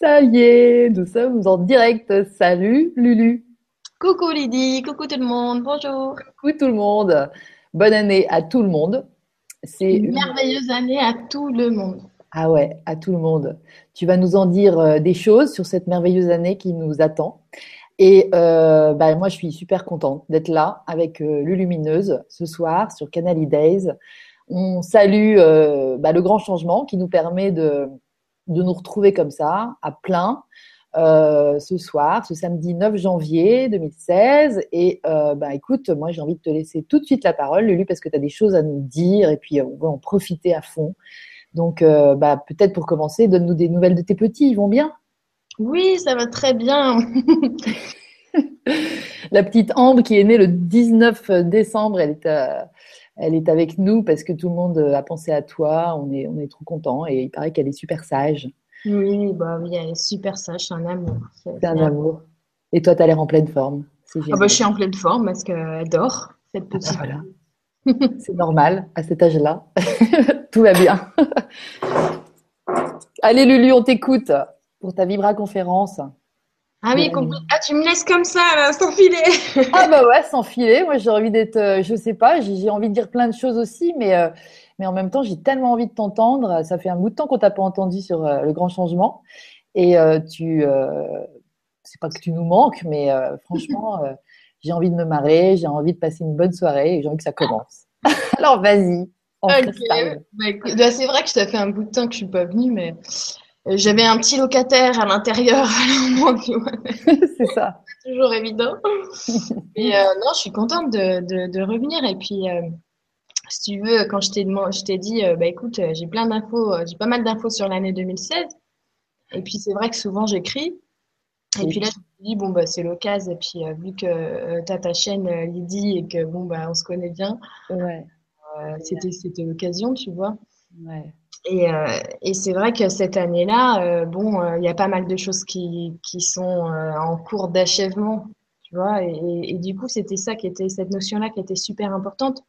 Ça y est, nous sommes en direct. Salut Lulu. Coucou Lydie, coucou tout le monde, bonjour. Coucou tout le monde. Bonne année à tout le monde. C'est une merveilleuse année à tout le monde. Ah ouais, à tout le monde. Tu vas nous en dire euh, des choses sur cette merveilleuse année qui nous attend. Et euh, bah, moi, je suis super contente d'être là avec euh, Lulumineuse ce soir sur Canal Days. On salue euh, bah, le grand changement qui nous permet de, de nous retrouver comme ça, à plein, euh, ce soir, ce samedi 9 janvier 2016. Et euh, bah, écoute, moi j'ai envie de te laisser tout de suite la parole, Lulu, parce que tu as des choses à nous dire et puis on va en profiter à fond. Donc bah, peut-être pour commencer, donne-nous des nouvelles de tes petits, ils vont bien? Oui, ça va très bien. la petite Ambre qui est née le 19 décembre, elle est elle est avec nous parce que tout le monde a pensé à toi. On est, on est trop content et il paraît qu'elle est super sage. Oui, bah oui, elle est super sage, c'est un amour. C'est un amour. Et toi, tu as l'air en pleine forme. Ah bah, je suis en pleine forme parce qu'elle dort, cette ah bah petite. voilà. c'est normal à cet âge-là. Tout va bien. Allez, Lulu, on t'écoute pour ta Vibra conférence. Ah oui, ah, tu me laisses comme ça, là, sans filet. ah bah ouais, sans filet. Moi, j'ai envie d'être, euh, je sais pas, j'ai envie de dire plein de choses aussi, mais, euh, mais en même temps, j'ai tellement envie de t'entendre. Ça fait un bout de temps qu'on t'a pas entendu sur euh, le grand changement. Et tu, c'est pas que tu nous manques, mais franchement, j'ai envie de me marrer, j'ai envie de passer une bonne soirée et j'ai envie que ça commence. Alors, vas-y. Okay. Bah, bah, c'est vrai que ça fait un bout de temps que je suis pas venue, mais euh, j'avais un petit locataire à l'intérieur. c'est ça. toujours évident. Et euh, non, je suis contente de, de, de revenir. Et puis, euh, si tu veux, quand je t'ai, je t'ai dit, bah écoute, j'ai plein d'infos, j'ai pas mal d'infos sur l'année 2016. Et puis, c'est vrai que souvent, j'écris. Et puis là, je me dis, bon, bah, c'est l'occasion. Et puis, vu que tu as ta chaîne Lydie et que, bon, bah, on se connaît bien, ouais. c'était, c'était l'occasion, tu vois. Ouais. Et, euh, et c'est vrai que cette année-là, euh, bon, euh, il y a pas mal de choses qui, qui sont en cours d'achèvement, tu vois. Et, et, du coup, c'était ça qui était cette notion-là qui était super importante.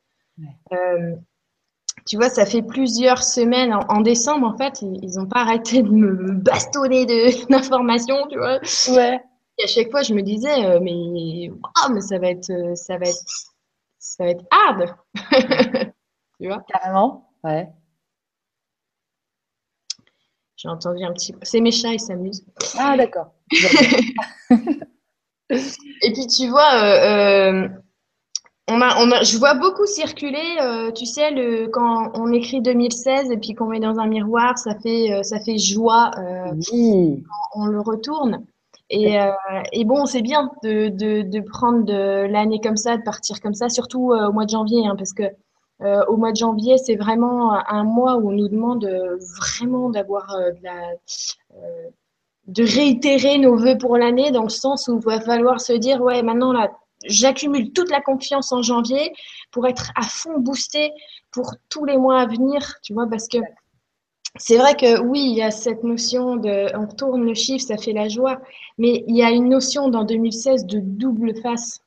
tu vois, ça fait plusieurs semaines, en, décembre, en fait, ils n'ont pas arrêté de me bastonner d'informations, tu vois. Ouais. Et à chaque fois, je me disais, mais, oh, mais ça va être, ça va être, ça va être hard. tu vois. Carrément, ouais. J'ai entendu un petit. C'est mes chats, ils s'amusent. Ah, d'accord. et puis, tu vois, euh, euh, on a, on a, je vois beaucoup circuler, euh, tu sais, le, quand on écrit 2016 et puis qu'on met dans un miroir, ça fait, ça fait joie quand on le retourne. Et, et bon, c'est bien de, de, de prendre l'année comme ça, de partir comme ça, surtout au mois de janvier, hein, parce que euh, au mois de janvier, c'est vraiment un mois où on nous demande euh, vraiment d'avoir euh, de la de réitérer nos vœux pour l'année dans le sens où il va falloir se dire ouais maintenant là j'accumule toute la confiance en janvier pour être à fond boosté pour tous les mois à venir tu vois parce que c'est vrai que oui il y a cette notion de on retourne le chiffre ça fait la joie mais il y a une notion dans 2016 de double face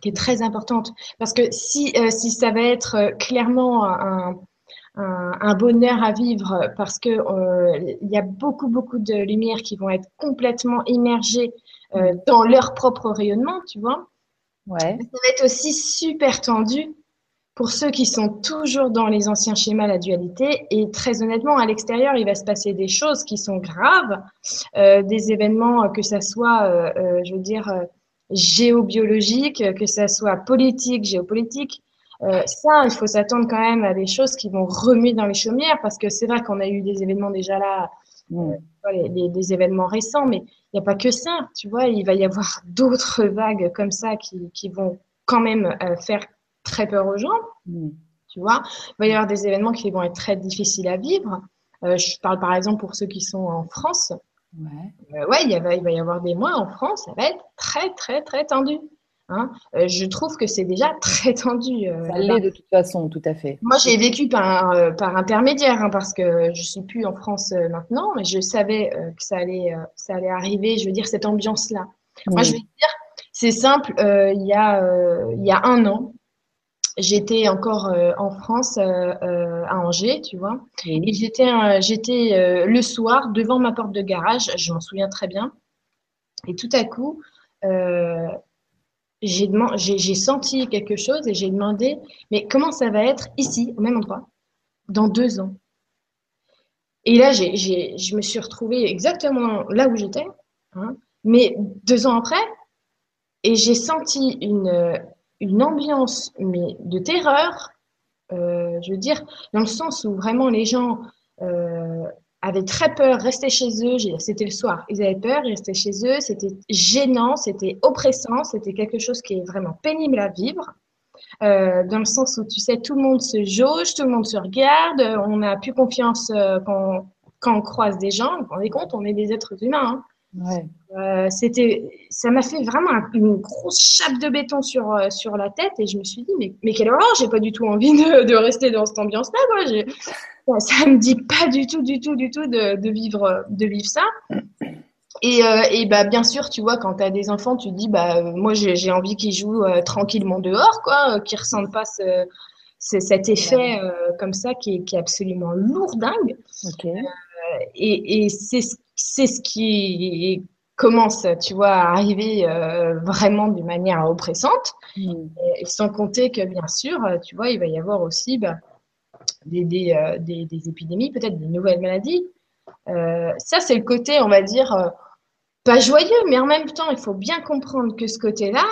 qui est très importante. Parce que si, euh, si ça va être euh, clairement un, un, un, bonheur à vivre, parce que euh, il y a beaucoup, beaucoup de lumières qui vont être complètement immergées euh, dans leur propre rayonnement, tu vois. Ouais. Ça va être aussi super tendu pour ceux qui sont toujours dans les anciens schémas, la dualité. Et très honnêtement, à l'extérieur, il va se passer des choses qui sont graves, euh, des événements, que ça soit, euh, je veux dire, géobiologique, que ça soit politique, géopolitique. Euh, ça, il faut s'attendre quand même à des choses qui vont remuer dans les chaumières, parce que c'est vrai qu'on a eu des événements déjà là, euh, les, des événements récents, mais il n'y a pas que ça, tu vois, il va y avoir d'autres vagues comme ça qui, qui vont quand même euh, faire très peur aux gens, tu vois. Il va y avoir des événements qui vont être très difficiles à vivre. Euh, je parle par exemple pour ceux qui sont en France. Ouais, euh, ouais il, va, il va y avoir des mois en France, ça va être très, très, très tendu. Hein euh, je trouve que c'est déjà très tendu. Euh, ça l'est de toute façon, tout à fait. Moi, j'ai vécu par, par intermédiaire, hein, parce que je suis plus en France maintenant, mais je savais que ça allait, ça allait arriver. Je veux dire cette ambiance-là. Moi, je vais dire, c'est simple. il y a, il y a un an, j'étais encore euh, en France, euh, euh, à Angers, tu vois. Et j'étais, j'étais le soir devant ma porte de garage, je m'en souviens très bien. Et tout à coup, j'ai, j'ai senti quelque chose et j'ai demandé, mais comment ça va être ici, au même endroit, dans deux ans? Et là, je me suis retrouvée exactement là où j'étais, hein, mais deux ans après, et j'ai senti une une ambiance mais de terreur, euh, je veux dire, dans le sens où vraiment les gens euh, avaient très peur, restaient chez eux. C'était le soir, ils avaient peur, ils restaient chez eux. C'était gênant, c'était oppressant, c'était quelque chose qui est vraiment pénible à vivre. Euh, dans le sens où tu sais, tout le monde se jauge, tout le monde se regarde, on n'a plus confiance quand, quand, on croise des gens. Vous vous rendez compte, on est des êtres humains. Hein. Ouais. Euh, c'était, ça m'a fait vraiment une grosse chape de béton sur euh, sur la tête et je me suis dit mais mais quelle horreur, j'ai pas du tout envie de, de rester dans cette ambiance-là quoi. Ça me dit pas du tout, du tout, du tout de, de vivre de vivre ça. Et, euh, et bah bien sûr, tu vois, quand tu as des enfants, tu te dis bah moi j'ai envie qu'ils jouent tranquillement dehors, quoi, qu'ils ressentent pas ce, cet effet comme ça qui est, qui est absolument lourdingue. Okay. et et c'est c'est ce qui commence, tu vois, à arriver euh, vraiment d'une manière oppressante. Mm. Et, sans compter que, bien sûr, tu vois, il va y avoir aussi bah, des, des, euh, des, des, épidémies, peut-être des nouvelles maladies. Euh, ça, c'est le côté, on va dire, pas joyeux, mais en même temps, il faut bien comprendre que ce côté-là,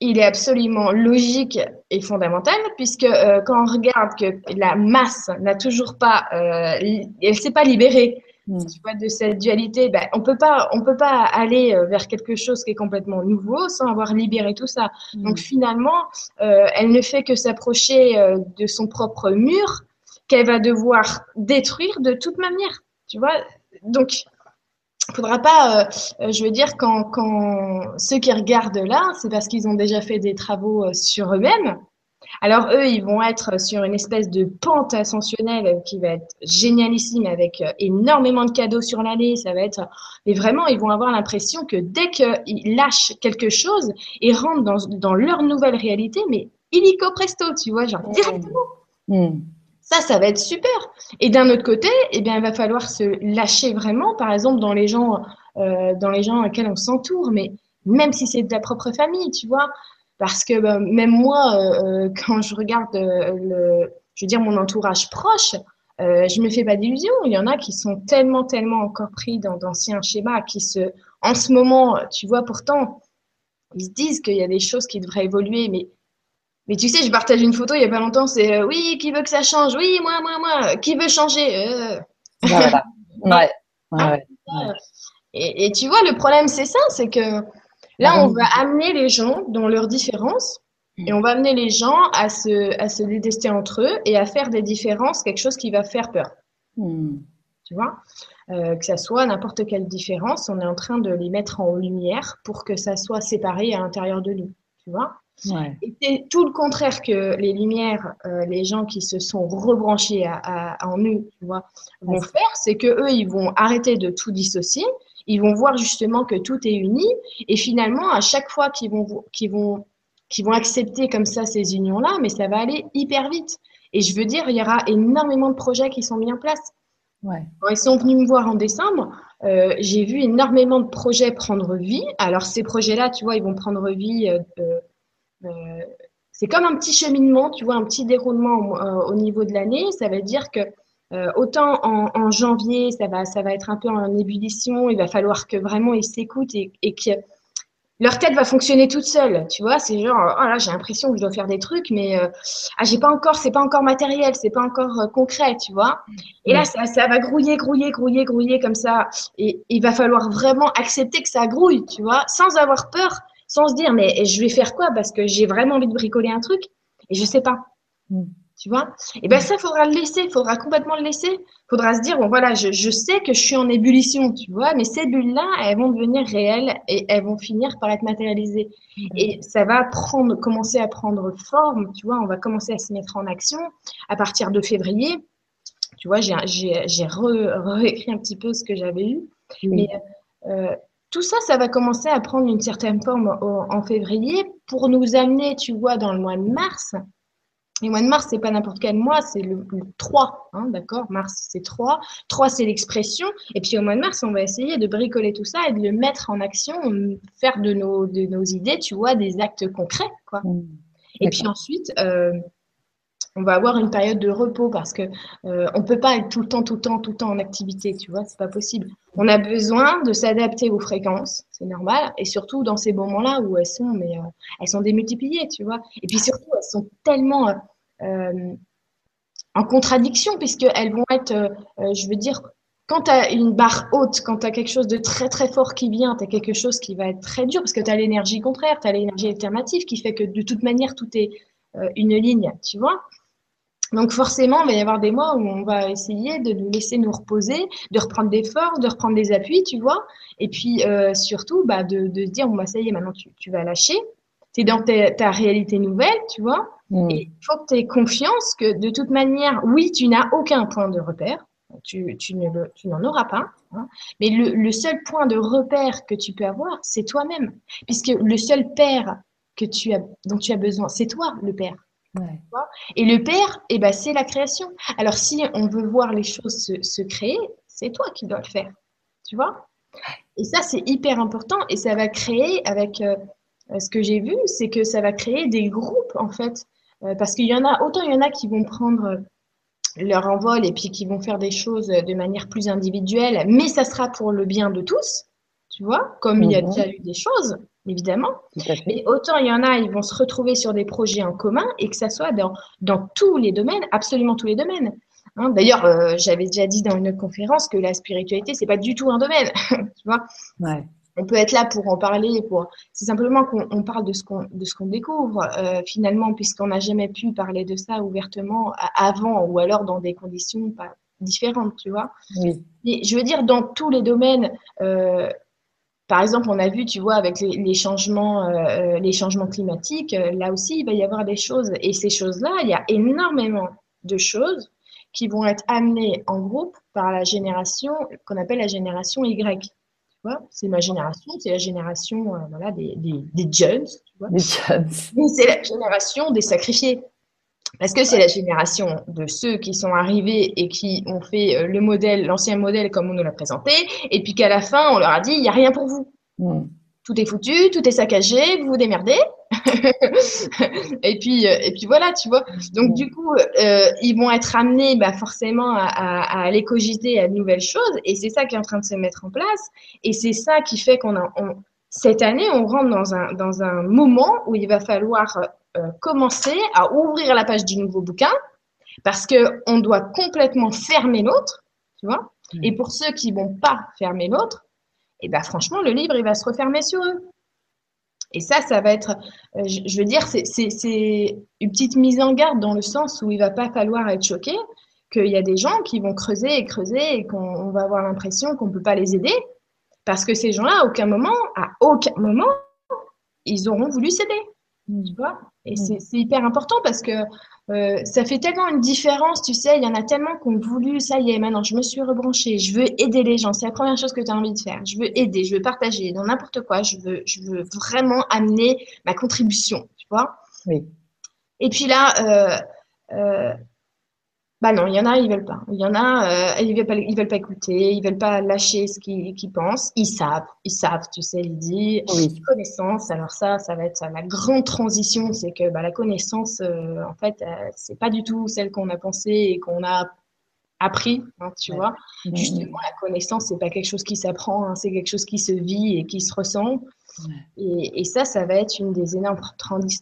il est absolument logique et fondamental, puisque quand on regarde que la masse n'a toujours pas, elle ne s'est pas libérée Mm. Tu vois, de cette dualité, ben, on peut pas, on peut pas aller euh, vers quelque chose qui est complètement nouveau sans avoir libéré tout ça. Mm. Donc finalement, euh, elle ne fait que s'approcher euh, de son propre mur qu'elle va devoir détruire de toute manière. Tu vois, donc faudra pas, euh, je veux dire, quand, quand ceux qui regardent là, c'est parce qu'ils ont déjà fait des travaux sur eux-mêmes alors eux, ils vont être sur une espèce de pente ascensionnelle qui va être génialissime avec euh, énormément de cadeaux sur l'année. Ça va être, mais vraiment, ils vont avoir l'impression que dès qu'ils lâchent quelque chose et rentrent dans, dans leur nouvelle réalité, mais illico presto, tu vois, genre directement. Hmm. Ça, ça va être super. Et d'un autre côté, eh bien, il va falloir se lâcher vraiment, par exemple, dans les gens, euh, dans les gens auxquels on s'entoure, mais même si c'est de la propre famille, tu vois. Parce que bah, même moi, euh, euh, quand je regarde euh, le, je veux dire, mon entourage proche, euh, je me fais pas d'illusions. Il y en a qui sont tellement, tellement encore pris dans d'anciens schémas, qui se, en ce moment, tu vois, pourtant, ils se disent qu'il y a des choses qui devraient évoluer, mais mais tu sais, je partage une photo il y a pas longtemps, c'est oui, qui veut que ça change? Oui, moi, moi, moi. Qui veut changer? Voilà. ouais. ouais. Et, et, tu vois, le problème, c'est ça, c'est que Là, on va amener les gens dans leurs différences et on va amener les gens à se, à se détester entre eux et à faire des différences quelque chose qui va faire peur. Hmm. Tu vois? Euh, Que ça soit n'importe quelle différence, on est en train de les mettre en lumière pour que ça soit séparé à l'intérieur de nous. Tu vois? Ouais. Et c'est tout le contraire que les lumières, euh, les gens qui se sont rebranchés à, à, en eux, tu vois, vont faire, c'est que eux, ils vont arrêter de tout dissocier ils vont voir justement que tout est uni. Et finalement à chaque fois qu'ils vont qu'ils vont qu'ils vont accepter comme ça ces unions là mais ça va aller hyper vite. Et je veux dire il y aura énormément de projets qui sont mis en place. Ouais. Quand ils sont venus me voir en décembre euh, j'ai vu énormément de projets prendre vie. Alors ces projets là tu vois ils vont prendre vie euh, euh, c'est comme un petit cheminement tu vois un petit déroulement au, au niveau de l'année. Ça veut dire que euh, autant en, janvier, ça va, ça va être un peu en ébullition. Il va falloir que vraiment ils s'écoutent et, que leur tête va fonctionner toute seule. Tu vois, c'est genre, oh là, j'ai l'impression que je dois faire des trucs, mais euh, ah, j'ai pas encore, c'est pas encore matériel, c'est pas encore euh, concret, tu vois. Et là, ça, ça va grouiller, grouiller, grouiller, grouiller comme ça. Et il va falloir vraiment accepter que ça grouille, tu vois, sans avoir peur, sans se dire, mais je vais faire quoi parce que j'ai vraiment envie de bricoler un truc et je sais pas. Mm tu vois Et ben ça, faudra le laisser, faudra complètement le laisser. Faudra se dire bon voilà, je, je sais que je suis en ébullition, tu vois, mais ces bulles-là, elles vont devenir réelles et elles vont finir par être matérialisées. Et ça va prendre, commencer à prendre forme, tu vois. On va commencer à se mettre en action à partir de février. Tu vois, j'ai j'ai réécrit un petit peu ce que j'avais eu, mais euh, tout ça, ça va commencer à prendre une certaine forme en février pour nous amener, tu vois, dans le mois de mars Le mois de mars, c'est pas n'importe quel mois, c'est le, 3, hein, d'accord Mars, c'est 3. 3, c'est l'expression. Et puis au mois de mars, on va essayer de bricoler tout ça et de le mettre en action, faire de nos, de nos idées, tu vois, des actes concrets, quoi. Mmh. Et puis ensuite, euh, on va avoir une période de repos parce que euh, on peut pas être tout le temps, tout le temps, tout le temps en activité, tu vois, c'est pas possible. On a besoin de s'adapter aux fréquences, c'est normal, et surtout dans ces moments-là où elles sont, mais euh, elles sont démultipliées, tu vois. Et puis surtout, elles sont tellement euh, en contradiction puisqu'elles vont être, je veux dire, quand tu as une barre haute, quand tu as quelque chose de très très fort qui vient, tu as quelque chose qui va être très dur parce que tu as l'énergie contraire, tu as l'énergie alternative qui fait que de toute manière tout est une ligne, tu vois. Donc forcément, il va y avoir des mois où on va essayer de nous laisser nous reposer, de reprendre des forces, de reprendre des appuis, tu vois. Et puis euh, surtout, bah, de, se dire, bon, bah, ça y est, maintenant tu, vas lâcher. Tu es dans ta, réalité nouvelle, tu vois. Et il faut que tu aies confiance que de toute manière, oui, tu n'as aucun point de repère. Tu, tu, ne tu n'en auras pas. Hein. Mais le, le seul point de repère que tu peux avoir, c'est toi-même. Puisque le seul père que tu as, dont tu as besoin, c'est toi, le père. Et le père, eh ben, c'est la création. Alors, si on veut voir les choses se, créer, c'est toi qui dois le faire. Tu vois? Et ça, c'est hyper important. Et ça va créer, avec euh, ce que j'ai vu, c'est que ça va créer des groupes, en fait. Euh, parce qu'il y en a, autant il y en a qui vont prendre leur envol et puis qui vont faire des choses de manière plus individuelle, mais ça sera pour le bien de tous, tu vois, comme il y a mhm. déjà eu des choses évidemment. Mais autant il y en a, ils vont se retrouver sur des projets en commun et que ça soit dans, dans tous les domaines, absolument tous les domaines. Hein, D'ailleurs, euh, j'avais déjà dit dans une autre conférence que la spiritualité, c'est pas du tout un domaine, tu vois. Ouais. On peut être là pour en parler, pour. C'est simplement qu'on parle de ce qu'on de ce qu'on découvre euh, finalement, puisqu'on n'a jamais pu parler de ça ouvertement avant ou alors dans des conditions pas différentes, tu vois. Oui. Je veux dire, dans tous les domaines, euh, par exemple, on a vu, tu vois, avec les, changements, euh, les changements climatiques, là aussi, il va y avoir des choses. Et ces choses-là, il y a énormément de choses qui vont être amenées en groupe par la génération qu'on appelle la génération Y. Vois, c'est ma génération, c'est la génération voilà, des, des, des jeunes. Tu vois. C'est la génération des sacrifiés. Parce que c'est la génération de ceux qui sont arrivés et qui ont fait euh, le modèle, l'ancien modèle comme on nous l'a présenté, et puis qu'à la fin, on leur a dit, il n'y a rien pour vous. Hmm. Tout est foutu, tout est saccagé, vous vous démerdez. et puis, euh, et puis voilà, tu vois. Donc du coup, euh, ils vont être amenés bah, forcément à, à, à, aller cogiter à de nouvelles choses, et c'est ça qui est en train de se mettre en place, et c'est ça qui fait qu'on a, on, cette année, on rentre dans un, dans un moment où il va falloir euh, commencer à ouvrir la page du nouveau bouquin parce que on doit complètement fermer l'autre, tu vois. Mm. Et pour ceux qui vont pas fermer l'autre, et eh ben franchement, le livre il va se refermer sur eux. Et ça, ça va être, euh, je, veux dire, c'est une petite mise en garde dans le sens où il va pas falloir être choqué qu'il y a des gens qui vont creuser et creuser et qu'on va avoir l'impression qu'on peut pas les aider parce que ces gens-là, à aucun moment, à aucun moment, ils auront voulu céder. Tu vois? Et c'est hyper important parce que euh, ça fait tellement une différence, tu sais, il y en a tellement qui ont voulu, ça y est, maintenant je me suis rebranchée, je veux aider les gens, c'est la première chose que tu as envie de faire. Je veux aider, je veux partager dans n'importe quoi, je veux, je veux vraiment amener ma contribution, tu vois? Oui. Et puis là, euh, euh, bah non, il y en a, ils veulent pas. Il y en a, euh, ils veulent pas, ils veulent pas écouter, ils veulent pas lâcher ce qu'ils pensent. Ils savent, ils savent, tu sais, Lydie. Oui. Connaissance. Alors ça, ça va être la grande transition, c'est que bah, la connaissance, euh, en fait, euh, c'est pas du tout celle qu'on a pensée et qu'on a appris, hein, tu vois. Justement, la connaissance, c'est pas quelque chose qui s'apprend, hein, c'est quelque chose qui se vit et qui se ressent. Et, et, ça, ça va être une des énormes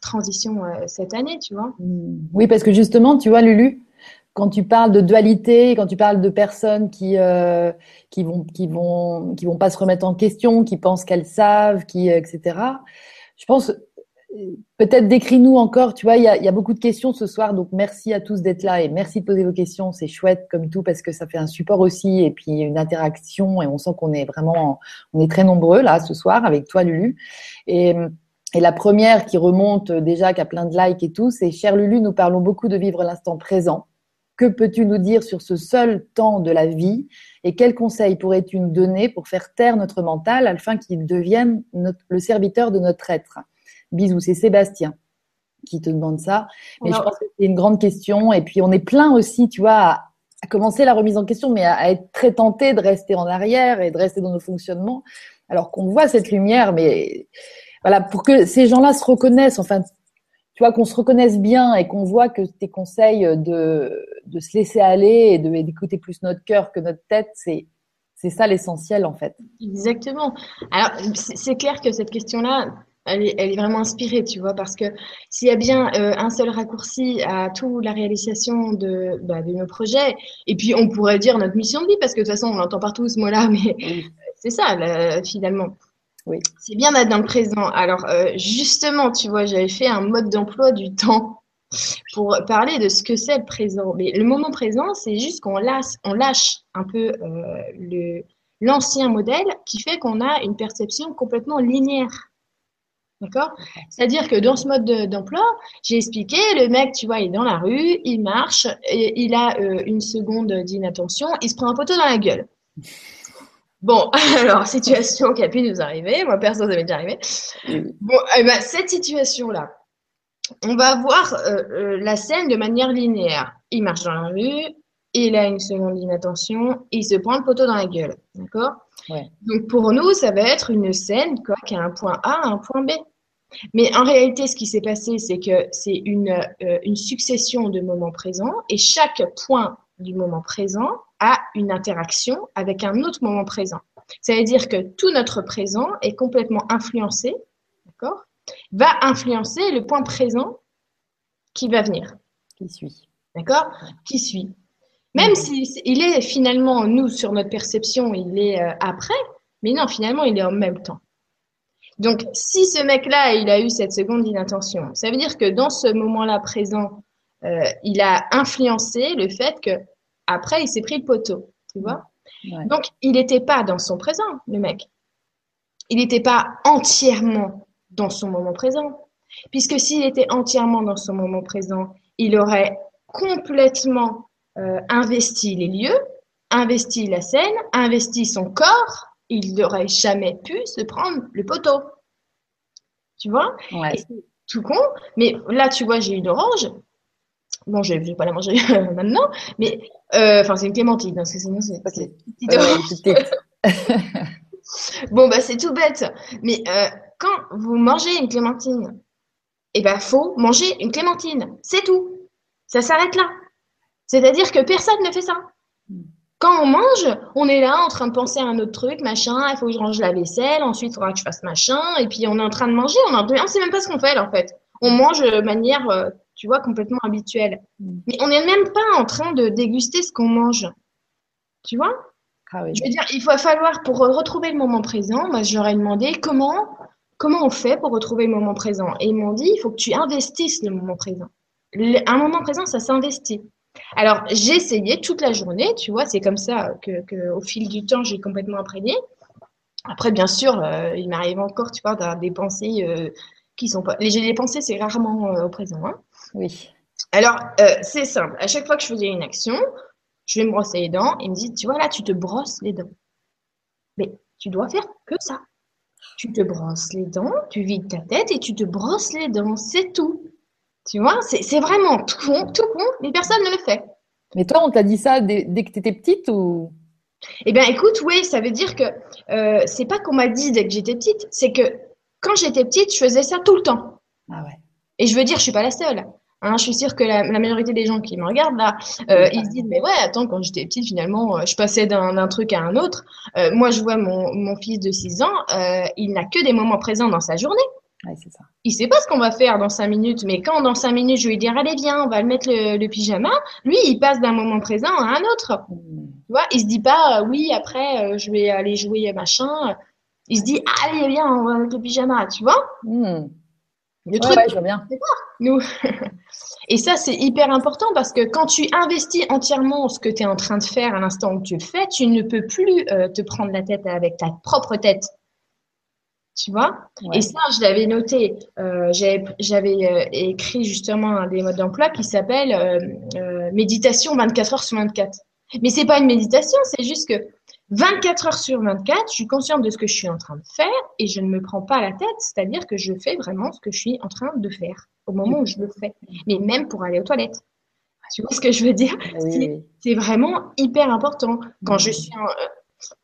transitions cette année, tu vois. Oui, parce que justement, tu vois, Lulu, quand tu parles de dualité, quand tu parles de personnes qui euh, qui vont qui vont qui vont pas se remettre en question, qui pensent qu'elles savent, qui euh, etc. Je pense peut-être décris-nous encore. Tu vois, il y a, y a, beaucoup de questions ce soir, donc merci à tous d'être là et merci de poser vos questions. C'est chouette comme tout parce que ça fait un support aussi et puis une interaction et on sent qu'on est vraiment on est très nombreux là ce soir avec toi Lulu et et la première qui remonte déjà, qui a plein de likes et tout, c'est Cher Lulu, nous parlons beaucoup de vivre l'instant présent. Que peux-tu nous dire sur ce seul temps de la vie et quels conseils pourrais-tu nous donner pour faire taire notre mental afin qu'il devienne le serviteur de notre être? Bisous, c'est Sébastien. qui te demandent ça. Mais je pense que c'est une grande question. Et puis, on est plein aussi, tu vois, à, commencer la remise en question, mais à, être très tenté de rester en arrière et de rester dans nos fonctionnements, alors qu'on voit cette lumière. Mais voilà, pour que ces gens-là se reconnaissent, enfin, tu vois, qu'on se reconnaisse bien et qu'on voit que tes conseils de, de se laisser aller et d'écouter plus notre cœur que notre tête, c'est c'est ça l'essentiel en fait. Exactement. Alors c'est clair que cette question-là, elle est, vraiment inspirée, tu vois, parce que s'il y a bien euh, un seul raccourci à toute la réalisation de, bah, de, nos projets, et puis on pourrait dire notre mission de vie, parce que de toute façon on entend partout ce mot-là, mais c'est ça finalement. Oui. C'est bien d'être dans le présent. Alors euh, justement, tu vois, j'avais fait un mode d'emploi du temps pour parler de ce que c'est le présent. Le moment présent, c'est juste qu'on lâche, on lâche un peu euh, l'ancien modèle qui fait qu'on a une perception complètement linéaire. D'accord? C'est-à-dire que dans ce mode d'emploi, j'ai expliqué, le mec, tu vois, il est dans la rue, il marche, il a euh, une seconde d'inattention, il se prend un poteau dans la gueule. Bon, alors, situation qui a pu nous arriver, moi perso, ça m'est déjà arrivé. Bon, eh ben, cette situation-là, on va voir euh, euh, la scène de manière linéaire. Il marche dans la rue, il a une seconde d'inattention, il se prend le poteau dans la gueule. D'accord? Donc pour nous, ça va être une scène quoi, qui a un point A, un point B. Mais en réalité, ce qui s'est passé, c'est que c'est une, euh, une succession de moments présents et chaque point du moment présent a une interaction avec un autre moment présent. Ça veut dire que tout notre présent est complètement influencé, d'accord? Va influencer le point présent qui va venir. Qui suit. D'accord? Qui suit. Même s'il si il est finalement, nous, sur notre perception, il est euh, après, mais non, finalement, il est en même temps. Donc, si ce mec-là, il a eu cette seconde d'inattention, ça veut dire que dans ce moment-là présent, euh, il a influencé le fait que après, il s'est pris le poteau, tu vois? Donc, il n'était pas dans son présent, le mec. Il n'était pas entièrement dans son moment présent. Puisque s'il était entièrement dans son moment présent, il aurait complètement euh, investi les lieux, investi la scène, investi son corps, il n'aurait jamais pu se prendre le poteau. Tu vois? Ouais. Tout con. Mais là, tu vois, j'ai une orange. Bon, je ne vais pas la manger maintenant, mais euh, enfin, c'est une clémentine, parce que sinon, c'est bon, bah, c'est tout bête. Mais euh, quand vous mangez une clémentine, eh ben, faut manger une clémentine. C'est tout. Ça s'arrête là. C'est-à-dire que personne ne fait ça. Quand on mange, on est là en train de penser à un autre truc, machin, il faut que je range la vaisselle, ensuite il faudra que je fasse machin, et puis on est en train de manger, on ne sait même pas ce qu'on fait en fait. On mange de manière, euh, tu vois, complètement habituelle. Mais on n'est même pas en train de déguster ce qu'on mange. Tu vois? Ah Je veux dire, il va falloir, pour retrouver le moment présent, moi je leur ai demandé comment, comment on fait pour retrouver le moment présent. Et ils m'ont dit, il faut que tu investisses le moment présent. un moment présent, ça s'investit. Alors, j'ai essayé toute la journée, tu vois, c'est comme ça que, au fil du temps, j'ai complètement imprégné. Après, bien sûr, euh, il m'arrive encore, tu vois, d'avoir des pensées euh, qui sont pas. Les, les pensées, c'est rarement euh, au présent. Hein. Oui. Alors, c'est simple. À chaque fois que je faisais une action, je vais me brosser les dents. Il me dit, tu vois, là, tu te brosses les dents. Mais tu dois faire que ça. Tu te brosses les dents, tu vides ta tête et tu te brosses les dents. C'est tout. Tu vois, c'est vraiment tout con, tout con, mais personne ne le fait. Mais toi, on t'a dit ça dès, que tu étais petite ou? Eh bien, écoute, oui, ça veut dire que euh, c'est pas qu'on m'a dit dès que j'étais petite, c'est que quand j'étais petite, je faisais ça tout le temps. Ah ouais. Et je veux dire, je suis pas la seule. Hein, je suis sûre que la, majorité des gens qui me regardent là, euh, ils se disent mais ouais, attends, quand j'étais petite, finalement, euh, je passais d'un truc à un autre. Euh, moi, je vois mon, mon fils de 6 ans, euh, il n'a que des moments présents dans sa journée. Ouais, c'est ça. Il sait pas ce qu'on va faire dans cinq minutes, mais quand dans cinq minutes je lui dis allez viens, on va le mettre le, pyjama, lui il passe d'un moment présent à un autre. Hmm. Tu vois, il se dit pas oui après je vais aller jouer machin. Il se dit allez viens, on va mettre le pyjama, tu vois. Hmm. Le truc, je vois bien. nous. Et ça c'est hyper important parce que quand tu investis entièrement ce que tu es en train de faire à l'instant où tu le fais, tu ne peux plus euh, te prendre la tête avec ta propre tête tu vois? Et ça, je l'avais noté. Euh, J'avais euh, écrit justement un des modes d'emploi qui s'appelle méditation 24 heures sur 24. Mais c'est pas une méditation, c'est juste que 24 heures sur 24, je suis consciente de ce que je suis en train de faire et je ne me prends pas la tête, c'est-à-dire que je fais vraiment ce que je suis en train de faire au moment où je le fais, mais même pour aller aux toilettes. Tu vois ce que je veux dire? C'est vraiment hyper important. Quand je suis euh,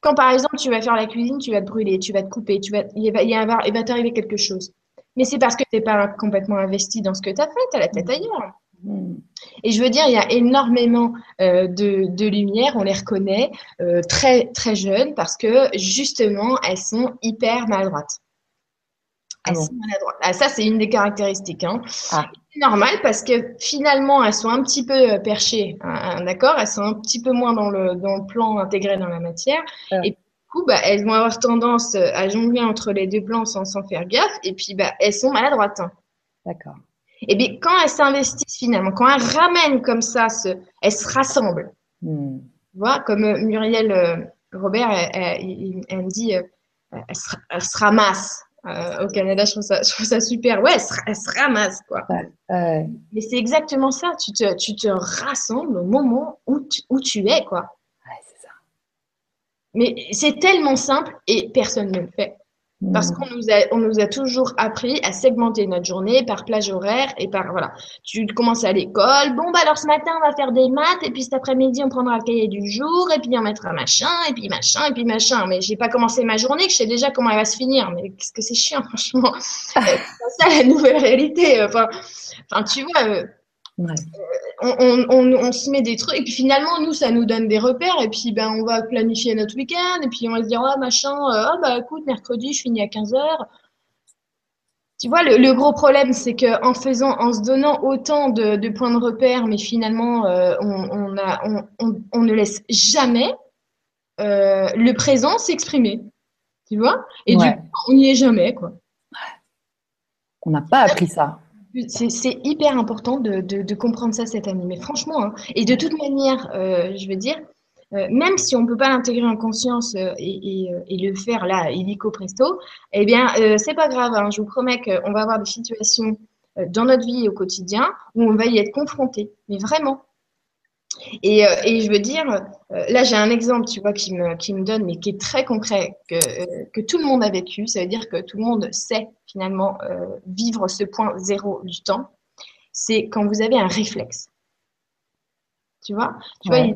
quand par exemple tu vas faire la cuisine, tu vas te brûler, tu vas te couper, tu vas, il va, il va t'arriver quelque chose. Mais c'est parce que tu n'es pas complètement investi dans ce que tu as fait, tu as la tête ailleurs. Hmm. Et je veux dire, il y a énormément euh, de, de lumière, on les reconnaît euh, très très jeunes parce que justement, elles sont hyper maladroites. Ah elles sont maladroites. Ah, ça, c'est une des caractéristiques. Hein. Ah. C'est normal parce que finalement, elles sont un petit peu euh, perchées, hein, hein, d'accord? Elles sont un petit peu moins dans le, dans le plan intégré dans la matière. Et du coup, bah, elles vont avoir tendance à jongler entre les deux plans sans, sans faire gaffe. Et puis, bah, elles sont maladroites. D'accord. Et bien, quand elles s'investissent finalement, quand elles ramènent comme ça, ce, elles se rassemblent. Hmm. Tu vois, comme euh, Muriel euh, Robert, elle, elle, me dit, euh, elle, se, elle, se, ramasse. au Canada, je trouve, ça, je trouve ça super. Ouais, elle se, ramasse, quoi. Mais c'est exactement ça. Tu te, tu te rassembles au moment où tu, où tu es, quoi. Ouais, c'est ça. Mais c'est tellement simple et personne ne le fait. Parce hmm. qu'on nous a, on nous a toujours appris à segmenter notre journée par plage horaire et par, voilà. Tu commences à l'école. Bon, bah, alors ce matin, on va faire des maths. Et puis cet après-midi, on prendra le cahier du jour. Et puis on mettra machin. Et puis machin. Et puis machin. Mais j'ai pas commencé ma journée que je sais déjà comment elle va se finir. Mais qu'est-ce que c'est chiant, franchement. c'est ça la nouvelle réalité. Enfin, enfin tu vois, euh, Ouais. On, on, on, se met des trucs, et puis finalement, nous, ça nous donne des repères, et puis ben, on va planifier notre week-end, et puis on va se dire, ah, machin, ah, bah écoute, mercredi, je finis à 15h. Tu vois, le, gros problème, c'est que en faisant, en se donnant autant de, de points de repère, mais finalement, euh, on, on, a, on, ne laisse jamais euh, le présent s'exprimer. Tu vois? Et du coup, on n'y est jamais, quoi. On n'a pas appris ça. C'est hyper important de, comprendre ça cette année. Mais franchement, hein, et de toute manière, euh, je veux dire, euh, même si on ne peut pas l'intégrer en conscience euh, et, le faire là, illico presto, eh bien, c'est pas grave. Hein, je vous promets qu'on va avoir des situations dans notre vie au quotidien où on va y être confronté. Mais vraiment. Et, euh, et, je veux dire, euh, là j'ai un exemple, tu vois, qui me, qui me donne, mais qui est très concret, que, euh, que tout le monde a vécu. Ça veut dire que tout le monde sait finalement vivre ce point zéro du temps. C'est quand vous avez un réflexe. Tu vois? Tu vois,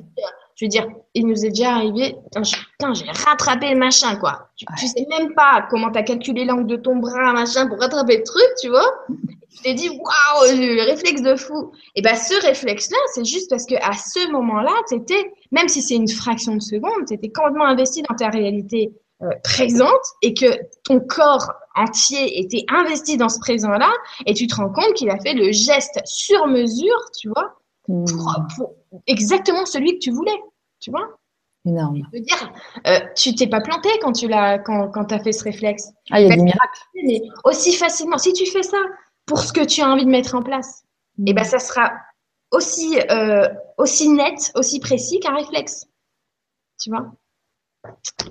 je veux dire, il nous est déjà arrivé, putain, j'ai rattrapé le machin, quoi. Tu, tu sais même pas comment tu as calculé l'angle de ton bras, machin, pour rattraper le truc, tu vois je t'ai dit, waouh, le réflexe de fou. Et ben, ce réflexe-là, c'est juste parce que à ce moment-là, tu étais, même si c'est une fraction de seconde, tu étais complètement investi dans ta réalité euh, présente et que ton corps entier était investi dans ce présent-là et tu te rends compte qu'il a fait le geste sur mesure, tu vois, pour, hmm. exactement celui que tu voulais, tu vois? Énorme. Je veux dire, euh, tu t'es pas planté quand tu l'as, quand, quand fait ce réflexe. Ah, il y a des miracles. Mais aussi facilement, si tu fais ça pour ce que tu as envie de mettre en place, et eh ben ça sera aussi, euh, aussi net, aussi précis qu'un réflexe. Tu vois?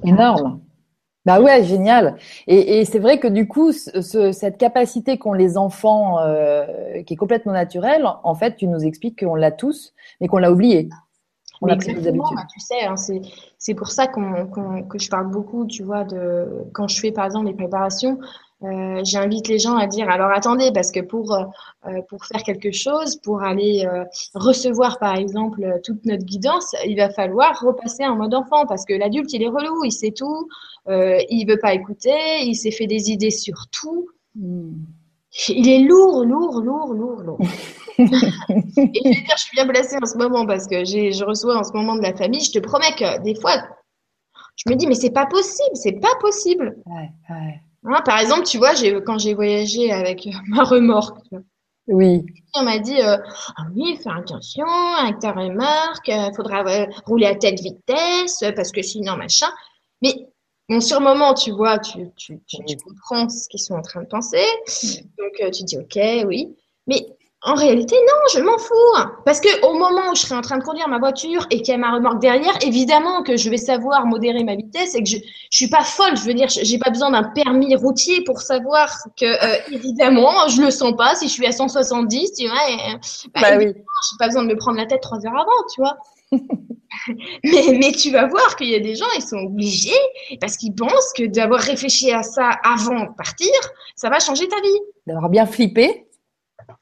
Énorme. Bah ouais, génial. Et, et c'est vrai que du coup, ce, cette capacité qu'ont les enfants, euh, qui est complètement naturelle, en fait, tu nous expliques qu'on l'a tous, mais qu'on l'a oublié. On a pris des habitudes. Bah, tu sais, hein, c'est pour ça qu'on que je parle beaucoup, tu vois, de quand je fais par exemple les préparations, euh, j'invite les gens à dire alors attendez parce que pour euh, euh, pour faire quelque chose, pour aller recevoir par exemple toute notre guidance, il va falloir repasser en mode enfant parce que l'adulte il est relou, il sait tout, il veut pas écouter, il s'est fait des idées sur tout. Hmm. Il est lourd, lourd, lourd, lourd, lourd. et je vais dire, je suis bien blessée en ce moment parce que je reçois en ce moment de la famille. Je te promets que des fois, je me dis, mais c'est pas possible, c'est pas possible. Ouais, ouais. Hein, par exemple, tu vois, quand j'ai voyagé avec ma remorque, oui. On m'a dit, euh, ah oui, fais attention avec ta remorque, il euh, faudra euh, rouler à telle vitesse parce que sinon, machin. Mais bon, sur le moment, tu vois, tu, tu, tu, tu comprends ce qu'ils sont en train de penser. Donc, tu dis, OK, oui. Mais en réalité, non, je m'en fous. Parce que au moment où je serai en train de conduire ma voiture et qu'il y a ma remorque derrière, évidemment que je vais savoir modérer ma vitesse et que je, je suis pas folle. Je veux dire, j'ai pas besoin d'un permis routier pour savoir que, euh, évidemment, je le sens pas si je suis à 170, tu vois. Et, bah, bah oui. J'ai pas besoin de me prendre la tête trois heures avant, tu vois. mais, mais tu vas voir qu'il y a des gens, ils sont obligés parce qu'ils pensent que d'avoir réfléchi à ça avant de partir, ça va changer ta vie. D'avoir bien flippé.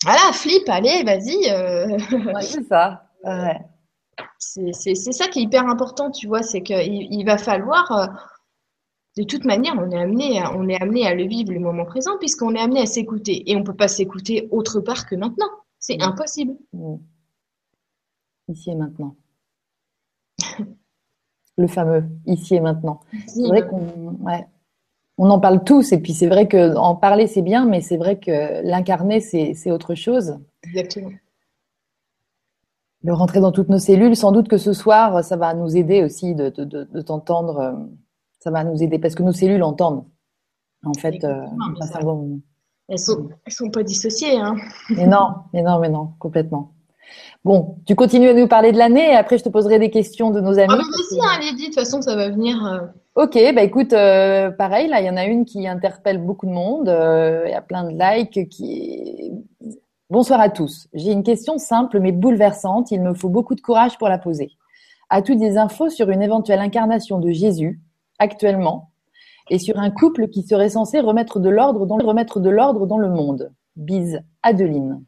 Voilà, flip, allez, vas-y. Euh... Ouais, c'est ça. Ouais. C'est ça qui est hyper important, tu vois, c'est qu'il il va falloir, euh, de toute manière, on est amené, à, on est amené à le vivre le moment présent puisqu'on est amené à s'écouter et on peut pas s'écouter autre part que maintenant. C'est Mm. impossible. Mm. Ici et maintenant. Le fameux ici et maintenant. C'est vrai qu'on ouais. On en parle tous et puis c'est vrai que en parler c'est bien, mais c'est vrai que l'incarner c'est autre chose. Exactement. Le rentrer dans toutes nos cellules, sans doute que ce soir ça va nous aider aussi de, de, de, de t'entendre. euh, Ça va nous aider parce que nos cellules entendent. En fait, euh, ça- Elles sont, elles sont pas dissociées, hein. Mais non, mais non, mais non, complètement. Bon, tu continues à nous parler de l'année et après je te poserai des questions de nos amis. Ah, mais vas-y, hein, Lydie, de toute façon, ça va venir. euh, Ok, bah écoute, euh, pareil, là, il y en a une qui interpelle beaucoup de monde. euh, Il y a plein de likes qui. Bonsoir à tous. J'ai une question simple mais bouleversante. Il me faut beaucoup de courage pour la poser. As-tu des infos sur une éventuelle incarnation de Jésus actuellement et sur un couple qui serait censé remettre de l'ordre dans, remettre de l'ordre dans le monde? Bise, Adeline.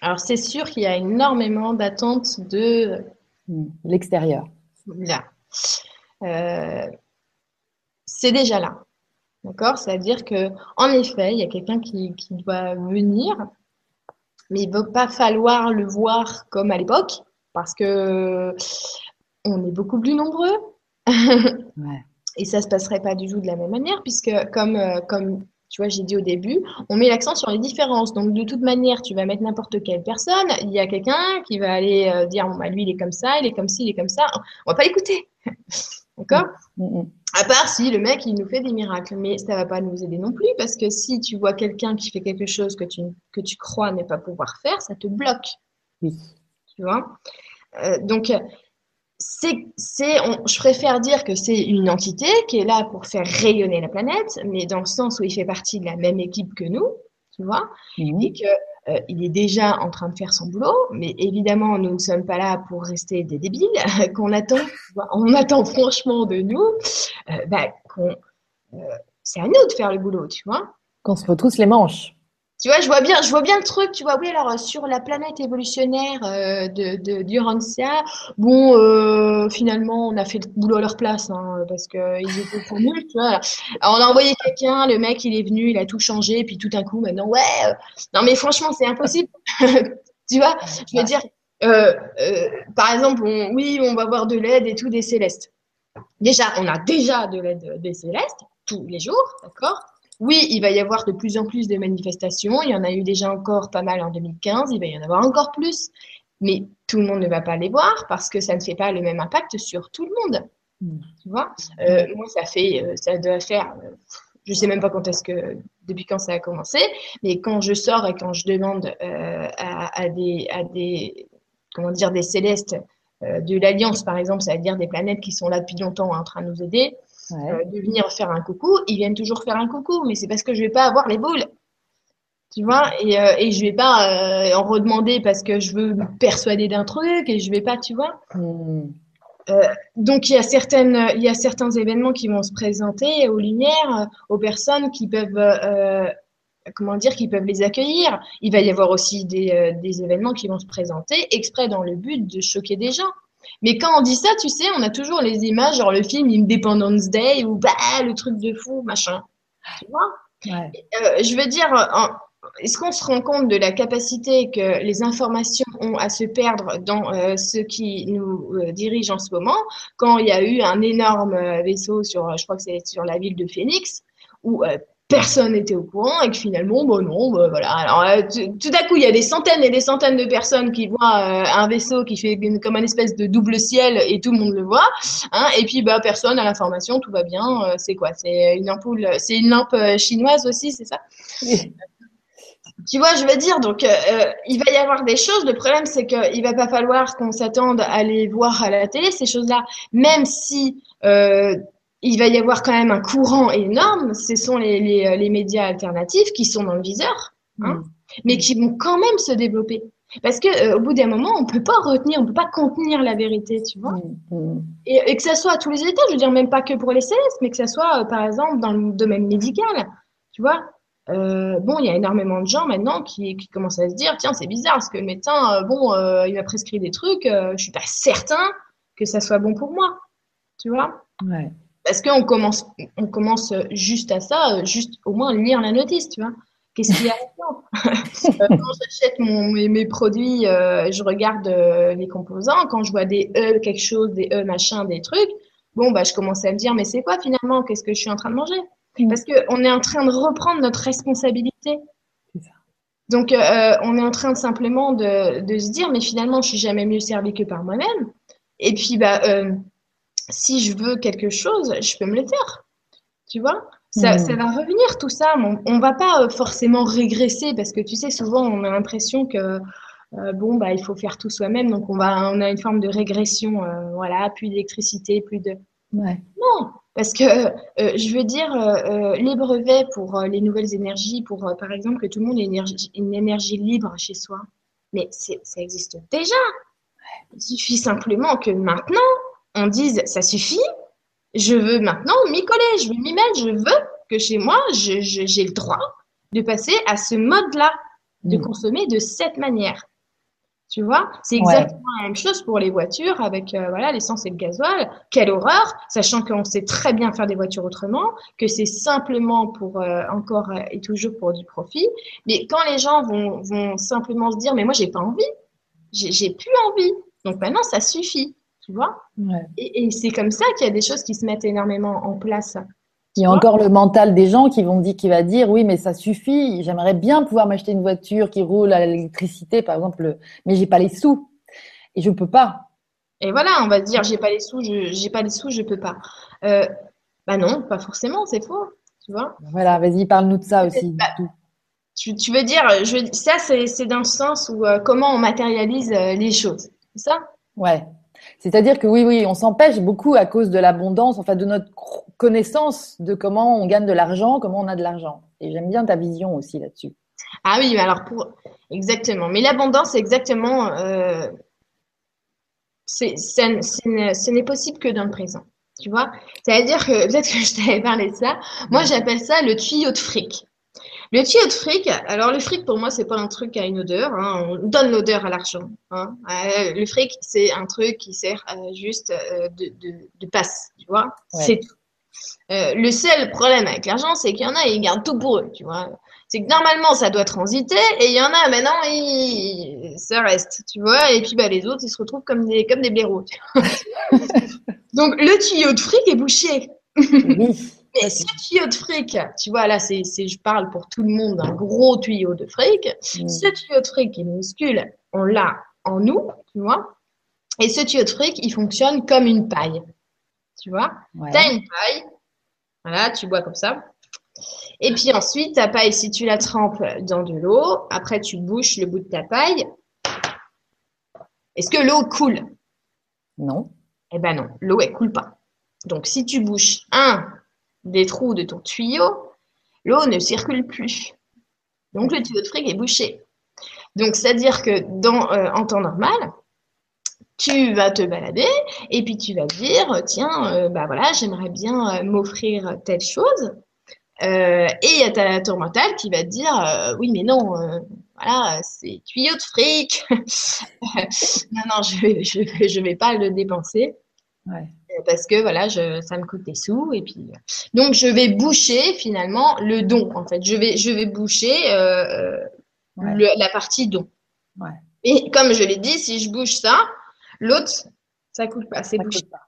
Alors, c'est sûr qu'il y a énormément d'attentes de Hmm, L'extérieur. là. Euh, c'est déjà là. D'accord? C'est-à-dire que, en effet, il y a quelqu'un qui, qui doit venir, mais il ne va pas falloir le voir comme à l'époque, parce que on est beaucoup plus nombreux. Ouais. Et ça se passerait pas du tout de la même manière, puisque comme, euh, comme tu vois, j'ai dit au début, on met l'accent sur les différences. Donc de toute manière, tu vas mettre n'importe quelle personne, il y a quelqu'un qui va aller euh, dire, bon, bah, lui, il est comme ça, il est comme ci, il est comme ça. On va pas l'écouter. D'accord? Hmm, hmm. À part si le mec, il nous fait des miracles. Mais ça va pas nous aider non plus, parce que si tu vois quelqu'un qui fait quelque chose que tu, que tu crois ne pas pouvoir faire, ça te bloque Oui. tu vois? Euh, donc, c'est, c'est, on- je préfère dire que c'est une entité qui est là pour faire rayonner la planète, mais dans le sens où il fait partie de la même équipe que nous, tu vois, Hmm. et que euh, il est déjà en train de faire son boulot, mais évidemment, nous ne sommes pas là pour rester des débiles, qu'on attend, on attend franchement de nous, euh, bah, qu'on, euh, c'est à nous de faire le boulot, tu vois. Qu'on se retrousse les manches. Tu vois, je vois bien, je vois bien le truc, tu vois, oui, alors euh, sur la planète évolutionnaire euh, de, de bon, euh, finalement, on a fait le boulot à leur place, hein, parce que ils étaient trop nuls, tu vois. Alors, on a envoyé quelqu'un, le mec, il est venu, il a tout changé, puis tout d'un coup, maintenant, ouais, euh, non, mais franchement, c'est impossible. Tu vois, je veux dire, euh, euh, par exemple, on- oui, on va avoir de l'aide et tout des célestes. Déjà, on a déjà de l'aide des célestes tous les jours, d'accord? Oui, il va y avoir de plus en plus de manifestations. Il y en a eu déjà encore pas mal en 2015. Il va y en avoir encore plus. Mais tout le monde ne va pas les voir parce que ça ne fait pas le même impact sur tout le monde. Tu vois? Euh, Moi, ça fait, euh, ça doit faire, euh, je sais même pas quand est-ce que, depuis quand ça a commencé, mais quand je sors et quand je demande à, des, à des, comment dire, des célestes de l'Alliance, par exemple, ça veut dire des planètes qui sont là depuis longtemps en train de nous aider, Ouais. euh, de venir faire un coucou, ils viennent toujours faire un coucou, mais c'est parce que je vais pas avoir les boules. Tu vois, et, euh, et je vais pas euh, en redemander parce que je veux me persuader d'un truc et je vais pas, tu vois. Hmm. Donc il y a certaines, il y a certains événements qui vont se présenter aux lumières, euh, aux personnes qui peuvent, euh, comment dire, qui peuvent les accueillir. Il va y avoir aussi des, euh, des événements qui vont se présenter exprès dans le but de choquer des gens. Mais quand on dit ça, tu sais, on a toujours les images, genre le film Independence Day ou bah le truc de fou, machin. Tu vois? Ouais. Euh, je veux dire, est-ce qu'on se rend compte de la capacité que les informations ont à se perdre dans euh, ce qui nous euh, dirige en ce moment? Quand il y a eu un énorme vaisseau sur, je crois que c'est sur la ville de Phoenix, où personne n'était au courant et que finalement, bon non, bah, voilà. Alors euh, tout d'un coup, il y a des centaines et des centaines de personnes qui voient euh, un vaisseau qui fait une- comme un espèce de double ciel et tout le monde le voit, hein, et puis bah personne à l'information, tout va bien. euh, c'est quoi? C'est une ampoule, c'est une lampe chinoise aussi, c'est ça? Tu vois, je veux dire, donc euh, il va y avoir des choses. Le problème, c'est qu'il va pas falloir qu'on s'attende à les voir à la télé, ces choses-là, même si euh, il va y avoir quand même un courant énorme. Ce sont les, les, les médias alternatifs qui sont dans le viseur, hein, Hmm. mais qui vont quand même se développer. Parce que euh, au bout d'un moment, on peut pas retenir, on peut pas contenir la vérité, tu vois. Mm, mm. Et, et que ça soit à tous les états, je veux dire même pas que pour les célestes, mais que ça soit euh, par exemple dans le domaine médical, tu vois. Euh, bon, il y a énormément de gens maintenant qui, qui commencent à se dire, tiens, c'est bizarre, parce que le médecin, euh, bon, euh, il m'a prescrit des trucs, euh, je suis pas certain que ça soit bon pour moi, tu vois. Ouais. Parce qu'on commence, on commence juste à ça, juste au moins lire la notice, tu vois. Qu'est-ce qu'il y a là-dedans Euh, Quand j'achète mes, mes produits, euh, je regarde euh, les composants. Quand je vois des E quelque chose, des E machin, des trucs, bon, bah, je commence à me dire, mais c'est quoi finalement? Qu'est-ce que je suis en train de manger? Mm. Parce qu'on est en train de reprendre notre responsabilité. C'est ça. Donc, euh, on est en train de simplement de, de se dire, mais finalement, je suis jamais mieux servi que par moi-même. Et puis, bah, si je veux quelque chose, je peux me le faire. Tu vois? Ça, Mm. ça va revenir tout ça. On, on va pas euh, forcément régresser parce que tu sais, souvent, on a l'impression que euh, bon, bah, il faut faire tout soi-même. Donc, on va, on a une forme de régression. euh, voilà, plus d'électricité, plus de. Ouais. Non, parce que euh, je veux dire, les brevets pour les nouvelles énergies, pour par exemple que tout le monde ait une énergie, une énergie libre chez soi, mais ça existe déjà. Il suffit simplement que maintenant, on dise, ça suffit, je veux maintenant m'y coller, je veux m'y mettre, je veux que chez moi, je, je- j'ai le droit de passer à ce mode-là, de Mm. consommer de cette manière. Tu vois, c'est Ouais. exactement la même chose pour les voitures avec euh, voilà l'essence et le gasoil. Quelle horreur, sachant qu'on sait très bien faire des voitures autrement, que c'est simplement pour euh, encore et toujours pour du profit. Mais quand les gens vont, vont simplement se dire mais moi j'ai pas envie, j'ai j'ai plus envie, donc maintenant ça suffit, tu vois. Ouais. Et, et c'est comme ça qu'il y a des choses qui se mettent énormément en place. Il y a encore le mental des gens qui vont dire, qui va dire, oui, mais ça suffit. J'aimerais bien pouvoir m'acheter une voiture qui roule à l'électricité, par exemple, mais j'ai pas les sous et je peux pas. Et voilà, on va dire j'ai pas les sous, je j'ai pas les sous, je peux pas. Euh, bah non, pas forcément, c'est faux, tu vois. Voilà, vas-y, parle-nous de ça aussi. Bah, Tu, tu veux dire, je, ça c'est c'est dans le sens où euh, comment on matérialise euh, les choses, c'est ça? Ouais. C'est-à-dire que oui, oui, on s'empêche beaucoup à cause de l'abondance, enfin de notre connaissance de comment on gagne de l'argent, comment on a de l'argent. Et j'aime bien ta vision aussi là-dessus. Ah oui, alors pour exactement. Mais l'abondance, c'est exactement, euh, c'est, c'est- c'est- ce n'est possible que dans le présent. Tu vois? C'est-à-dire que peut-être que je t'avais parlé de ça. Moi, j'appelle ça le tuyau de fric. Le tuyau de fric, alors le fric pour moi c'est pas un truc à une odeur, hein, on donne l'odeur à l'argent. Hein. Euh, le fric c'est un truc qui sert euh, juste euh, de, de, de passe, tu vois, Ouais. c'est tout. Le seul problème avec l'argent c'est qu'il y en a ils gardent tout pour eux, tu vois. C'est que normalement ça doit transiter et il y en a maintenant ils... ça reste, tu vois, et puis bah les autres ils se retrouvent comme des comme des blaireaux. Donc le tuyau de fric est bouché. Mais ce tuyau de fric, tu vois, là, c'est, je parle pour tout le monde d'un gros tuyau de fric. Mm. Ce tuyau de fric qui est minuscule, on l'a en nous, tu vois. Et ce tuyau de fric, il fonctionne comme une paille. Tu vois, Ouais. t'as une paille, voilà, tu bois comme ça. Et puis ensuite, ta paille, si tu la trempes dans de l'eau, après tu bouches le bout de ta paille. Est-ce que l'eau coule? Non. Eh ben non, l'eau elle coule pas. Donc si tu bouches un des trous de ton tuyau, l'eau ne circule plus. Donc le tuyau de fric est bouché. Donc c'est-à-dire que dans euh, en temps normal, tu vas te balader et puis tu vas dire tiens euh, bah j'aimerais bien euh, m'offrir telle chose et il y a ta tour mentale qui va te dire oui mais non voilà c'est tuyau de fric non non je vais, vais, pas le dépenser. Parce que voilà, je, ça me coûte des sous et puis donc je vais boucher finalement le don en fait. Je vais je vais boucher euh, euh, Ouais. le- la partie don. Ouais. Et comme je l'ai dit, si je bouge ça, l'autre ça coule pas, c'est bouché. coûte pas.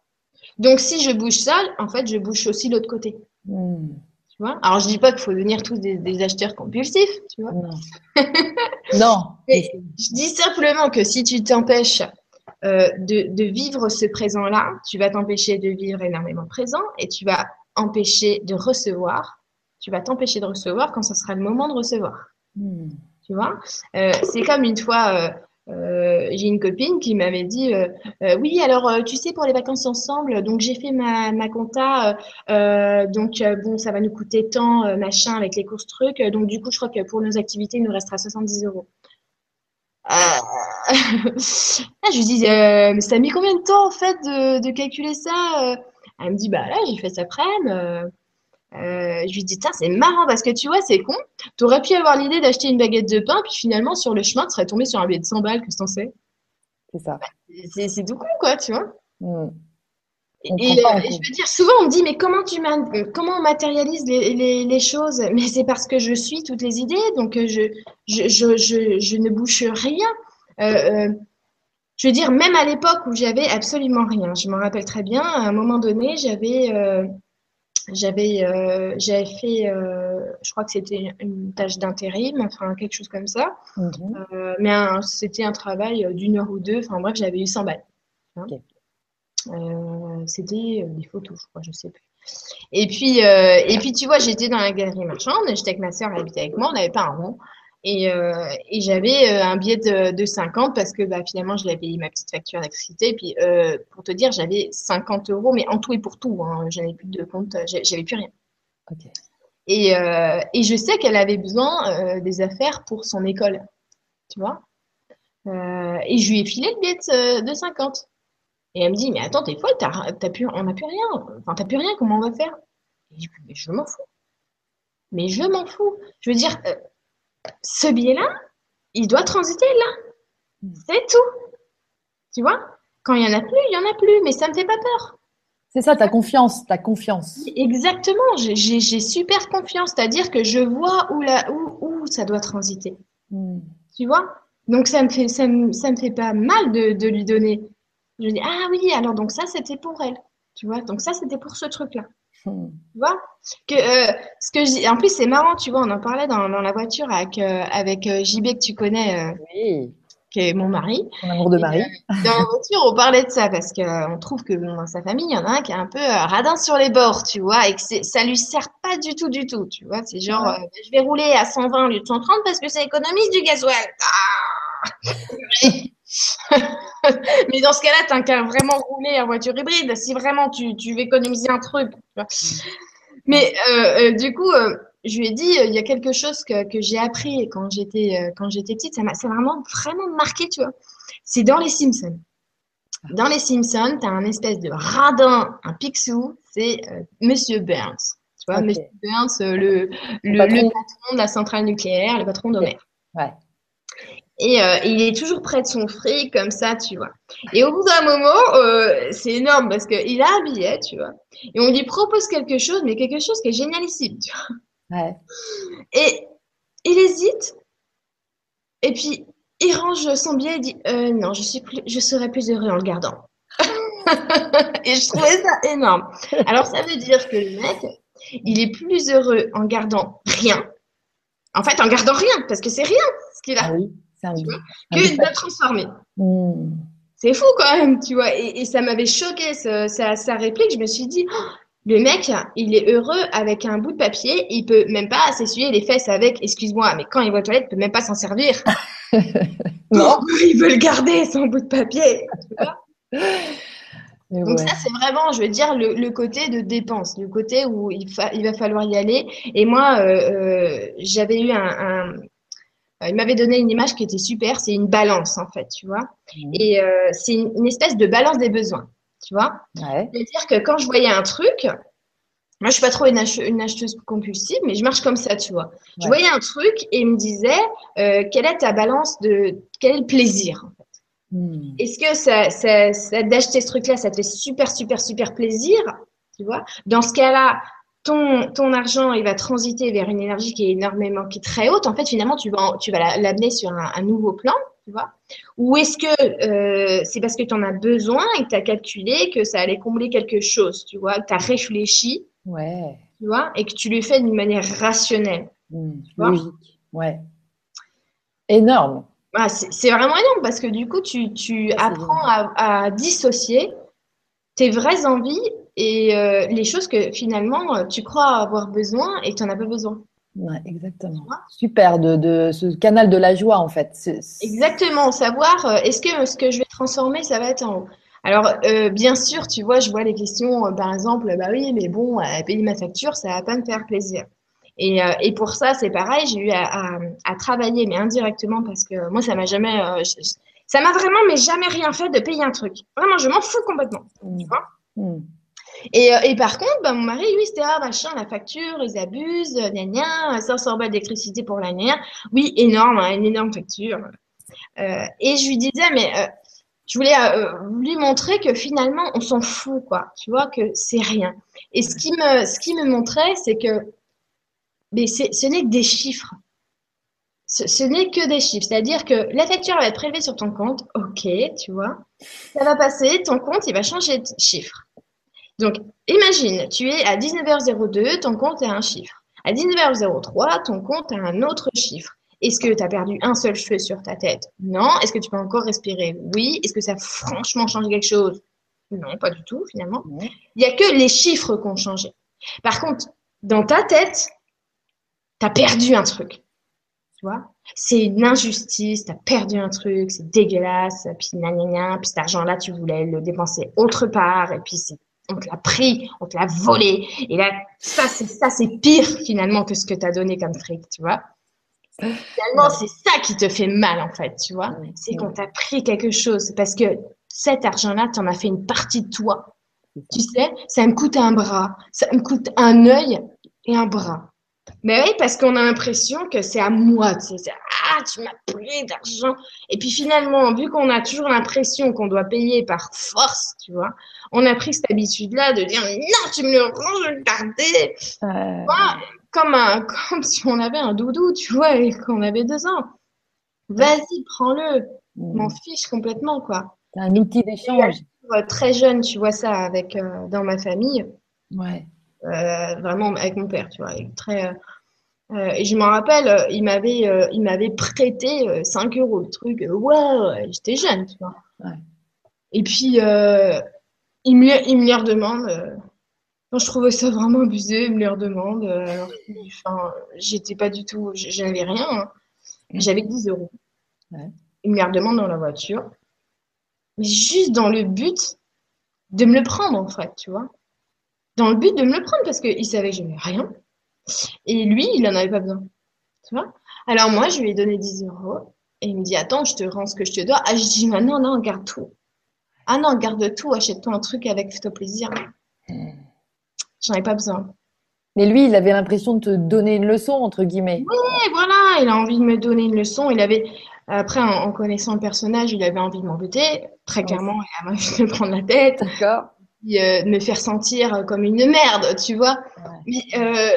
Donc si je bouge ça, en fait, je bouge aussi l'autre côté. Mm. Tu vois? Alors je dis pas qu'il faut devenir tous des, des acheteurs compulsifs, tu vois. Non. non. Mais je dis simplement que si tu t'empêches euh, de, de vivre ce présent-là, tu vas t'empêcher de vivre énormément présent et tu vas empêcher de recevoir. Tu vas t'empêcher de recevoir quand ce sera le moment de recevoir. Mm. Tu vois? Euh, C'est comme une fois, euh, j'ai une copine qui m'avait dit oui alors tu sais pour les vacances ensemble donc j'ai fait ma, ma compta donc bon ça va nous coûter tant machin avec les courses trucs donc du coup je crois que pour nos activités il nous restera 70 euros je lui dis, euh, mais ça a mis combien de temps en fait de, de calculer ça Elle me dit, bah là, j'ai fait ça après. Euh, je lui dis, tiens, c'est marrant parce que tu vois, c'est con. Tu aurais pu avoir l'idée d'acheter une baguette de pain, puis finalement, sur le chemin, tu serais tombé sur un billet de 100 balles, que t'en sais C'est ça. C'est tout con, quoi, tu vois. Mm. Et, et, je veux dire, souvent on me dit, mais comment tu comment on matérialise les, les, les choses? Mais c'est parce que je suis toutes les idées, donc je, je, je, je, je ne bouche rien. Euh, euh, je veux dire, même à l'époque où j'avais absolument rien, je m'en rappelle très bien, à un moment donné, j'avais euh, j'avais euh, j'avais fait, euh, je crois que c'était une tâche d'intérim, enfin quelque chose comme ça, Mhm. Euh, mais c'était un travail d'une heure ou deux, enfin bref, j'avais eu 100 balles. hein. Euh, c'était euh, des photos, je crois, je sais plus. Et puis, euh, et puis tu vois, j'étais dans la galerie marchande, j'étais avec ma sœur, elle habitait avec moi, on n'avait pas un rond. Et, euh, et j'avais un billet de, de 50 parce que bah, finalement, je l'avais payé ma petite facture d'électricité. Et puis, pour te dire, j'avais 50 euros, mais en tout et pour tout. Hein, j'avais plus de compte, j'avais plus rien. Et, et je sais qu'elle avait besoin des affaires pour son école, tu vois. Et je lui ai filé le billet de, de 50. Et elle me dit, mais attends, t'es folle, t'as, t'as plus, on n'a plus rien. Enfin, t'as plus rien, comment on va faire? Et je dis, mais je m'en fous. Mais je m'en fous. Je veux dire, euh, ce billet-là, il doit transiter là. C'est tout. Tu vois? Quand il y en a plus, il y en a plus, mais ça me fait pas peur. C'est ça, ta confiance, ta confiance. Exactement, j'ai j'ai- j'ai super confiance, c'est-à-dire que je vois où, la, où, où ça doit transiter. Mm. Tu vois? Donc ça me fait ça me, ça me fait pas mal de, de lui donner. Je dis ah oui, alors donc ça c'était pour elle. Tu vois? Donc ça c'était pour ce truc-là. Mm. Tu vois? Que euh, ce que je en plus c'est marrant, tu vois, on en parlait dans, dans la voiture avec euh, avec euh, JB que tu connais Oui, qui est mon mari. ton amour de mari. euh, dans la voiture, on parlait de ça parce que euh, trouve que bon, dans sa famille, il y en a un qui est un peu euh, radin sur les bords, tu vois, et que ça lui sert pas du tout, du tout, tu vois. C'est genre, Ouais. je vais rouler à 120 au lieu de 130 parce que ça économise du gasoil. Ah Mais dans ce cas-là, t'as qu'à vraiment rouler en voiture hybride si vraiment tu, tu veux économiser un truc. tu vois. Mais euh, euh, du coup, euh, je lui ai dit, euh, il y a quelque chose que, que j'ai appris quand j'étais euh, quand j'étais petite, ça m'a vraiment vraiment marqué, tu vois. C'est dans les Simpsons. Dans les Simpsons, tu as un espèce de radin, un pixou, c'est Monsieur Burns. Tu vois. Monsieur Burns, le, le, patron. le patron de la centrale nucléaire, le patron d'Homer. Ouais. Et euh, il est toujours près de son fric, comme ça, tu vois. Et au bout d'un moment, euh, c'est énorme parce qu'il a un billet, tu vois. Et on lui propose quelque chose, mais quelque chose qui est génialissime, tu vois. Ouais. Et il hésite. Et puis, il range son billet et dit euh, Non, je, suis plus, je serai plus heureux en le gardant. et je trouvais ça énorme. Alors, ça veut dire que le mec, il est plus heureux en gardant rien. En fait, en gardant rien, parce que c'est rien ce qu'il a, Ah oui, un, un que de transformer. Mm. C'est fou quand même, tu vois. Et, et ça m'avait choqué, sa, réplique. Je me suis dit, Oh, le mec, il est heureux avec un bout de papier. Il peut même pas s'essuyer les fesses avec, excuse-moi, mais quand il va aux toilettes, il peut même pas s'en servir. Non. il veut le garder, son bout de papier. tu vois. Mais Donc ouais. ça, c'est vraiment, je veux dire, le, le côté de dépense, le côté où il, fa- il va falloir y aller. Et moi, euh, euh, j'avais eu un, un- il m'avait donné une image qui était super. C'est une balance en fait, tu vois. Mhm. Et euh, c'est une, une espèce de balance des besoins, tu vois. Ouais. C'est-à-dire que quand je voyais un truc, moi je suis pas trop une, ach- une acheteuse compulsive, mais je marche comme ça, tu vois. Je voyais un truc et il me disait euh, quelle est ta balance de quel est le plaisir. en fait. Mm. Est-ce que ça, ça, ça- d'acheter ce truc-là, ça te fait super super super plaisir, tu vois? Dans ce cas-là, ton ton argent, il va transiter vers une énergie qui est énormément qui est très haute. En fait, finalement, tu vas tu l'amener sur un, un nouveau plan, tu vois Ou est-ce que euh, c'est parce que tu en as besoin et que tu as calculé que ça allait combler quelque chose, tu vois, que tu as réfléchi, Ouais. tu vois, et que tu le fais d'une manière rationnelle. Mm. vois Logique. Ouais. Énorme. Voilà, c'est c'est vraiment énorme parce que du coup, tu, tu apprends à, à dissocier tes vraies envies et euh, les choses que finalement euh, tu crois avoir besoin et que tu n'en as pas besoin. Ouais, exactement. Super de, de ce canal de la joie en fait. Exactement, savoir euh, est-ce que ce que je vais transformer, ça va être en haut? Alors, euh, bien sûr, tu vois, je vois les questions, euh, par exemple, bah oui, mais bon, payer ma facture, ça va pas me faire plaisir. Et, et pour ça, c'est pareil, j'ai eu à, à, à, travailler, mais indirectement, parce que moi, ça m'a jamais, ça m'a vraiment, mais jamais rien fait de payer un truc. Vraiment, je m'en fous complètement. Tu vois? Mmh. Et, euh, et, par contre, bah, mon mari, lui, c'était, ah, machin, la facture, ils abusent, gna gna, 500 balles d'électricité pour l'année. Oui, énorme, hein, une énorme facture. Euh, et je lui disais, mais euh, je voulais euh, lui montrer que finalement, on s'en fout, quoi. Tu vois, que c'est rien. Et ce qui me, ce qui me montrait, c'est que mais ce n'est que des chiffres. Ce n'est que des chiffres. C'est-à-dire que la facture va être prélevée sur ton compte. OK, tu vois. Ça va passer, ton compte, il va changer de chiffre. Donc, imagine, tu es à 19h02, ton compte est un chiffre. À 19h03, ton compte a un autre chiffre. Est-ce que tu as perdu un seul cheveu sur ta tête? Non. Est-ce que tu peux encore respirer? Oui. Est-ce que ça a franchement changé quelque chose? Non, pas du tout finalement. Il n'y a que les chiffres qui ont changé. Par contre, dans ta tête, tu as perdu un truc. Tu vois? C'est une injustice, tu as perdu un truc, c'est dégueulasse, puis gna, puis cet argent-là, tu voulais le dépenser autre part, et puis c'est on te l'a pris, on te l'a volé. Et là, ça, c'est ça, c'est pire finalement que ce que tu as donné comme fric, tu vois. Finalement, c'est ça qui te fait mal, en fait, tu vois. C'est qu'on t'a pris quelque chose. Parce que cet argent-là, tu en as fait une partie de toi. Tu sais, ça me coûte un bras, ça me coûte un œil et un bras. Mais oui, parce qu'on a l'impression que c'est à moi. Tu sais, ah, tu m'as pris d'argent. Et puis finalement, vu qu'on a toujours l'impression qu'on doit payer par force, tu vois, on a pris cette habitude-là de dire non, tu me le rends, je vais le garder. Euh comme, un, comme si on avait un doudou, tu vois, et qu'on avait deux ans. Vas-y, prends-le. Mm. M'en fiche complètement, quoi. C'est un outil d'échange. Très jeune, tu vois ça avec euh, dans ma famille. Ouais. Euh, vraiment avec mon père, tu vois. Très, euh, et je m'en rappelle, il m'avait, il m'avait prêté 5 euros le truc. Ouais, j'étais jeune, tu vois. Ouais. Et puis, il me, il me les redemande je trouvais ça vraiment abusé, il me les redemande. Euh, enfin, j'étais pas du tout, j'avais rien. Hein. J'avais 10 euros. Il me les redemande dans la voiture. Mais juste dans le but de me le prendre, en fait, tu vois. Dans le but de me le prendre parce qu'il savait que je n'avais rien. Et lui, il en avait pas besoin. Tu vois? Alors moi, je lui ai donné 10 euros. Et il me dit, attends, je te rends ce que je te dois. Ah, je dis, ah, non, non, garde tout. Ah non, garde tout, achète-toi un truc avec ton plaisir. Mmh. J'en ai pas besoin. Mais lui, il avait l'impression de te donner une leçon, entre guillemets. Oui, voilà, il a envie de me donner une leçon. Il avait, après, en, connaissant le personnage, il avait envie de m'embêter. Très clairement, il avait envie de me prendre la tête. D'accord. Euh, de me faire sentir comme une merde, tu vois. Mais, euh,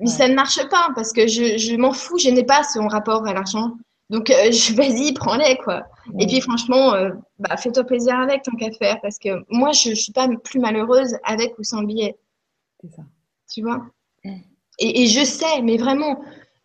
mais ça ne marche pas parce que je, je m'en fous, je n'ai pas son rapport à l'argent. Donc, euh, vas-y, prends-les, quoi. Et puis, franchement, euh, bah, fais-toi plaisir avec tant qu'à faire parce que moi, je ne suis pas plus malheureuse avec ou sans billet. C'est ça. Tu vois? Et, et, je sais, mais vraiment,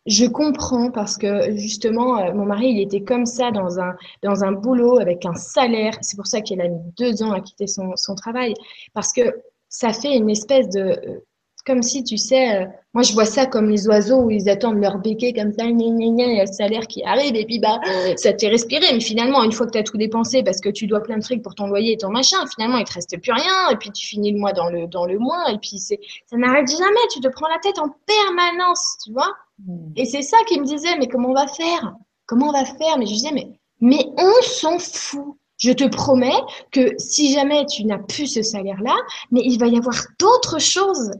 je comprends parce que justement, euh, mon mari, il était comme ça dans un, dans un boulot avec un salaire. C'est pour ça qu'il a mis deux ans à quitter son, son travail. Parce que ça fait une espèce de comme si, tu sais, euh, moi je vois ça comme les oiseaux où ils attendent leur béquet comme ça, gna, gna, gna, il y a le salaire qui arrive et puis bah ça te fait respirer. Mais finalement, une fois que tu as tout dépensé parce que tu dois plein de trucs pour ton loyer et ton machin, finalement il te reste plus rien et puis tu finis le mois dans le dans le mois et puis c'est ça n'arrête jamais. Tu te prends la tête en permanence, tu vois. Hmm. Et c'est ça qui me disait mais comment on va faire? Comment on va faire? Mais je disais mais mais on s'en fout. Je te promets que si jamais tu n'as plus ce salaire-là, mais il va y avoir d'autres choses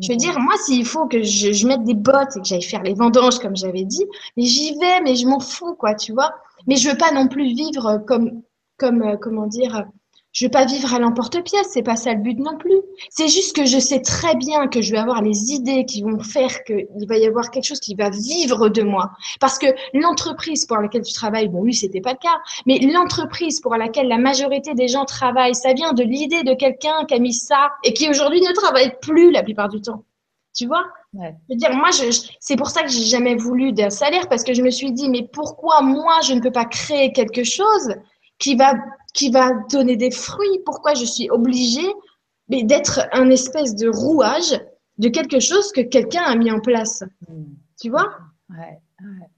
je veux dire, moi, s'il faut que je, je, mette des bottes et que j'aille faire les vendanges, comme j'avais dit, mais j'y vais, mais je m'en fous, quoi, tu vois. Mais je veux pas non plus vivre comme, comme, euh, comment dire, je veux pas vivre à l'emporte-pièce, c'est pas ça le but non plus. C'est juste que je sais très bien que je vais avoir les idées qui vont faire qu'il va y avoir quelque chose qui va vivre de moi. Parce que l'entreprise pour laquelle tu travailles, bon oui, c'était pas le cas, mais l'entreprise pour laquelle la majorité des gens travaillent, ça vient de l'idée de quelqu'un qui a mis ça et qui aujourd'hui ne travaille plus la plupart du temps. Tu vois? Ouais. Je veux dire, moi, je, c'est pour ça que j'ai jamais voulu d'un salaire parce que je me suis dit, mais pourquoi moi je ne peux pas créer quelque chose? Qui va qui va donner des fruits. Pourquoi je suis obligée d'être un espèce de rouage de quelque chose que quelqu'un a mis en place hmm. Tu vois? Ouais,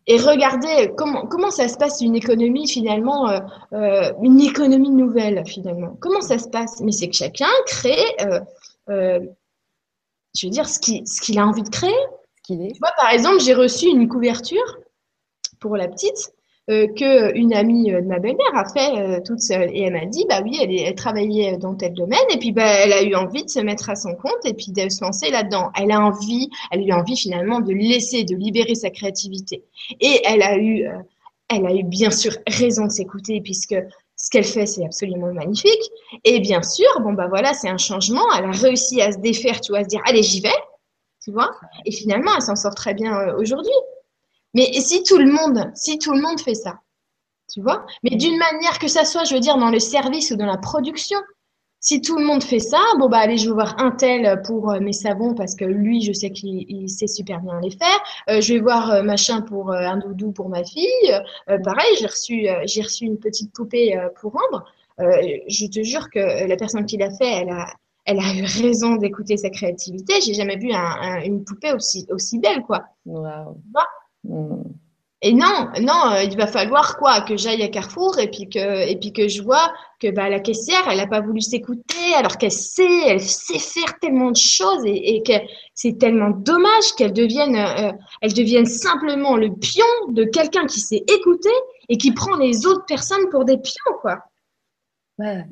Et regardez comment, comment ça se passe une économie finalement, euh, euh, une économie nouvelle finalement. Comment ça se passe? Mais c'est que chacun crée, euh, je veux dire, ce qu'il ce qu'il a envie de créer. Stylé. Tu vois, par exemple, j'ai reçu une couverture pour la petite euh, que une amie de ma belle-mère a fait euh, toute seule. Et elle m'a dit bah oui elle, elle travaillait dans tel domaine. Et puis bah elle a eu envie de se mettre à son compte et puis de se lancer là-dedans. Elle a envie elle a eu envie finalement de laisser de libérer sa créativité. Et elle a eu euh, elle a eu bien sûr raison de s'écouter puisque ce qu'elle fait c'est absolument magnifique. Et bien sûr bon bah voilà c'est un changement. Elle a réussi à se défaire tu vois à se dire allez j'y vais tu vois. Et finalement elle s'en sort très bien aujourd'hui mais si tout le monde, si tout le monde fait ça, tu vois, mais d'une manière que ça soit, je veux dire, dans le service ou dans la production. Si tout le monde fait ça, bon bah allez, je vais voir un tel pour euh, mes savons parce que lui, je sais qu'il sait super bien les faire. Euh, je vais voir euh, machin pour un doudou pour ma fille. pareil, j'ai reçu, j'ai reçu une petite poupée pour rendre. je te jure que la personne qui l'a fait, elle a, elle a eu raison d'écouter sa créativité. J'ai jamais vu une poupée aussi aussi belle, quoi. Wow. Et non, non, euh, il va falloir quoi que j'aille à Carrefour et puis que et puis que je vois que bah la caissière, elle a pas voulu s'écouter alors qu'elle sait, elle sait faire tellement de choses et, que c'est tellement dommage qu'elle devienne euh, elle devienne simplement le pion de quelqu'un qui sait écouter et qui prend les autres personnes pour des pions quoi. Ouais.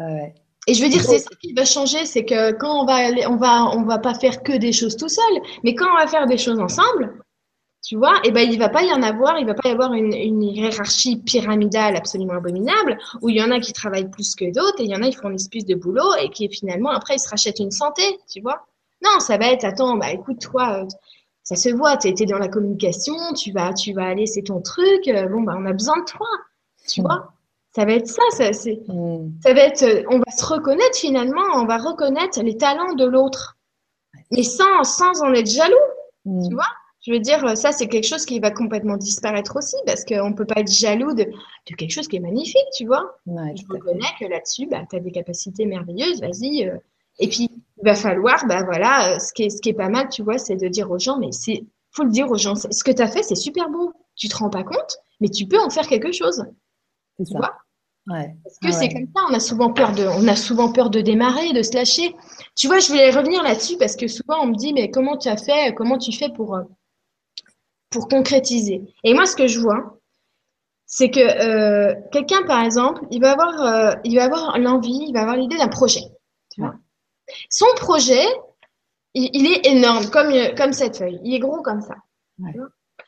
ouais. Et je veux dire, c'est ça qui va changer, c'est que quand on va aller, on va, on va pas faire que des choses tout seul, mais quand on va faire des choses ensemble, tu vois, et eh ben il va pas y en avoir, il va pas y avoir une, une, hiérarchie pyramidale absolument abominable où il y en a qui travaillent plus que d'autres et il y en a qui font une plus de boulot et qui finalement après ils se rachètent une santé, tu vois. Non, ça va être attends, bah écoute toi, euh, ça se voit, tu étais dans la communication, tu vas tu vas aller c'est ton truc, euh, bon bah on a besoin de toi, tu vois. Ça va être ça, ça c'est mm. ça va être euh, on va se reconnaître finalement, on va reconnaître les talents de l'autre. Mais sans sans en être jaloux, mm. tu vois je veux dire, ça, c'est quelque chose qui va complètement disparaître aussi parce qu'on ne peut pas être jaloux de, quelque chose qui est magnifique, tu vois. je reconnais que là-dessus, bah, tu as des capacités merveilleuses, vas-y. Euh. Et puis, il va falloir, bah voilà, euh, ce qui est, ce qui est pas mal, tu vois, c'est de dire aux gens, mais c'est, faut le dire aux gens, ce que tu as fait, c'est super beau. Tu te rends pas compte, mais tu peux en faire quelque chose. Tu vois? Ouais. Parce que c'est comme ça, on a souvent peur de, on a souvent peur de démarrer, de se lâcher. Tu vois, je voulais revenir là-dessus parce que souvent on me dit, mais comment tu as fait, comment tu fais pour, euh, pour concrétiser. Et moi, ce que je vois, c'est que euh, quelqu'un, par exemple, il va avoir, euh, il va avoir l'envie, il va avoir l'idée d'un projet. Tu vois Son projet, il, est énorme, comme, comme cette feuille. Il est gros comme ça.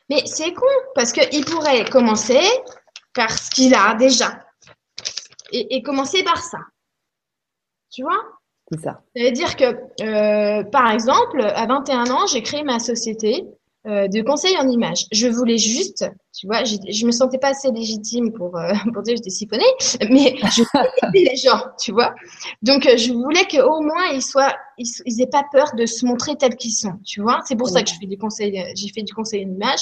Mais c'est con, parce qu'il pourrait commencer par ce qu'il a déjà. Et, et, commencer par ça. Tu vois? C'est ça. Ça veut dire que, euh, par exemple, à 21 ans, j'ai créé ma société de conseils en images. Je voulais juste, tu vois, je, je me sentais pas assez légitime pour euh, pour dire que j'étais siphonnée, mais je voulais aider les gens, tu vois. Donc euh, je voulais qu'au moins ils soient, ils, ils, aient pas peur de se montrer tels qu'ils sont, tu vois. C'est pour ça que je fais du conseil, j'ai fait du conseil en images.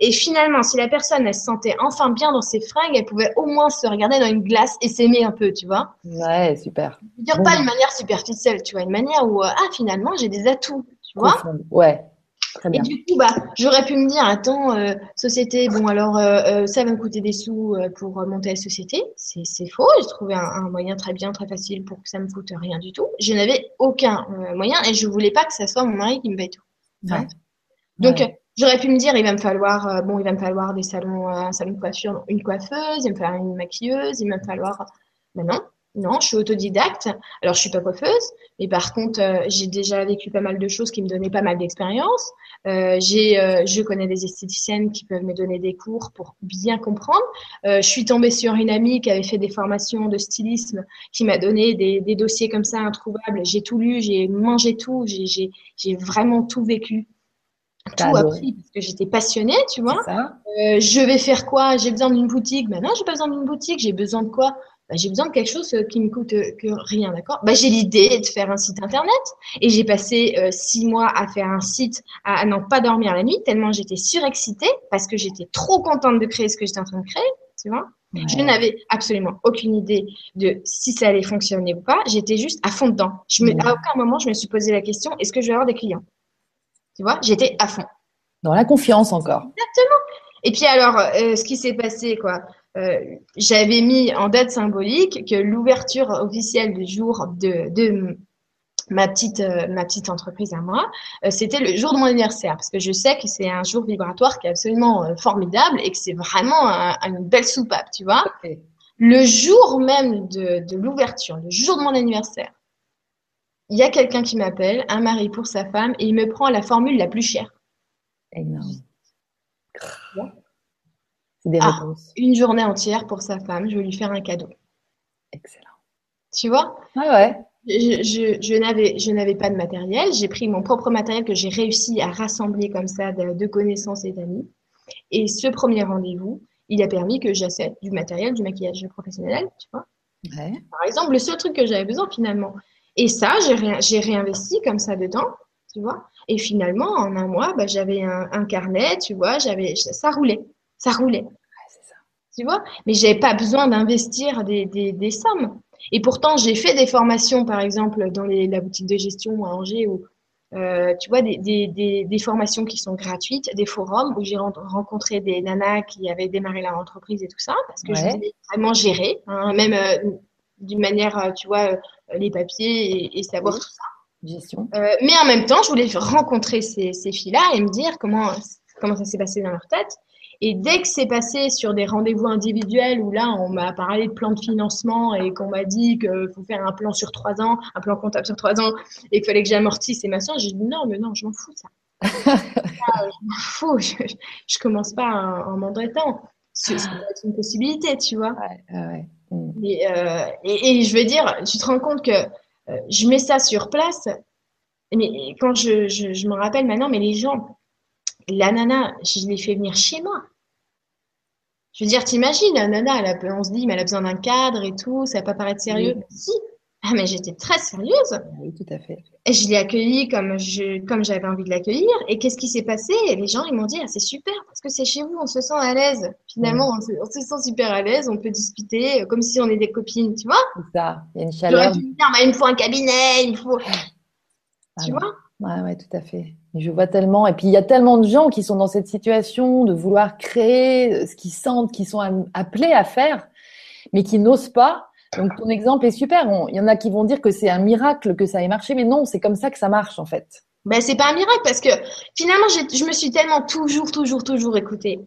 Et finalement, si la personne elle se sentait enfin bien dans ses fringues, elle pouvait au moins se regarder dans une glace et s'aimer un peu, tu vois. Ouais, super. Dire pas une manière superficielle, tu vois, une manière où ah finalement j'ai des atouts, tu vois. Ouais. Et du coup, bah, j'aurais pu me dire, attends, euh, société, bon, alors euh, euh, ça va me coûter des sous pour monter la société. C'est faux. J'ai trouvé un, moyen très bien, très facile pour que ça me coûte rien du tout. Je n'avais aucun moyen et je voulais pas que ce soit mon mari qui me paye tout. Donc, j'aurais pu me dire, il va me falloir, bon, il va me falloir des salons, un salon de coiffure, une coiffeuse, il va me falloir une maquilleuse, il va me falloir. Ben non, non, je suis autodidacte. Alors, je suis pas coiffeuse, mais par contre, euh, j'ai déjà vécu pas mal de choses qui me donnaient pas mal d'expérience. Euh, j'ai, euh, je connais des esthéticiennes qui peuvent me donner des cours pour bien comprendre. je suis tombée sur une amie qui avait fait des formations de stylisme, qui m'a donné des, des, dossiers comme ça introuvables. J'ai tout lu, j'ai mangé tout, j'ai, j'ai, j'ai vraiment tout vécu tout appris parce que j'étais passionnée, tu vois. je vais faire quoi? J'ai besoin d'une boutique. Maintenant, j'ai pas besoin d'une boutique. J'ai besoin de quoi? Bah, j'ai besoin de quelque chose euh, qui me coûte euh, que rien, d'accord? Bah, J'ai l'idée de faire un site internet et j'ai passé euh, six mois à faire un site, à, n'en pas dormir la nuit tellement j'étais surexcitée parce que j'étais trop contente de créer ce que j'étais en train de créer, tu vois? Je n'avais absolument aucune idée de si ça allait fonctionner ou pas. J'étais juste à fond dedans. Je me, À aucun moment, je me suis posé la question est-ce que je vais avoir des clients? Tu vois? J'étais à fond. Dans la confiance encore. Exactement. Et puis alors, ce qui s'est passé, quoi? Euh, j'avais mis en date symbolique que l'ouverture officielle du jour de, de, ma petite euh, ma petite entreprise à moi, euh, c'était le jour de mon anniversaire parce que je sais que c'est un jour vibratoire qui est absolument euh, formidable et que c'est vraiment un- une belle soupape, tu vois. Le jour même de, de l'ouverture, le jour de mon anniversaire, il y a quelqu'un qui m'appelle, un mari pour sa femme, et il me prend la formule la plus chère. Énorme. Des Ah. réponses. Une journée entière pour sa femme, je vais lui faire un cadeau. Excellent. Tu vois? Ouais, ouais. Je, je, je n'avais, pas de matériel. J'ai pris mon propre matériel que j'ai réussi à rassembler comme ça de, de connaissances et d'amis. Et ce premier rendez-vous, il a permis que j'achète du matériel, du maquillage professionnel, tu vois. Ouais. Par exemple, le seul truc que j'avais besoin finalement. Et ça, j'ai ré- j'ai réinvesti comme ça dedans, tu vois. Et finalement, en un mois, bah, j'avais un, un carnet, tu vois, j'avais, ça roulait, ça roulait. Tu vois. Mais j'avais pas besoin d'investir des, des, des sommes. Et pourtant, j'ai fait des formations, par exemple, dans les, la boutique de gestion à Angers, où, euh, tu vois, des, des, formations qui sont gratuites, des forums où j'ai ren- rencontré des nanas qui avaient démarré leur entreprise et tout ça, parce que je Ouais. voulais vraiment gérer, hein, même euh, d'une manière, euh, tu vois, euh, les papiers et, et savoir Oui. tout ça. Gestion. Euh, mais en même temps, je voulais rencontrer ces, ces filles-là et me dire comment, comment ça s'est passé dans leur tête. Et dès que c'est passé sur des rendez-vous individuels où là, on m'a parlé de plan de financement et qu'on m'a dit qu'il faut faire un plan sur trois ans, un plan comptable sur trois ans et qu'il fallait que j'amortisse et machin, j'ai dit non, mais non, je m'en fous ça. Ça, je m'en fous, je, je commence pas en, en m'endettant. C'est être une possibilité, tu vois. Ouais, ouais. Mm. Et, euh, et, et je veux dire, tu te rends compte que euh, je mets ça sur place, mais quand je, je, je me rappelle maintenant, mais les gens, la nana, je l'ai fait venir chez moi. Je veux dire, t'imagines, la nana, elle a, on se dit, mais elle a besoin d'un cadre et tout, ça va pas paraître sérieux. Oui. Si. Ah, mais j'étais très sérieuse. Oui, tout à fait. Et je l'ai accueillie comme je, comme j'avais envie de l'accueillir. Et qu'est-ce qui s'est passé? Et les gens, ils m'ont dit, ah, c'est super, parce que c'est chez vous, on se sent à l'aise. Finalement, on se, on se sent super à l'aise, on peut discuter comme si on est des copines, tu vois? C'est ça. Il y a une J'aurais chaleur. me dire, bah, il me faut un cabinet, il me faut. Ah Tu non. vois? Ouais, ouais, tout à fait. Je vois tellement. Et puis, il y a tellement de gens qui sont dans cette situation de vouloir créer euh, ce qu'ils sentent, qui sont appelés à faire, mais qui n'osent pas. Donc, ton exemple est super. Il y en a qui vont dire que c'est un miracle que ça ait marché, mais non, c'est comme ça que ça marche, en fait. Ben, c'est pas un miracle parce que finalement, je me suis tellement toujours, toujours, toujours écoutée.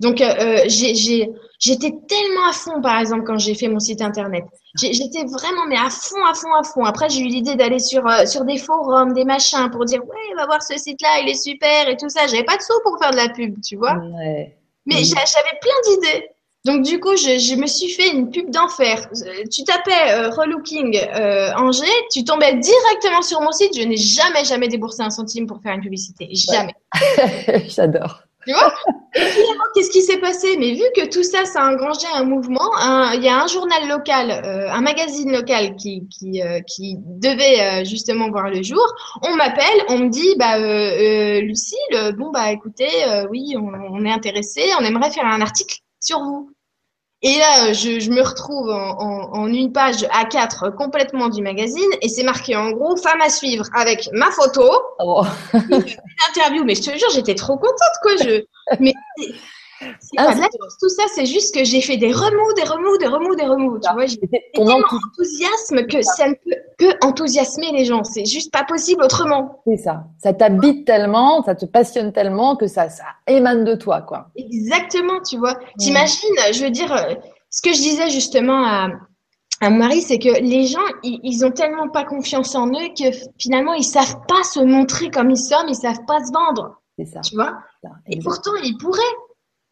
Donc, euh, euh, j'étais tellement à fond, par exemple, quand j'ai fait mon site internet. J'étais vraiment, mais à fond, à fond, à fond. Après, j'ai eu l'idée d'aller sur, euh, sur des forums, des machins pour dire, ouais, va voir ce site-là, il est super et tout ça. J'avais pas de sous pour faire de la pub, tu vois. Ouais. Mais j'a- j'avais plein d'idées. Donc du coup, je, je me suis fait une pub d'enfer. Tu tapais euh, relooking euh, Angers, tu tombais directement sur mon site. Je n'ai jamais, jamais déboursé un centime pour faire une publicité. Jamais. J'adore. Tu vois? Et finalement, qu'est-ce qui s'est passé? Mais vu que tout ça, ça a engrangé un mouvement, il y a un journal local, euh, un magazine local qui, qui, euh, qui devait euh, justement voir le jour. On m'appelle, on me dit, bah, euh, euh, Lucille, bon, bah, écoutez, oui, on est intéressé, on aimerait faire un article sur vous. Et là, je, je me retrouve en, en, en une page A4 complètement du magazine et c'est marqué en gros femme à suivre avec ma photo, Oh. interview. Mais je te jure, j'étais trop contente, quoi. Je, mais Ah, tout ça, c'est juste que j'ai fait des remous, des remous, des remous, des remous. Tu vois, j'ai ton tellement enthousiasme, que ça ne peut que enthousiasmer les gens. C'est juste pas possible autrement. c'est ça. Ça t'habite tellement, ça te passionne tellement que ça, ça émane de toi, quoi. Exactement, tu vois. T'imagines, je veux dire, ce que je disais justement à, à mon mari, c'est que les gens, ils, ils ont tellement pas confiance en eux que finalement, ils savent pas se montrer comme ils sont, ils savent pas se vendre, C'est ça. tu vois? ça, Et pourtant, ils pourraient.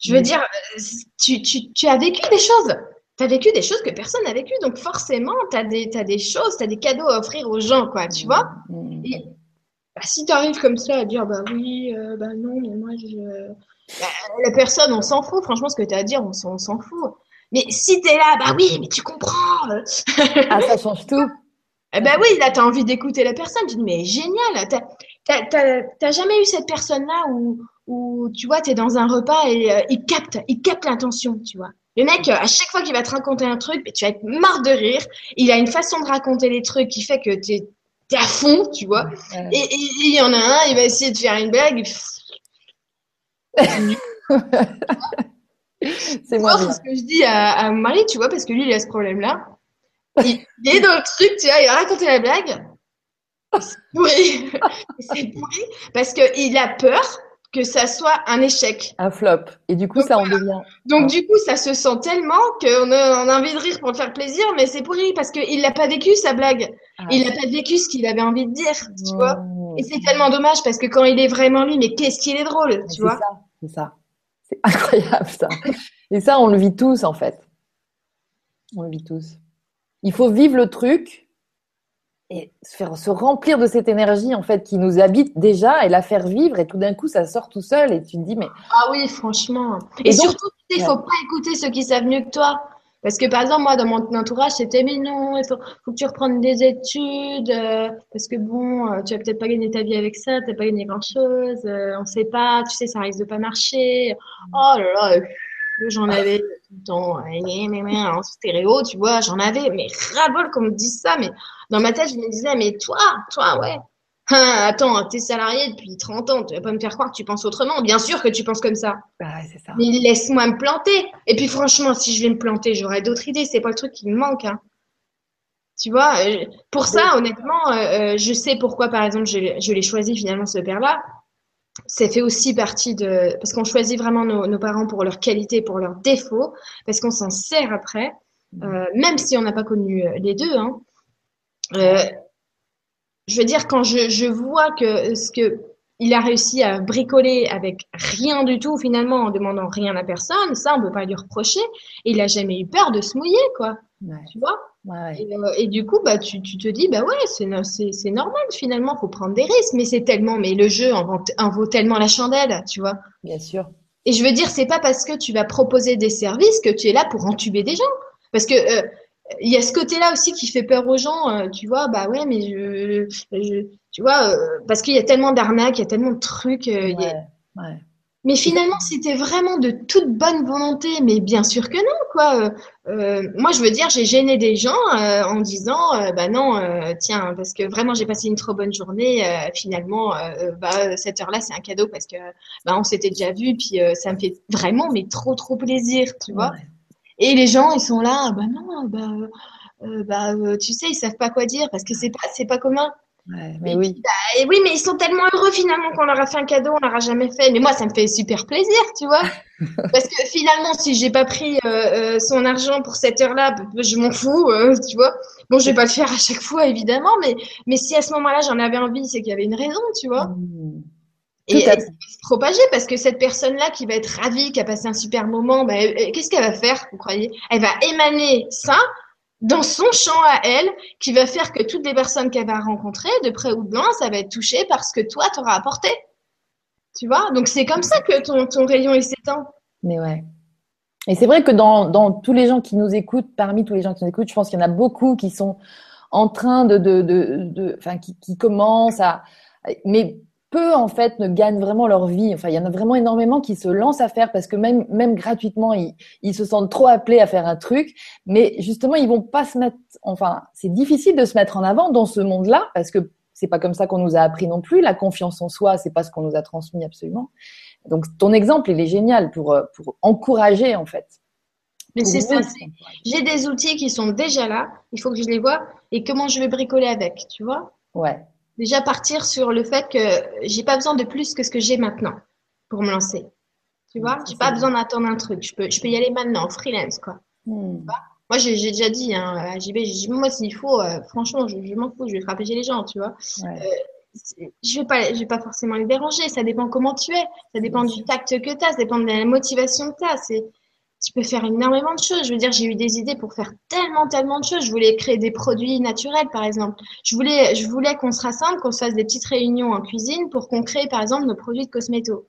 Je veux Mm. dire, euh, tu, tu, tu as vécu des choses. Tu as vécu des choses que personne n'a vécues. Donc forcément, tu as des, t'as des choses, tu as des cadeaux à offrir aux gens, quoi, tu vois. Mm. Et bah, si tu arrives comme ça à dire, bah oui, euh, bah non, mais moi, je... Bah, la personne, on s'en fout. Franchement, ce que tu as à dire, on s'en on s'en fout. Mais si tu es là, bah oui, mais tu comprends. Ah, ça change tout. eh ben oui, là, tu as envie d'écouter la personne. Tu dis, mais génial. T'as- t'as jamais eu cette personne-là où, où, tu vois, tu es dans un repas et euh, il capte, il capte l'intention, tu vois. Le mec, euh, à chaque fois qu'il va te raconter un truc, tu vas être marre de rire. Il a une façon de raconter les trucs qui fait que tu es, à fond, tu vois. Ouais. Et il y en a un, il va essayer de faire une blague. C'est moi. C'est ce que je dis à, à mon mari, tu vois, parce que lui, il a ce problème-là. Il, il est dans le truc, tu vois, il a raconté la blague. C'est pourri. c'est pourri parce qu'il a peur que ça soit un échec. Un flop. Et du coup, ça en devient. Donc, du coup, ça se sent tellement qu'on a, on a envie de rire pour te faire plaisir, mais c'est pourri parce qu'il n'a pas vécu sa blague. Ah. Il n'a pas vécu ce qu'il avait envie de dire, tu vois. Et c'est tellement dommage parce que quand il est vraiment lui, mais qu'est-ce qu'il est drôle, tu vois. ça, c'est ça. C'est incroyable ça. Et ça, on le vit tous en fait. On le vit tous. Il faut vivre le truc et se faire se remplir de cette énergie en fait qui nous habite déjà et la faire vivre et tout d'un coup ça sort tout seul et tu te dis mais Ah oui, franchement. Et, Et donc- surtout, il faut pas écouter ceux qui savent mieux que toi. Parce que par exemple, moi, dans mon entourage, c'était mais non, il faut, faut que tu reprennes des études, euh, parce que bon, euh, tu vas peut-être pas gagner ta vie avec ça, t'as pas gagné grand-chose, euh, on sait pas, tu sais, ça risque de pas marcher. Oh là là, euh, j'en avais gna, en stéréo, tu vois, j'en avais, mais ras-le-bol qu'on me dise ça, mais dans ma tête, je me disais, mais toi, toi, ouais. Attends, t'es salarié depuis 30 ans, tu vas pas me faire croire que tu penses autrement. Bien sûr que tu penses comme ça. ah ouais, ça. Mais laisse-moi me planter. Et puis franchement, si je vais me planter, j'aurai d'autres idées. C'est pas le truc qui me manque. Hein. Tu vois, euh, pour ça, honnêtement, euh, euh, je sais pourquoi, par exemple, je l'ai choisi finalement ce père-là. Ça fait aussi partie de... Parce qu'on choisit vraiment nos, nos parents pour leurs qualités, pour leurs défauts, parce qu'on s'en sert après, euh, même si on n'a pas connu euh, les deux. Hein. Euh, je veux dire, quand je, je vois que ce que il a réussi à bricoler avec rien du tout, finalement, en demandant rien à personne, ça, on peut pas lui reprocher. Et il a jamais eu peur de se mouiller, quoi. Ouais, Tu vois? Ouais, ouais. Et, euh, et du coup, bah, tu, tu te dis, bah ouais, c'est, no- c'est, c'est normal, finalement, faut prendre des risques. Mais c'est tellement, mais le jeu en, vaut- en vaut tellement la chandelle, tu vois. bien sûr. Et je veux dire, c'est pas parce que tu vas proposer des services que tu es là pour entuber des gens. Parce que euh, il y a ce côté-là aussi qui fait peur aux gens. euh, tu vois, bah ouais, mais je, je tu vois, euh, parce qu'il y a tellement d'arnaques, il y a tellement de trucs. euh, il y a- Ouais, ouais. Mais finalement, c'était vraiment de toute bonne volonté. Mais bien sûr que non, quoi. Euh, euh, moi, je veux dire, j'ai gêné des gens euh, en disant, euh, bah non, tiens, parce que vraiment, j'ai passé une trop bonne journée. finalement, bah cette heure-là, c'est un cadeau parce que bah on s'était déjà vu, puis ça me fait vraiment, mais trop, trop plaisir, tu vois. Ouais. Et les gens, ils sont là, bah non, bah, bah tu sais, ils savent pas quoi dire parce que c'est pas, c'est pas commun. Ouais, mais oui. Et oui, mais ils sont tellement heureux finalement qu'on leur a fait un cadeau, on leur a jamais fait. Mais moi, ça me fait super plaisir, tu vois. Parce que finalement, si j'ai pas pris euh, euh, son argent pour cette heure-là, bah, je m'en fous, euh, tu vois. Bon, je vais pas le faire à chaque fois, évidemment, mais mais si à ce moment-là j'en avais envie, c'est qu'il y avait une raison, tu vois. Mmh. Et, Tout à et ça va se propager parce que cette personne-là qui va être ravie, qui a passé un super moment, bah, qu'est-ce qu'elle va faire, vous croyez? Elle va émaner ça dans son champ à elle, qui va faire que toutes les personnes qu'elle va rencontrer, de près ou de loin, ça va être touché par ce que toi t'auras apporté. Tu vois? Donc c'est comme ça que ton, rayon il s'étend. Mais ouais. Et c'est vrai que dans, tous les gens qui nous écoutent, parmi tous les gens qui nous écoutent, je pense qu'il y en a beaucoup qui sont en train de, de, de, de enfin, qui, qui commencent à, mais peu en fait ne gagnent vraiment leur vie. Enfin, il y en a vraiment énormément qui se lancent à faire parce que même, même gratuitement, ils, ils se sentent trop appelés à faire un truc, mais justement, ils vont pas se mettre. Enfin, c'est difficile de se mettre en avant dans ce monde-là parce que c'est pas comme ça qu'on nous a appris non plus. La confiance en soi, c'est pas ce qu'on nous a transmis absolument. Donc, ton exemple, il est génial pour euh, pour encourager en fait. Mais c'est ça. J'ai des outils qui sont déjà là. Il faut que je les vois. Et comment je vais bricoler avec, tu vois? Ouais. Déjà partir sur le fait que j'ai pas besoin de plus que ce que j'ai maintenant pour me lancer. Tu vois, Ça, j'ai pas besoin d'attendre un truc. Je peux, je peux y aller maintenant, freelance, quoi. Hmm. Moi, j'ai déjà dit hein, à JB, j'ai dit, moi, s'il faut, euh, franchement, je, je m'en fous, je vais frapper chez les gens, tu vois. Ouais. C'est- Je vais pas, je vais pas forcément les déranger. Ça dépend comment tu es. Ça dépend du tact que tu as. Ça dépend de la motivation que tu as. Tu peux faire énormément de choses. Je veux dire, j'ai eu des idées pour faire tellement, tellement de choses. Je voulais créer des produits naturels, par exemple. Je voulais, je voulais qu'on se rassemble, qu'on se fasse des petites réunions en cuisine pour qu'on crée, par exemple, nos produits de cosméto.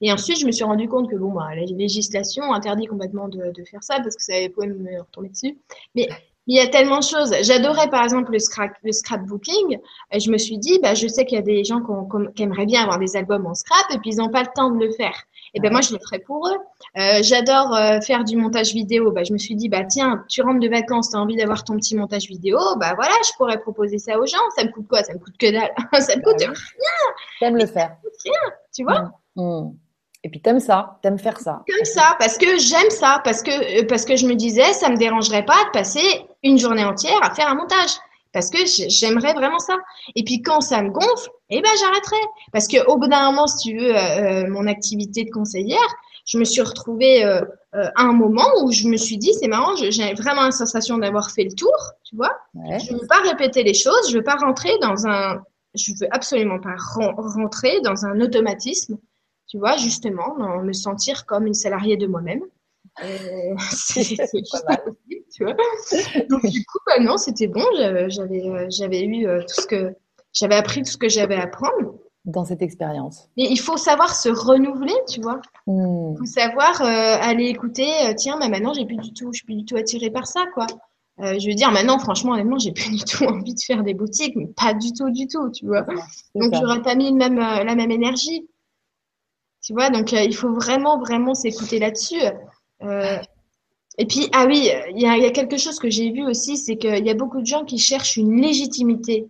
Et ensuite, je me suis rendu compte que bon, bah, la législation interdit complètement de, faire ça parce que ça pouvait me retomber dessus. Mais il y a tellement de choses. J'adorais par exemple le, scrap, le scrapbooking. Et je me suis dit, bah, je sais qu'il y a des gens qui aimeraient bien avoir des albums en scrap et puis ils n'ont pas le temps de le faire. Et ben moi, je le ferai pour eux. Euh, J'adore euh, faire du montage vidéo. Bah, je me suis dit, bah tiens, tu rentres de vacances, tu as envie d'avoir ton petit montage vidéo. Bah voilà, je pourrais proposer ça aux gens. Ça me coûte quoi? Ça me coûte que dalle. ça me coûte, Bah oui. T'aimes le faire. tu vois? Hmm. Et puis t'aimes ça, t'aimes faire ça. comme ça parce que j'aime ça parce que euh, parce que je me disais ça me dérangerait pas de passer une journée entière à faire un montage parce que j'aimerais vraiment ça. Et puis quand ça me gonfle, eh ben j'arrêterai. Parce que au bout d'un moment, si tu veux, euh, euh, mon activité de conseillère, je me suis retrouvée euh, à un moment où je me suis dit, c'est marrant, j'ai vraiment la sensation d'avoir fait le tour, tu vois. Je ne veux pas répéter les choses, je veux pas rentrer dans un, je veux absolument pas rentrer dans un automatisme, tu vois, justement, dans me sentir comme une salariée de moi-même. Euh, c'est pas mal. Tu vois Donc du coup, bah, non, c'était bon. J'avais, euh, j'avais eu euh, tout ce que j'avais appris, tout ce que j'avais à apprendre dans cette expérience. Mais il faut savoir se renouveler, tu vois. Hmm. Il faut savoir aller écouter. tiens, mais maintenant j'ai plus du tout, je suis plus du tout attirée par ça, quoi. je veux dire, maintenant, franchement, honnêtement, j'ai plus du tout envie de faire des boutiques, mais pas du tout, du tout, tu vois. Donc, j'aurais pas mis même, la même énergie. Tu vois, donc il faut vraiment, vraiment s'écouter là-dessus. Euh, et puis, ah oui, il y a, quelque chose que j'ai vu aussi, c'est qu'il y a beaucoup de gens qui cherchent une légitimité.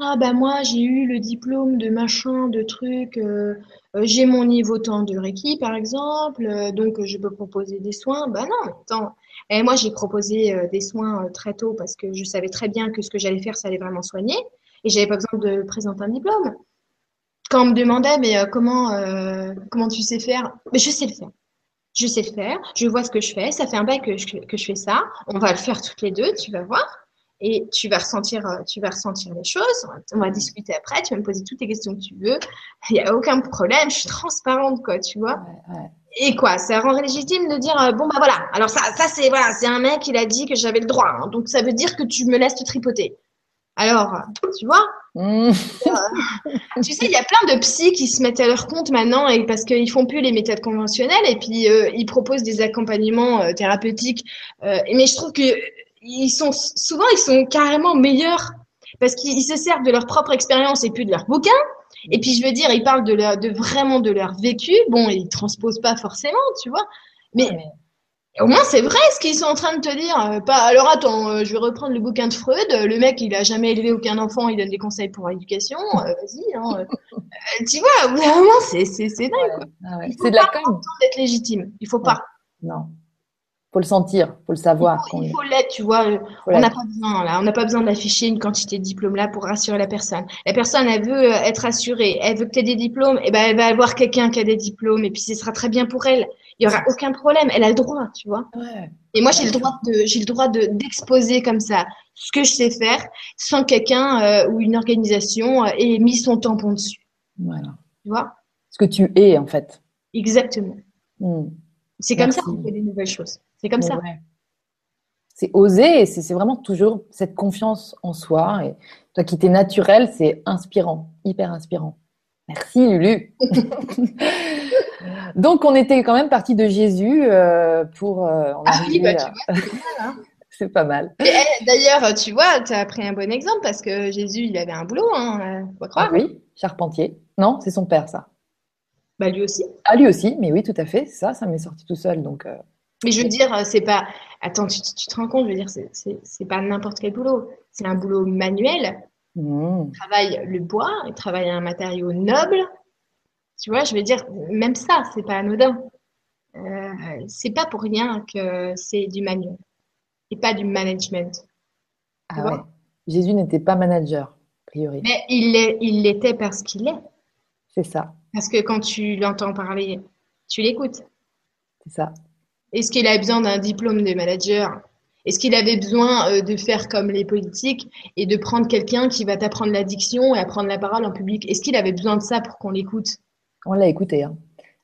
Ah ben moi, j'ai eu le diplôme de machin, de truc, euh, euh, j'ai mon niveau temps de Reiki, par exemple, donc je peux proposer des soins. Ben non, attends. Et moi, j'ai proposé des soins très tôt parce que je savais très bien que ce que j'allais faire, ça allait vraiment soigner. Et j'avais pas besoin de présenter un diplôme. Quand on me demandait, mais comment, comment tu sais faire? Mais je sais le faire je sais le faire, je vois ce que je fais, ça fait un bail que je, que je fais ça, on va le faire toutes les deux, tu vas voir, et tu vas ressentir, euh, tu vas ressentir les choses, on va discuter après, tu vas me poser toutes les questions que tu veux, il n'y a aucun problème, je suis transparente, quoi, tu vois. Et quoi, ça rend légitime de dire, euh, bon, bah voilà, alors ça, ça c'est, voilà, c'est un mec, il a dit que j'avais le droit, hein. donc ça veut dire que tu me laisses te tripoter. Alors, tu vois mmh. Tu sais, il y a plein de psys qui se mettent à leur compte maintenant et parce qu'ils font plus les méthodes conventionnelles et puis euh, ils proposent des accompagnements euh, thérapeutiques. Euh, mais je trouve que ils sont souvent ils sont carrément meilleurs parce qu'ils se servent de leur propre expérience et plus de leur bouquin. Et puis je veux dire, ils parlent de, leur, de vraiment de leur vécu. Bon, ils transposent pas forcément, tu vois. mais au moins, c'est vrai ce qu'ils sont en train de te dire. Euh, pas, alors attends, euh, je vais reprendre le bouquin de Freud. Le mec, il a jamais élevé aucun enfant, il donne des conseils pour l'éducation. Euh, vas-y, hein, tu vois, vraiment, c'est c'est c'est dingue. Ah c'est de la com. d'être légitime. Il faut pas. Non. Faut le sentir, faut le savoir. Il faut l'être, tu vois. on n'a pas besoin là, on n'a pas besoin d'afficher une quantité de diplômes là pour rassurer la personne. La personne, elle veut être rassurée, elle veut que tu aies des diplômes, et ben elle va avoir quelqu'un qui a des diplômes, et puis ce sera très bien pour elle il y aura aucun problème. Elle a le droit, tu vois. Et moi, j'ai le droit de, j'ai le droit de d'exposer comme ça ce que je sais faire, sans quelqu'un euh, ou une organisation euh, ait mis son tampon dessus. Voilà. Tu vois? Ce que tu es en fait. Exactement. Hmm. C'est comme ça qu'on fait des nouvelles choses. C'est comme ça. C'est oser, et c'est vraiment toujours cette confiance en soi. Et toi qui t'es naturel, c'est inspirant, hyper inspirant. Merci Lulu. Donc, on était quand même parti de Jésus euh, pour. Euh, ah oui, bah, tu vois, c'est pas mal. Eh, d'ailleurs, tu vois, tu as pris un bon exemple parce que Jésus, il avait un boulot, hein, faut croire. Ah oui, charpentier. Non, c'est son père, ça. Bah, lui aussi. Ah, lui aussi, mais oui, tout à fait. Ça, ça m'est sorti tout seul. Donc, euh. Mais je veux dire, c'est pas. Attends, tu, te rends compte, je veux dire, c'est pas n'importe quel boulot. C'est un boulot manuel. Mmh. Il travaille le bois, il travaille un matériau noble. Tu vois, je veux dire, même ça, c'est pas anodin. Euh, c'est pas pour rien que c'est du manuel et pas du management. Ah ouais. Jésus n'était pas manager, a priori. Mais il l'était parce qu'il est. C'est ça. Parce que quand tu l'entends parler, tu l'écoutes. C'est ça. Est-ce qu'il a besoin d'un diplôme de manager? Est-ce qu'il avait besoin euh, de faire comme les politiques et de prendre quelqu'un qui va t'apprendre l'addiction et apprendre la parole en public? Est-ce qu'il avait besoin de ça pour qu'on l'écoute? On l'a écouté. Hein.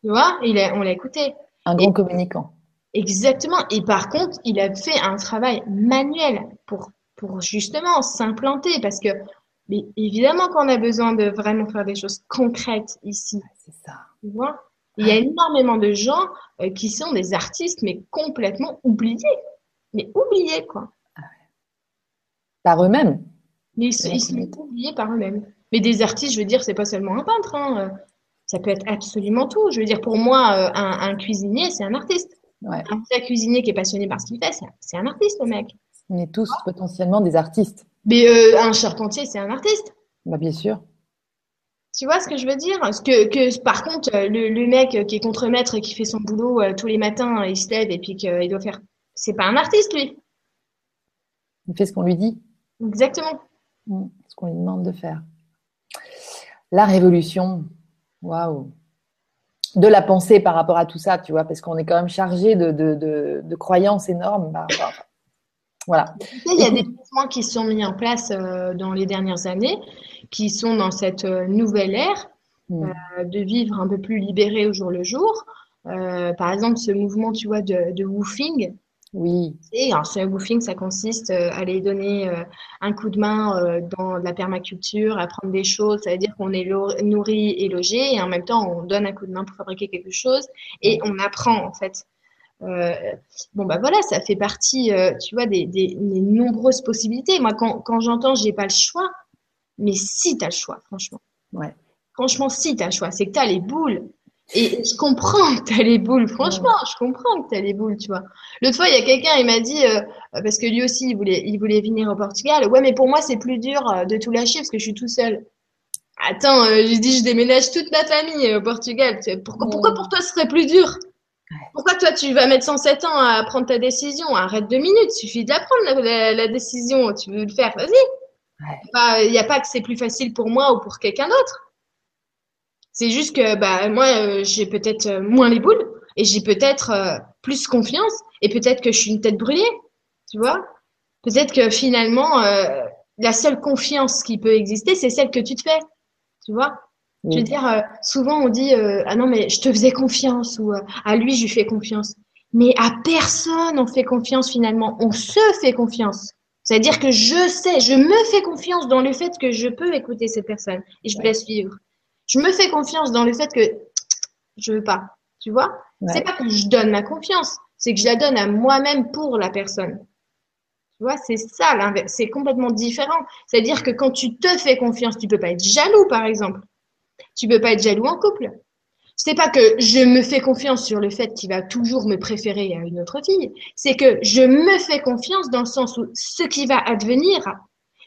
Tu vois, il on l'a écouté. Un grand communicant. Exactement. Et par contre, il a fait un travail manuel pour, pour justement s'implanter parce que mais évidemment qu'on a besoin de vraiment faire des choses concrètes ici. C'est ça. Tu vois? Il y a énormément de gens euh, qui sont des artistes, mais complètement oubliés. Mais oubliés, quoi. Par eux-mêmes. ils, sont oubliés par eux-mêmes. Mais des artistes, je veux dire, c'est pas seulement un peintre. Hein ça peut être absolument tout. Je veux dire, pour moi, euh, un, cuisinier, c'est un artiste. Un vrai cuisinier qui est passionné par ce qu'il fait, c'est un artiste, le mec. On est tous potentiellement des artistes. Mais euh, un charpentier, c'est un artiste. Bah, bien sûr. Tu vois ce que je veux dire? Parce que, que par contre, le, mec qui est contremaître et qui fait son boulot euh, tous les matins, il se lève et puis qu'il doit faire. C'est pas un artiste, lui. Il fait ce qu'on lui dit. Exactement. Mm, ce qu'on lui demande de faire. La révolution, waouh. De la pensée par rapport à tout ça, tu vois, parce qu'on est quand même chargé de, de, croyances énormes. Voilà. Il y a des mouvements qui sont mis en place euh, dans les dernières années, qui sont dans cette euh, nouvelle ère mm. euh, de vivre un peu plus libéré au jour le jour. par exemple, ce mouvement, tu vois, de, de woofing, oui. Et alors, ce woofing, ça consiste euh, à aller donner euh, un coup de main euh, dans la permaculture, apprendre des choses. Ça veut dire qu'on est nourri et logé et en même temps, on donne un coup de main pour fabriquer quelque chose et on apprend en fait. bon, bah voilà, ça fait partie, tu vois, des, des, nombreuses possibilités. Moi, quand, quand j'entends j'ai pas le choix, mais si tu as le choix, franchement. Ouais. Franchement, si tu as le choix, c'est que tu as les boules. Et je comprends que t'as les boules, franchement, je comprends que t'as les boules, tu vois. L'autre fois, il y a quelqu'un, il m'a dit, euh, parce que lui aussi, il voulait, il voulait venir au Portugal. Ouais, mais pour moi, c'est plus dur euh, de tout lâcher parce que je suis tout seul. Attends, euh, j'ai dit, je déménage toute ma famille au Portugal. Pourquoi, pourquoi pour toi, ce serait plus dur? Pourquoi toi, tu vas mettre 107 ans à prendre ta décision? Arrête deux minutes, il suffit d'apprendre la, la, décision. Tu veux le faire, vas-y. Il n'y a pas que c'est plus facile pour moi ou pour quelqu'un d'autre. C'est juste que bah moi euh, j'ai peut-être euh, moins les boules et j'ai peut-être euh, plus confiance et peut-être que je suis une tête brûlée, tu vois. Peut-être que finalement la seule confiance qui peut exister c'est celle que tu te fais, tu vois. Je veux dire souvent on dit ah non mais je te faisais confiance ou à lui je lui fais confiance. Mais à personne on fait confiance finalement, on se fait confiance. C'est-à-dire que je sais, je me fais confiance dans le fait que je peux écouter cette personne et je me laisse vivre. Je me fais confiance dans le fait que je veux pas. Tu vois? C'est pas que je donne ma confiance, c'est que je la donne à moi-même pour la personne. Tu vois, c'est ça l'inverse. C'est complètement différent. C'est-à-dire que quand tu te fais confiance, tu peux pas être jaloux, par exemple. Tu peux pas être jaloux en couple. C'est pas que je me fais confiance sur le fait qu'il va toujours me préférer à une autre fille. C'est que je me fais confiance dans le sens où ce qui va advenir,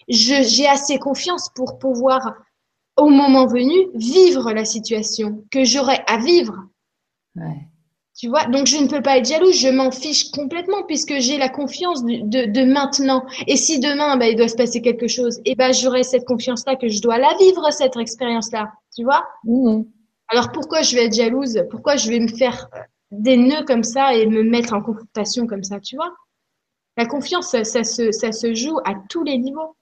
j'ai assez confiance pour pouvoir au moment venu, vivre la situation que j'aurais à vivre. Tu vois, donc je ne peux pas être jalouse, je m'en fiche complètement puisque j'ai la confiance de, de, maintenant. Et si demain, bah, il doit se passer quelque chose, et eh ben, j'aurai cette confiance-là que je dois la vivre, cette expérience-là. Tu vois? Mmh. Alors pourquoi je vais être jalouse? Pourquoi je vais me faire des nœuds comme ça et me mettre en confrontation comme ça, tu vois? La confiance, ça, se, ça se joue à tous les niveaux.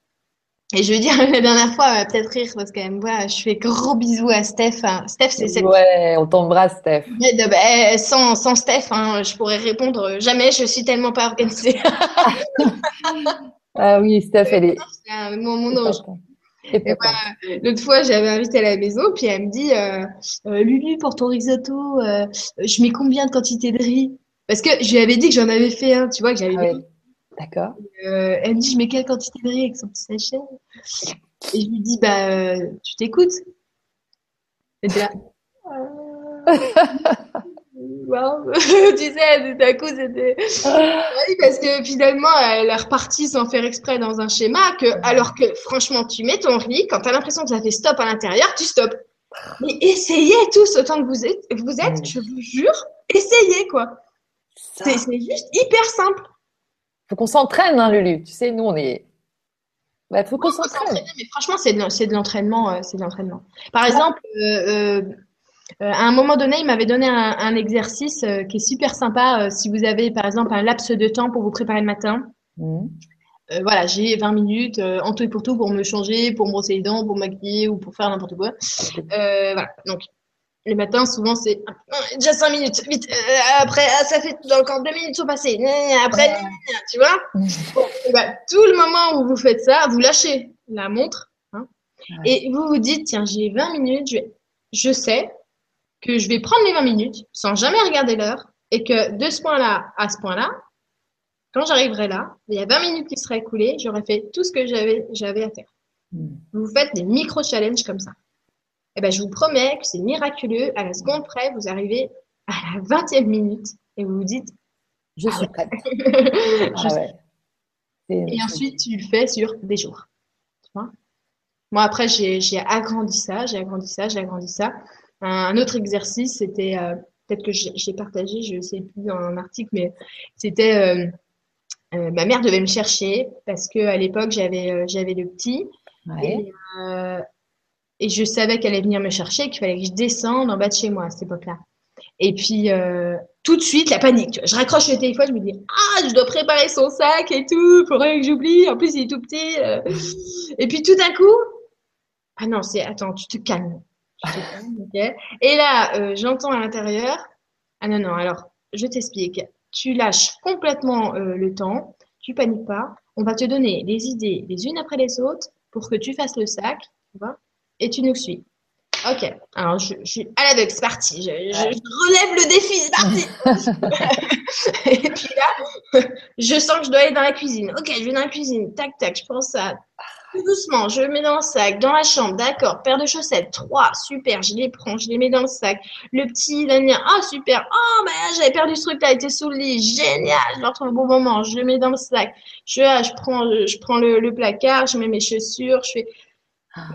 Et je veux dire, la dernière fois, peut-être rire parce qu'elle me voit, je fais gros bisous à Steph. Steph, c'est cette. Ouais, on t'embrasse, Steph. Bah, sans, sans Steph, hein, je pourrais répondre jamais, je suis tellement pas organisée. ah oui, Steph, elle est. Mon, mon ange. L'autre fois, j'avais invité à la maison, puis elle me dit euh, euh Lulu, pour ton risotto, euh, je mets combien de quantité de riz? Parce que je lui avais dit que j'en avais fait un, tu vois, que j'avais ah D'accord. Euh, elle me dit, je mets quelle quantité de riz avec son petit sachet? Et je lui dis, bah, tu t'écoutes. Là, wow. tu sais, d'un coup, c'était. oui, parce que finalement, elle est repartie sans faire exprès dans un schéma, que, alors que franchement, tu mets ton riz, quand tu as l'impression que ça fait stop à l'intérieur, tu stops. Mais essayez tous autant que vous êtes, vous êtes je vous jure, essayez quoi. C'est juste hyper simple faut qu'on s'entraîne, hein, Lulu. Tu sais, nous, on est. Bah, faut qu'on s'entraîne. Mais franchement, c'est de, l'entraînement. Euh, c'est de l'entraînement. Par exemple, euh, euh, à un moment donné, il m'avait donné un, exercice qui est super sympa. si vous avez, par exemple, un laps de temps pour vous préparer le matin. Mmh. voilà, j'ai 20 minutes en tout et pour tout pour me changer, pour me brosser les dents, pour m'habiller ou pour faire n'importe quoi. voilà. Donc, les matins, souvent, c'est déjà cinq minutes, vite. Euh, après, ah, ça fait encore deux minutes sont passées. Après, tu vois. Bah, tout le moment où vous faites ça, vous lâchez la montre hein, et vous vous dites tiens, j'ai 20 minutes, je, je sais que je vais prendre les 20 minutes sans jamais regarder l'heure et que de ce point-là à ce point-là, quand j'arriverai là, il y a 20 minutes qui seraient écoulées, j'aurais fait tout ce que j'avais j'avais à faire. Hmm. Vous faites des micro-challenges comme ça eh ben, je vous promets que c'est miraculeux. À la seconde près, vous arrivez à la vingtième minute et vous vous dites Je suis prête. Ah et ensuite, tu le fais sur des jours. Tu vois? Moi, après, j'ai agrandi ça, j'ai agrandi ça, j'ai agrandi ça. Un, autre exercice, c'était, euh, peut-être que j'ai partagé, je ne sais plus dans un article, mais c'était. Euh, Euh, ma mère devait me chercher parce que à l'époque j'avais j'avais le petit et, et, je savais qu'elle allait venir me chercher, qu'il fallait que je descende en bas de chez moi à cette époque-là. Et puis tout de suite la panique. Je raccroche le téléphone, je me dis ah je dois préparer son sac et tout, faudrait que j'oublie. En plus il est tout petit. Et puis tout d'un coup ah non c'est attends tu te calmes. Okay. Et là j'entends à l'intérieur ah non non alors je t'explique tu lâches complètement euh, le temps, tu paniques pas. On va te donner les idées les unes après les autres pour que tu fasses le sac, tu vois, et tu nous suis. Ok, alors je, suis à l'aveugle, c'est parti. Je, relève le défi, c'est parti. et puis là, je sens que je dois aller dans la cuisine. Ok, je vais dans la cuisine. Tac, tac, je prends doucement, je le mets dans le sac, dans la chambre, d'accord. Paire de chaussettes, trois, super, je les prends, je les mets dans le sac. Le petit, Daniel, ah super, oh bah j'avais perdu ce truc là, il était sous le lit, génial, je le retrouve au bon moment, je le mets dans le sac. Je, ah, je prends, je prends le, placard, je mets mes chaussures, je fais,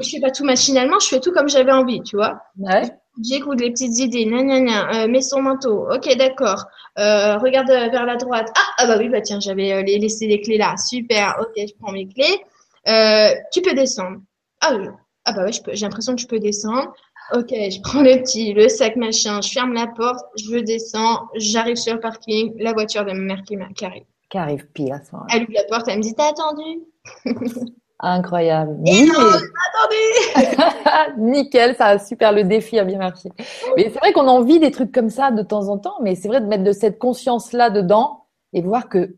je fais pas tout machinalement, je fais tout comme j'avais envie, tu vois. Ouais. J'écoute les petites idées, nan, euh, mets son manteau, ok d'accord, euh, regarde vers la droite, ah, ah bah oui bah tiens j'avais euh, laissé les clés là, super, ok je prends mes clés, euh, tu peux descendre. Ah, ah bah ouais, j'ai l'impression que je peux descendre. Ok, je prends le petit, le sac machin, je ferme la porte, je descends, j'arrive sur le parking, la voiture de ma mère qui, qui arrive. Qui arrive pile à ce moment Elle ouvre la porte, elle me dit T'as attendu? Incroyable. Et non, attendu Nickel, ça a super le défi a bien marché. Mais c'est vrai qu'on a envie des trucs comme ça de temps en temps, mais c'est vrai de mettre de cette conscience-là dedans et voir que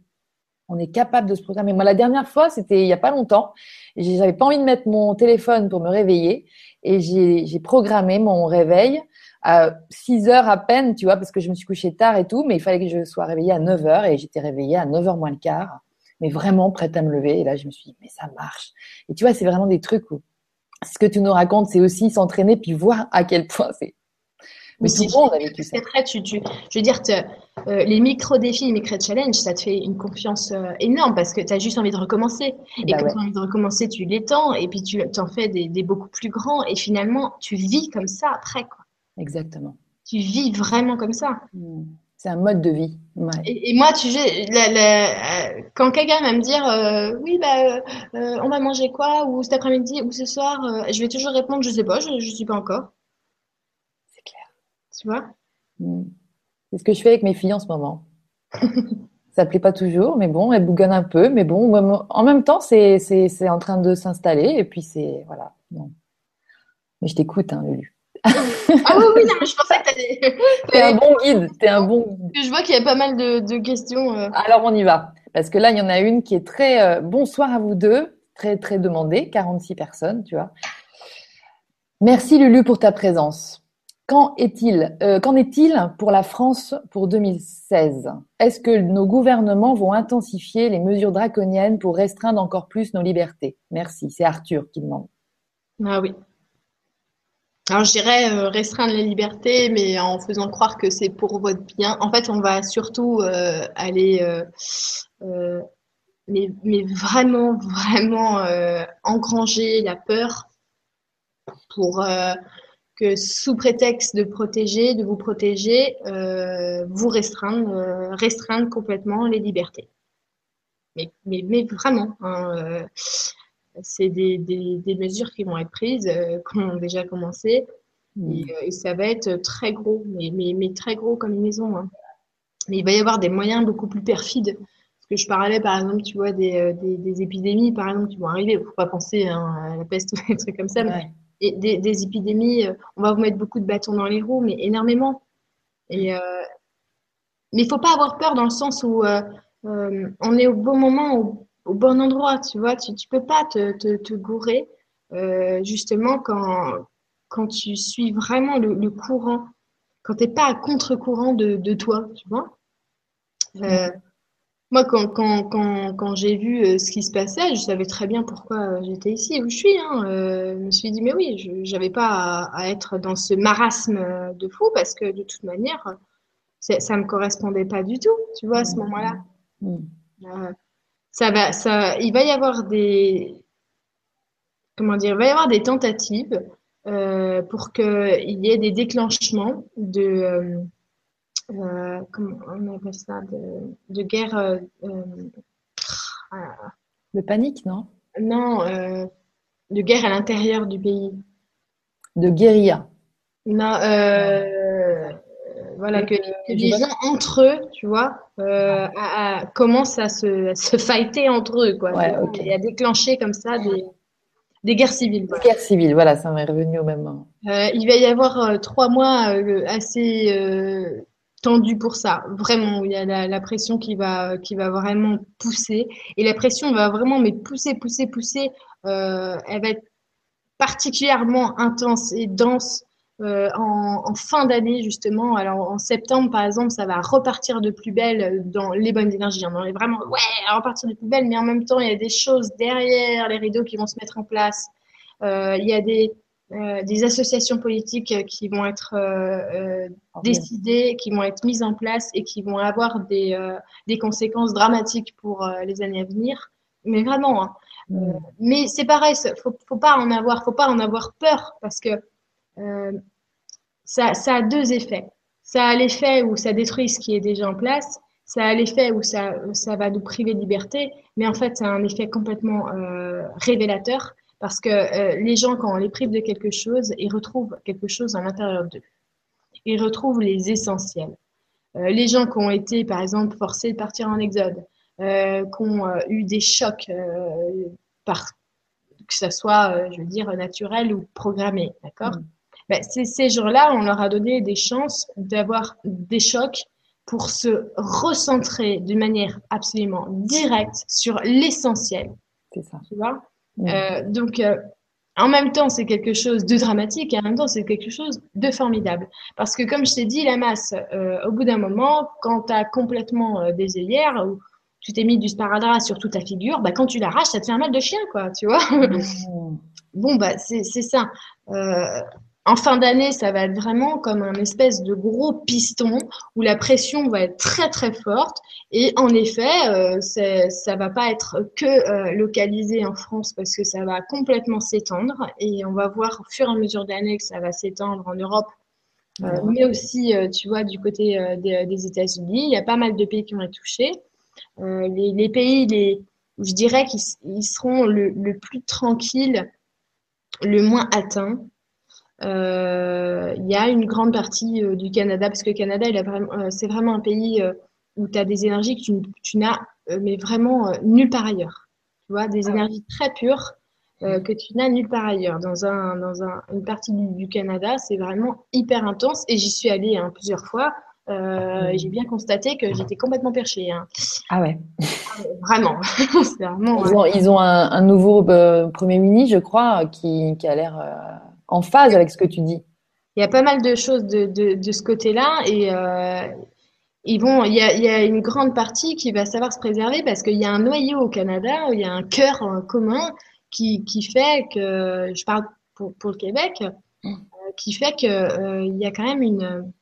on est capable de se programmer. Moi, la dernière fois, c'était il y a pas longtemps. J'avais pas envie de mettre mon téléphone pour me réveiller et j'ai programmé mon réveil à 6 heures à peine, tu vois, parce que je me suis couchée tard et tout, mais il fallait que je sois réveillée à 9 heures et j'étais réveillée à 9 heures moins le quart, mais vraiment prête à me lever. Et là, je me suis dit, mais ça marche. Et tu vois, c'est vraiment des trucs où ce que tu nous racontes, c'est aussi s'entraîner puis voir à quel point c'est mais tout le monde a vécu ça. Très, tu, tu, je veux dire, euh, les micro-défis, les micro-challenges, ça te fait une confiance euh, énorme parce que tu as juste envie de recommencer. Et bah quand tu as envie de recommencer, tu l'étends et puis tu en fais des, des, beaucoup plus grands et finalement, tu vis comme ça après. Quoi. Exactement. Tu vis vraiment comme ça. Mmh. C'est un mode de vie. Ouais. Et, moi, tu la, la, euh, quand quelqu'un va me dire euh, oui, bah, euh, on va manger quoi ou cet après-midi ou ce soir, je vais toujours répondre je sais pas, je ne suis pas encore. Tu vois hmm. C'est ce que je fais avec mes filles en ce moment. ça plaît pas toujours, mais bon, elles bougonnent un peu, mais bon, en même temps, c'est c'est en train de s'installer et puis c'est voilà. Mais je t'écoute, hein, Lulu. ah oui, oui, non, mais je pensais que t'allais. T'es un bon guide, t'es un bon. Je vois qu'il y a pas mal de, de questions. Euh. Alors on y va, parce que là, il y en a une qui est très euh, bonsoir à vous deux, très très demandée, 46 personnes, tu vois. Merci Lulu pour ta présence. Qu'en est-il euh, Qu'en est-il pour la France pour 2016 Est-ce que nos gouvernements vont intensifier les mesures draconiennes pour restreindre encore plus nos libertés? Merci. C'est Arthur qui demande. Ah oui. Alors je dirais euh, restreindre les libertés, mais en faisant croire que c'est pour votre bien. En fait, on va surtout euh, aller, mais, mais, vraiment, vraiment engranger la peur pour que sous prétexte de protéger, de vous protéger, euh, vous restreindre, euh, restreindre complètement les libertés. Mais, mais, mais vraiment, hein, euh, c'est des, des, des, mesures qui vont être prises, qui ont déjà commencé, mmh. et, et, ça va être très gros, mais, mais, mais très gros comme une maison. Hein. Mais il va y avoir des moyens beaucoup plus perfides. Parce que je parlais, par exemple, tu vois, des, des, des épidémies, par exemple, qui vont arriver. Il ne faut pas penser hein, à la peste ou des trucs comme ça. Mais des, épidémies, euh, on va vous mettre beaucoup de bâtons dans les roues, mais énormément. Euh, mais il faut pas avoir peur dans le sens où euh, on est au bon moment, au, bon endroit, tu vois. Tu ne peux pas te, te, gourer justement quand, quand tu suis vraiment le, courant, quand tu n'es pas à contre-courant de, de, toi, tu vois. Moi, quand, quand, quand, quand j'ai vu euh, ce qui se passait, je savais très bien pourquoi euh, j'étais ici, où je suis. Hein. Euh, je me suis dit, mais oui, je n'avais pas à, être dans ce marasme de fou parce que de toute manière, ça ne me correspondait pas du tout, tu vois, à ce moment-là. Mm. ça va, ça, il va y avoir des, comment dire, il va y avoir des tentatives pour qu'il y ait des déclenchements de euh, comment on appelle ça, de, guerre, euh, euh, de panique, non? Non, de guerre à l'intérieur du pays. De guérilla. Non, voilà, que, les gens entre eux, tu vois, commencent à se, se fighter entre eux, quoi. Ouais, Et à déclencher comme ça des, des guerres civiles. Des guerres civiles, voilà, ça m'est revenu au même moment. Euh, il va y avoir euh, trois mois euh, assez euh, tendus pour ça. Vraiment, il y a la, pression qui va, qui va vraiment pousser. Et la pression va vraiment mais pousser, pousser, pousser. elle va être particulièrement intense et dense euh, en, en, fin d'année justement. Alors en septembre par exemple, ça va repartir de plus belle dans les bonnes énergies. On est vraiment ouais, à repartir de plus belle, mais en même temps il y a des choses derrière les rideaux qui vont se mettre en place. Euh, il y a des euh, des associations politiques qui vont être euh, euh décidées, qui vont être mises en place et qui vont avoir des, euh, des conséquences dramatiques pour les années à venir. Mais vraiment, hein. mm. mais c'est pareil, faut, faut pas en avoir, faut pas en avoir peur parce que euh, ça, ça, a deux effets. Ça a l'effet où ça détruit ce qui est déjà en place, ça a l'effet où ça, ça va nous priver de liberté, mais en fait, ça a un effet complètement euh, révélateur parce que euh, les gens, quand on les prive de quelque chose, ils retrouvent quelque chose à l'intérieur d'eux. Ils retrouvent les essentiels. Euh, les gens qui ont été, par exemple, forcés de partir en exode, euh, qui ont eu des chocs par que ce soit, je veux dire, naturel ou programmé, d'accord? Mm ben, ces gens-là, on leur a donné des chances d'avoir des chocs pour se recentrer de manière absolument directe sur l'essentiel. C'est ça. Tu vois? Euh, Donc, euh, en même temps, c'est quelque chose de dramatique et en même temps, c'est quelque chose de formidable. Parce que, comme je t'ai dit, la masse, euh, au bout d'un moment, quand tu as complètement euh, des œillères, ou tu t'es mis du sparadrap sur toute ta figure, bah, quand tu l'arraches, ça te fait un mal de chien, quoi, tu vois mmh. Bon, bah, c'est ça. En fin d'année, ça va être vraiment comme un espèce de gros piston où la pression va être très très forte. Et en effet, euh, ça va pas être que euh, localisé en France parce que ça va complètement s'étendre. Et on va voir au fur et à mesure d'années que ça va s'étendre en Europe, euh, mais aussi, euh, tu vois, du côté des, des États-Unis. Il y a pas mal de pays qui vont être touchés. Les, les, pays, les, je dirais qu'ils seront le, le plus tranquilles, le moins atteints il y a une grande partie euh, du Canada, parce que le Canada, euh, c'est vraiment un pays où tu as des énergies que tu, n'as, mais vraiment nulle part ailleurs. Tu vois, des ah énergies très pures que tu n'as nulle part ailleurs. Dans, un, dans un, une partie du, Canada, c'est vraiment hyper intense et j'y suis allée hein, plusieurs fois. Euh, j'ai bien constaté que j'étais complètement perchée. Hein. Ah ouais. vraiment. vraiment ils, ont, ils, ont, un, un nouveau Premier ministre, je crois, qui, qui a l'air en phase avec ce que tu dis. Il y a pas mal de choses de, de, de ce côté-là et euh, ils vont, il y, a, il y, a, une grande partie qui va savoir se préserver parce qu'il y a un noyau au Canada, il y a un cœur commun qui, qui fait que, je parle pour, pour le Québec, euh, qui fait que euh, il y a quand même une,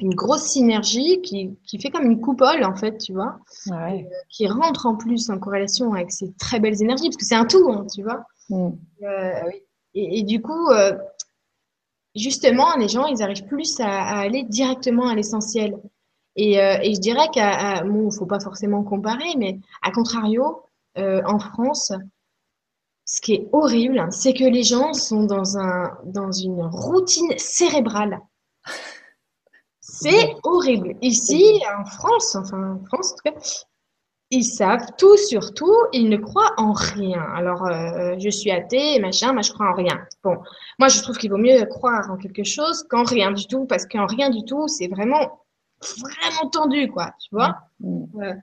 une grosse synergie qui, qui fait comme une coupole en fait, tu vois, ouais. euh, qui rentre en plus en corrélation avec ces très belles énergies parce que c'est un tout, hein, tu vois. Mm. Euh, oui. Et, et du coup, euh, justement, les gens, ils arrivent plus à, à aller directement à l'essentiel. Et, euh, et, je dirais qu'à, bon, faut pas forcément comparer, mais à contrario, euh, en France, ce qui est horrible, c'est que les gens sont dans un dans une routine cérébrale. C'est horrible. Ici, en France, enfin en France en tout cas, ils savent tout sur tout, ils ne croient en rien. Alors, euh, je suis athée, machin, moi je crois en rien. Bon, moi je trouve qu'il vaut mieux croire en quelque chose qu'en rien du tout, parce qu'en rien du tout, c'est vraiment, vraiment tendu, quoi, tu vois. Mm. Euh,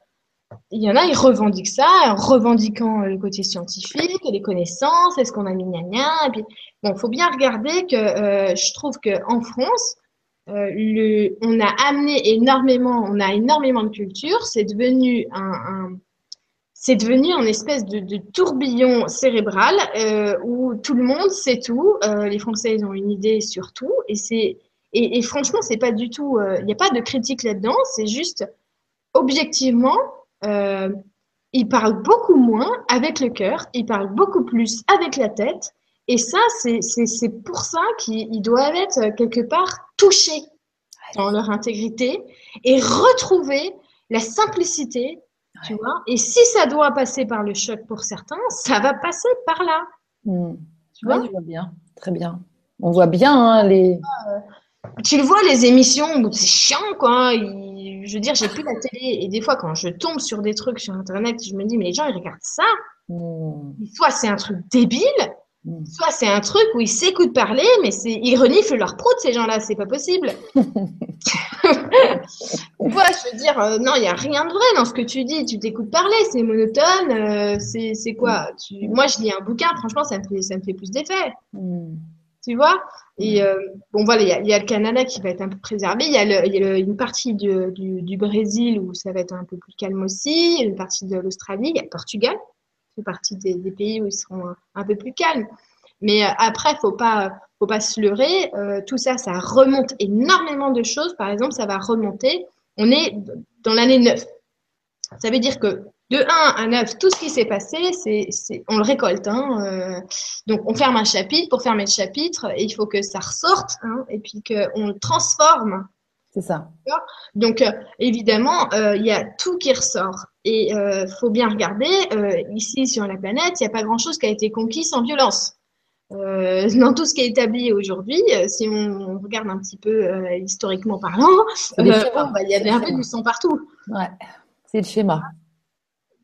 il y en a, ils revendiquent ça, en revendiquant le côté scientifique, les connaissances, est-ce qu'on a mis gna gna, et puis, bon, faut bien regarder que euh, je trouve que en France, euh, on a amené énormément, on a énormément de culture. C'est devenu un, c'est devenu une espèce de, tourbillon cérébral euh, où tout le monde sait tout. Euh, les Français ils ont une idée sur tout et c'est et, franchement c'est pas du tout. Il n'y a pas de critique là-dedans. C'est juste objectivement. Ils parlent beaucoup moins avec le cœur, ils parlent beaucoup plus avec la tête, et ça, c'est pour ça qu'ils doivent être quelque part touchés dans leur intégrité et retrouver la simplicité Tu vois Et si ça doit passer par le choc pour certains, ça va passer par là. Hmm. Tu vois je vois bien. Très bien. On voit bien hein, les. Tu le vois, les émissions, c'est chiant, quoi. Je veux dire, j'ai plus la télé. Et des fois, quand je tombe sur des trucs sur Internet, je me dis, mais les gens, ils regardent ça. Hmm. Soit c'est un truc débile. Soit c'est un truc où ils s'écoutent parler, mais c'est ils reniflent leur prout, ces gens-là. C'est pas possible. Moi, je veux dire, euh, non, il n'y a rien de vrai dans ce que tu dis. Tu t'écoutes parler, c'est monotone. Euh, c'est quoi? Tu... Moi, je lis un bouquin, franchement, ça me fait, ça me fait plus d'effet. Hmm. Tu vois? Et euh, bon, voilà, il y a, le Canada qui va être un peu préservé. Il y a, une partie du, du, Brésil où ça va être un peu plus calme aussi. Une partie de l'Australie. Il y a le Portugal. C'est partie des, des, pays où ils seront un, peu plus calmes. Mais après, faut pas faut pas se leurrer, euh, tout ça, ça remonte énormément de choses. Par exemple, ça va remonter, on est dans l'année 9. Ça veut dire que de 1 à 9, tout ce qui s'est passé, c'est, on le récolte. Hein, euh. donc, on ferme un chapitre pour fermer le chapitre et il faut que ça ressorte hein, et puis qu'on le transforme. C'est ça. Donc, euh, évidemment, il y a tout qui ressort. Et il faut bien regarder, ici sur la planète, il n'y a pas grand-chose qui a été conquis sans violence. Euh, dans tout ce qui est établi aujourd'hui, euh, si on regarde un petit peu euh, historiquement parlant, bah, il y avait un peu du sang partout. Ouais, c'est le schéma.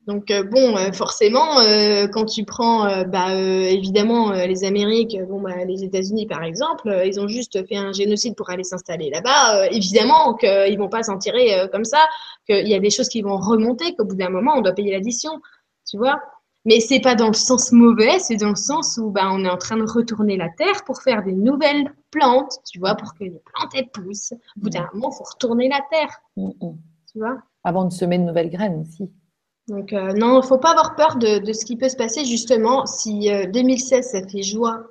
Donc bon, forcément, quand tu prends, bah, évidemment, les Amériques, bon, bah, les États-Unis par exemple, ils ont juste fait un génocide pour aller s'installer là-bas. évidemment qu'ils vont pas s'en tirer comme ça, qu'il y a des choses qui vont remonter, qu'au bout d'un moment, on doit payer l'addition, tu vois. Mais c'est pas dans le sens mauvais, c'est dans le sens où bah, on est en train de retourner la terre pour faire des nouvelles plantes, tu vois, pour que les plantes elles poussent. Au bout d'un mm. moment, il faut retourner la terre, mm, mm. tu vois. Avant de semer de nouvelles graines aussi. Donc euh, non, il faut pas avoir peur de, de, ce qui peut se passer justement. Si 2016 euh, ça fait joie,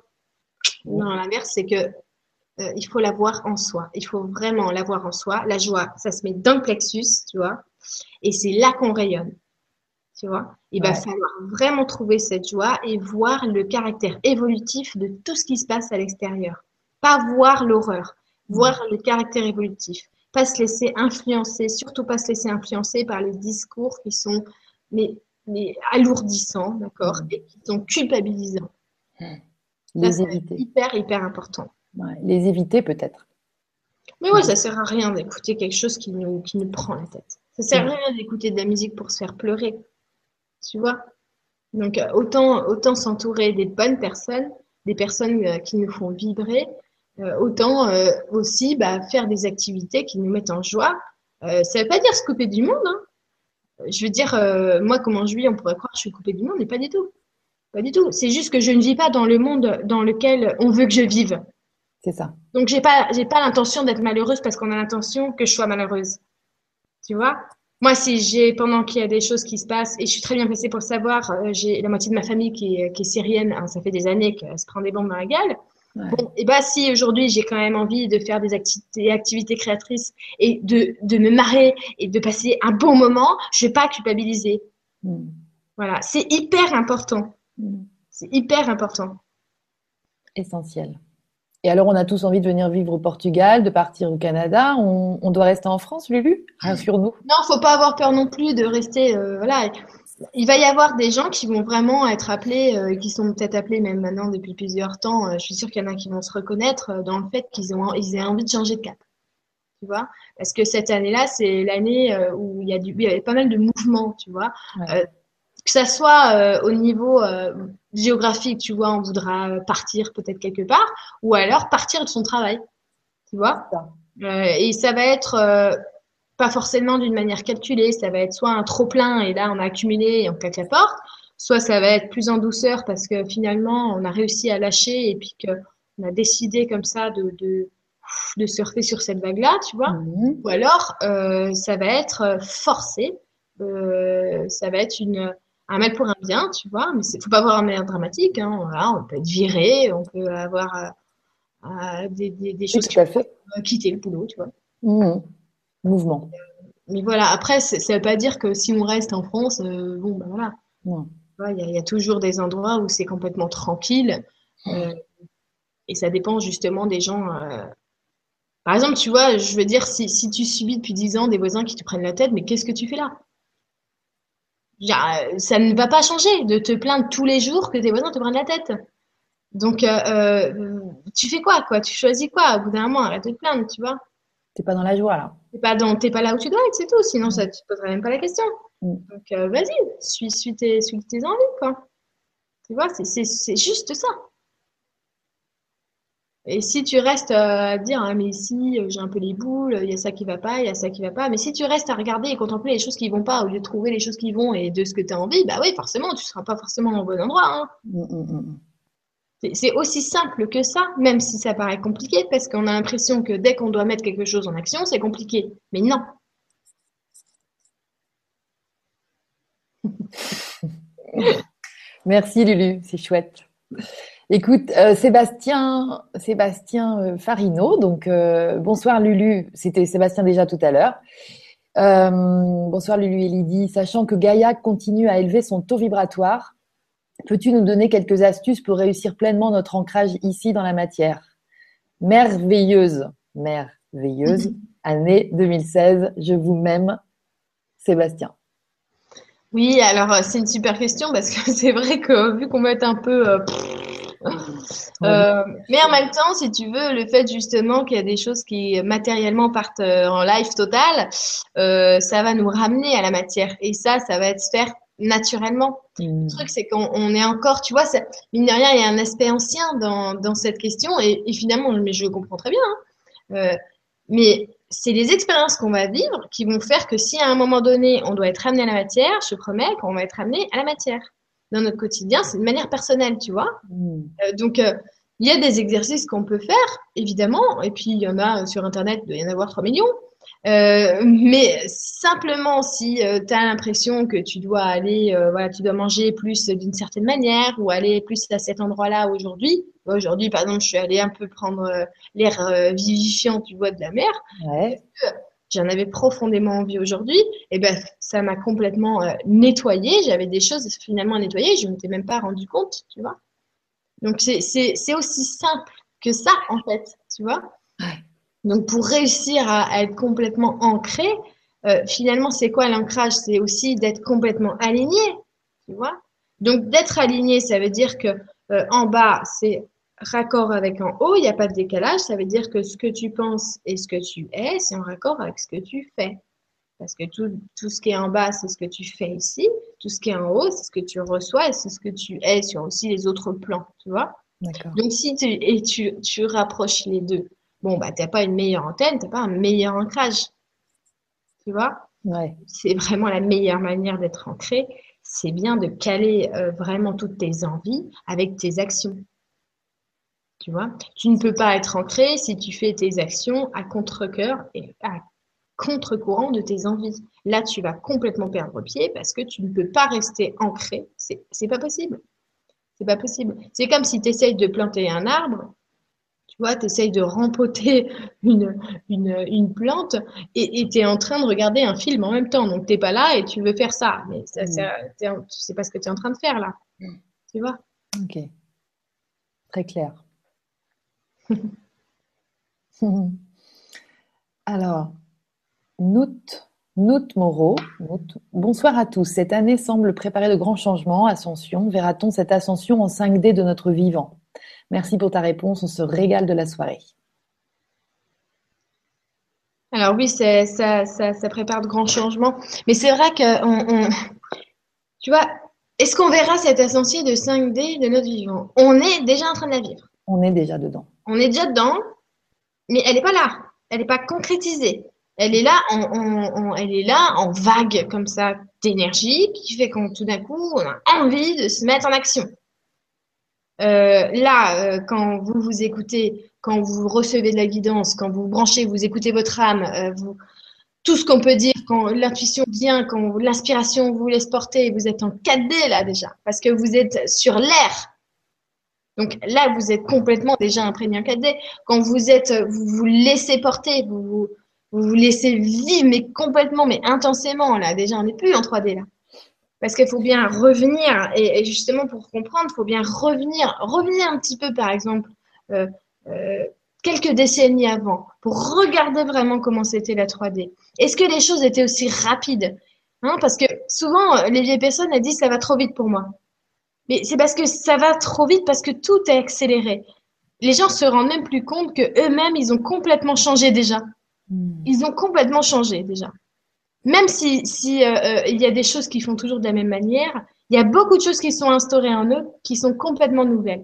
non, l'inverse c'est que euh, il faut l'avoir en soi. Il faut vraiment l'avoir en soi. La joie, ça se met dans le plexus, tu vois, et c'est là qu'on rayonne tu vois. Il va falloir vraiment trouver cette joie et voir le caractère évolutif de tout ce qui se passe à l'extérieur. Pas voir l'horreur, voir le caractère évolutif. Pas se laisser influencer, surtout pas se laisser influencer par les discours qui sont mais, mais alourdissants, d'accord, et qui sont culpabilisants. Les éviter. Hyper, hyper important. les éviter peut-être. Mais ouais, ça sert à rien d'écouter quelque chose qui nous, qui nous prend la tête. Ça sert à rien d'écouter de la musique pour se faire pleurer tu vois? Donc euh, autant autant s'entourer des bonnes personnes, des personnes euh, qui nous font vibrer, euh, autant aussi bah, faire des activités qui nous mettent en joie. ça veut pas dire se couper du monde. Hein. Je veux dire, moi, comment je vis, on pourrait croire que je suis coupée du monde, mais pas du tout. Pas du tout. C'est juste que je ne vis pas dans le monde dans lequel on veut que je vive. C'est ça. Donc j'ai pas j'ai pas l'intention d'être malheureuse parce qu'on a l'intention que je sois malheureuse. Tu vois? Moi, si j'ai, pendant qu'il y a des choses qui se passent, et je suis très bien placée pour le savoir, euh, j'ai la moitié de ma famille qui est, qui est syrienne, hein, ça fait des années qu'elle se prend des bombes dans la gueule. Bon, et bah si aujourd'hui j'ai quand même envie de faire des activités, activités créatrices et de, de me marrer et de passer un bon moment, je vais pas culpabiliser. Mm. Voilà, c'est hyper important. Mm. C'est hyper important. Essentiel. Et alors, on a tous envie de venir vivre au Portugal, de partir au Canada. On, doit rester en France, Lulu? Rassure-nous. Non, faut pas avoir peur non plus de rester. Euh, voilà. Il va y avoir des gens qui vont vraiment être appelés, euh, qui sont peut-être appelés même maintenant depuis plusieurs temps. Euh, je suis sûre qu'il y en a qui vont se reconnaître dans le fait qu'ils ont, ils aient envie de changer de cap. Tu vois? Parce que cette année-là, c'est l'année où il y, a du, il y avait pas mal de mouvements, tu vois? Que ça soit euh, au niveau euh, géographique, tu vois, on voudra partir peut-être quelque part, ou alors partir de son travail, tu vois? Euh, et ça va être pas forcément d'une manière calculée, ça va être soit un trop plein et là on a accumulé et on claque la porte, soit ça va être plus en douceur parce que finalement on a réussi à lâcher et puis qu'on a décidé comme ça de, de, de surfer sur cette vague-là, tu vois. Mmh. Ou alors ça va être forcé, ça va être une un mal pour un bien, tu vois, mais il faut pas avoir un mal dramatique. Hein, on peut être viré, on peut avoir euh, euh, des, des, choses qui fait. quitter le boulot, tu vois. Mmh. Mouvement. Mais voilà, après, ça ne veut pas dire que si on reste en France, euh, bon, ben voilà. Il y, a toujours des endroits où c'est complètement tranquille. et ça dépend justement des gens. Par exemple, tu vois, je veux dire, si, si tu subis depuis 10 ans des voisins qui te prennent la tête, mais qu'est-ce que tu fais là? Ça ne va pas changer de te plaindre tous les jours que tes voisins te prennent la tête. Donc, euh, euh, tu fais quoi, quoi? Tu choisis quoi? Au bout d'un moment, arrête de te plaindre, tu vois? T'es pas dans la joie, là. T'es pas, dans, pas là où tu dois être, c'est tout. Sinon, ça, tu te poserais même pas la question. Mm. Donc, euh, vas-y, suis, suis, tes, suis tes envies, quoi. Tu vois, c'est juste ça. Et si tu restes à dire, ah, mais ici, j'ai un peu les boules, il y a ça qui va pas, il y a ça qui va pas. Mais si tu restes à regarder et contempler les choses qui vont pas au lieu de trouver les choses qui vont et de ce que tu as envie, bah oui, forcément, tu seras pas forcément au bon endroit. Hein. Mm, mm, c'est aussi simple que ça, même si ça paraît compliqué, parce qu'on a l'impression que dès qu'on doit mettre quelque chose en action, c'est compliqué. Mais non. Merci Lulu, c'est chouette. Écoute, euh, Sébastien, Sébastien euh, Farino, donc euh, bonsoir Lulu, c'était Sébastien déjà tout à l'heure. bonsoir Lulu et Lydie, sachant que Gaïa continue à élever son taux vibratoire, Peux-tu nous donner quelques astuces pour réussir pleinement notre ancrage ici dans la matière? Merveilleuse, merveilleuse, année 2016, je vous m'aime, Sébastien. Oui, alors euh, c'est une super question parce que c'est vrai que vu qu'on va être un peu... Euh, euh, mais en même temps, si tu veux, le fait justement qu'il y a des choses qui matériellement partent en live total, ça va nous ramener à la matière. Et ça, ça va être faire naturellement. Le mmh. truc, c'est qu'on est encore, tu vois, ça, mine de rien, il y a un aspect ancien dans, dans cette question, et, finalement, mais je le comprends très bien. Hein. Euh, mais c'est les expériences qu'on va vivre qui vont faire que si à un moment donné, on doit être amené à la matière, je promets qu'on va être amené à la matière. Dans notre quotidien, c'est de manière personnelle, tu vois. Mmh. Euh, donc, euh, il y a des exercices qu'on peut faire, évidemment, et puis il y en a sur Internet, il doit y en avoir 3 millions. Euh, mais simplement si euh, tu as l'impression que tu dois aller, euh, voilà, tu dois manger plus d'une certaine manière ou aller plus à cet endroit-là aujourd'hui. Aujourd'hui, par exemple, je suis allée un peu prendre l'air vivifiant, tu vois, de la mer. Ouais. J'en avais profondément envie aujourd'hui. Et ben, ça m'a complètement nettoyé. J'avais des choses finalement à nettoyer. Je ne m'étais même pas rendu compte, tu vois. Donc, c'est aussi simple que ça, en fait, tu vois. Donc, pour réussir à, être complètement ancré, euh, finalement, c'est quoi l'ancrage? C'est aussi d'être complètement aligné, tu vois? Donc, d'être aligné, ça veut dire que euh, en bas, c'est raccord avec en haut, il n'y a pas de décalage. Ça veut dire que ce que tu penses et ce que tu es, c'est en raccord avec ce que tu fais. Parce que tout, tout ce qui est en bas, c'est ce que tu fais ici. Tout ce qui est en haut, c'est ce que tu reçois et c'est ce que tu es sur aussi les autres plans, tu vois? Donc, si tu, et tu, tu rapproches les deux, bon, bah, t'as pas une meilleure antenne, t'as pas un meilleur ancrage. Tu vois? Ouais. C'est vraiment la meilleure manière d'être ancré. C'est bien de caler euh, vraiment toutes tes envies avec tes actions. Tu vois? Tu ne peux pas être ancré si tu fais tes actions à contre-coeur et à contre-courant de tes envies. Là, tu vas complètement perdre pied parce que tu ne peux pas rester ancré. C'est pas possible. C'est pas possible. C'est comme si tu essayes de planter un arbre vois, tu essayes de rempoter une, une, plante et tu es en train de regarder un film en même temps. Donc, tu n'es pas là et tu veux faire ça. Mais ça, mm. tu sais pas ce que tu es en train de faire là. Mm. Tu vois? Ok. Très clair. Alors, Nout, Nout Moreau. Bonsoir à tous. Cette année semble préparer de grands changements. Ascension. Verra-t-on cette ascension en 5D de notre vivant? Merci pour ta réponse. On se régale de la soirée. Alors oui, ça, ça, prépare de grands changements. Mais c'est vrai que, tu vois, est-ce qu'on verra cette ascension de 5D de notre vivant? On est déjà en train de la vivre. On est déjà dedans. On est déjà dedans, mais elle n'est pas là. Elle n'est pas concrétisée. Elle est là, en, elle est là en vague comme ça d'énergie qui fait qu'on tout d'un coup on a envie de se mettre en action. Euh, là, euh, quand vous vous écoutez, quand vous recevez de la guidance, quand vous branchez, vous écoutez votre âme, euh, vous, tout ce qu'on peut dire, quand l'intuition vient, quand l'inspiration vous laisse porter, vous êtes en 4D là déjà, parce que vous êtes sur l'air. Donc là, vous êtes complètement déjà imprégné en 4D. Quand vous êtes, vous vous laissez porter, vous vous, vous, vous laissez vivre, mais complètement, mais intensément là. Déjà, on n'est plus en 3D là. Parce qu'il faut bien revenir, et, justement pour comprendre, il faut bien revenir, revenir un petit peu par exemple euh, euh, quelques décennies avant, pour regarder vraiment comment c'était la 3D. Est-ce que les choses étaient aussi rapides Hein, parce que souvent, les vieilles personnes, elles disent ça va trop vite pour moi. Mais c'est parce que ça va trop vite, parce que tout est accéléré. Les gens se rendent même plus compte que eux-mêmes, ils ont complètement changé déjà. Hmm. Ils ont complètement changé déjà. Même si, si euh, euh, il y a des choses qui font toujours de la même manière, il y a beaucoup de choses qui sont instaurées en eux qui sont complètement nouvelles.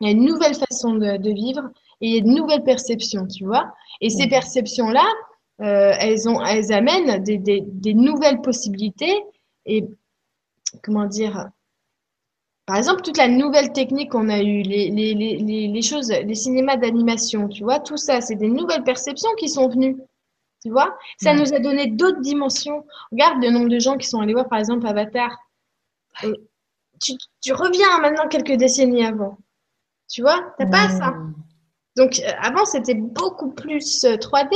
Il y a une nouvelle façon de, de vivre et une nouvelle perception, tu vois. Et ces perceptions-là, euh, elles, ont, elles amènent des, des, des, nouvelles possibilités et, comment dire, par exemple, toute la nouvelle technique qu'on a eue, les, les, les, les choses, les cinémas d'animation, tu vois, tout ça, c'est des nouvelles perceptions qui sont venues. Tu vois Ça nous a donné d'autres dimensions. Regarde le nombre de gens qui sont allés voir, par exemple, Avatar. Euh, tu, tu, reviens maintenant quelques décennies avant. Tu vois T'as pas ça. Donc, euh, avant, c'était beaucoup plus 3D.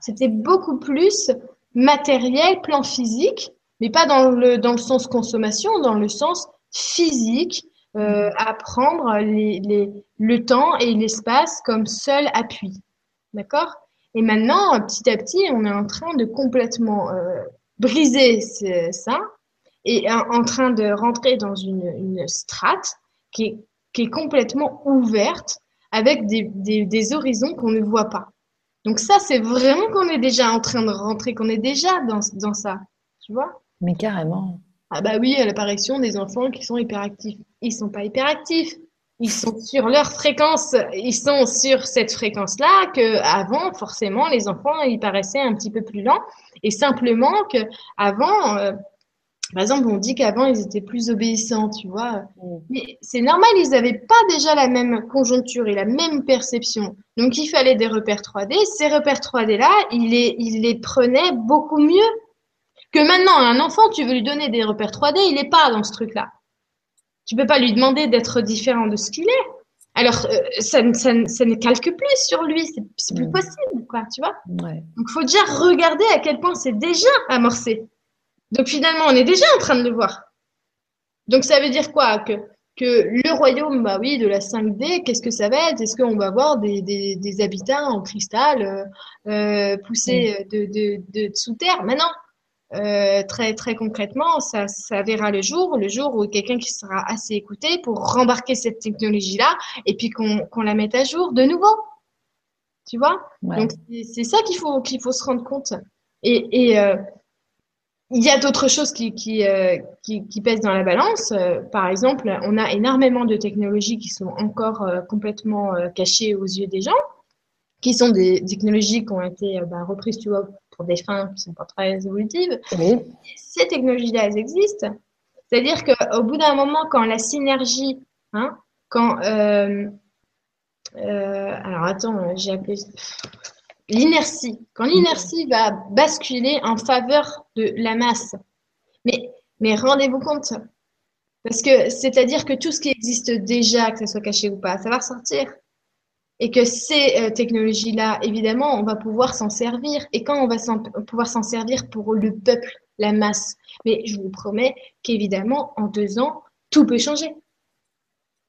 C'était beaucoup plus matériel, plan physique, mais pas dans le, dans le sens consommation, dans le sens physique, euh, apprendre les, les, le temps et l'espace comme seul appui. D'accord? Et maintenant, petit à petit, on est en train de complètement euh, briser ça et en, train de rentrer dans une, une strate qui est, qui est complètement ouverte avec des, des, des horizons qu'on ne voit pas. Donc ça, c'est vraiment qu'on est déjà en train de rentrer, qu'on est déjà dans, dans ça, tu vois? Mais carrément. Ah bah oui, l'apparition des enfants qui sont hyperactifs. Ils sont pas hyperactifs. Ils sont sur leur fréquence, ils sont sur cette fréquence-là que avant forcément les enfants ils paraissaient un petit peu plus lents et simplement que avant euh, par exemple, on dit qu'avant, ils étaient plus obéissants, tu vois. Mm. Mais c'est normal, ils n'avaient pas déjà la même conjoncture et la même perception. Donc, il fallait des repères 3D. Ces repères 3D-là, ils les, ils les prenaient beaucoup mieux que maintenant. Un enfant, tu veux lui donner des repères 3D, il n'est pas dans ce truc-là. Tu peux pas lui demander d'être différent de ce qu'il est. Alors, euh, ça, ça, ça, ne calque plus sur lui, c'est plus mm. possible, quoi, tu vois. Ouais. Donc, faut déjà regarder à quel point c'est déjà amorcé. Donc finalement, on est déjà en train de le voir. Donc ça veut dire quoi? Que, que le royaume, bah oui, de la 5D, qu'est-ce que ça va être? Est-ce qu'on va voir des, des, des, habitats en cristal euh, euh poussés mm. de, de, de, sous terre? Maintenant, euh, très très concrètement, ça, ça verra le jour, le jour où quelqu'un qui sera assez écouté pour rembarquer cette technologie-là et puis qu'on la mette à jour de nouveau. Tu vois? Donc c'est ça qu'il faut qu'il faut se rendre compte. Et, et euh, il y a d'autres choses qui, qui, euh, qui, qui, pèsent dans la balance. Par exemple, on a énormément de technologies qui sont encore complètement cachées aux yeux des gens, qui sont des technologies qui ont été bah, reprises, tu vois, pour des fins qui sont pas très évolutives. Oui. Ces technologies-là, elles existent. C'est-à-dire qu'au bout d'un moment, quand la synergie, hein, quand alors attends, j'ai appelé l'inertie. Quand l'inertie va basculer en faveur de la masse. Mais, mais rendez-vous compte. Parce que c'est-à-dire que tout ce qui existe déjà, que ça soit caché ou pas, ça va ressortir. Et que ces euh, technologies-là, évidemment, on va pouvoir s'en servir. Et quand on va pouvoir s'en servir pour le peuple, la masse. Mais je vous promets qu'évidemment, en deux ans, tout peut changer.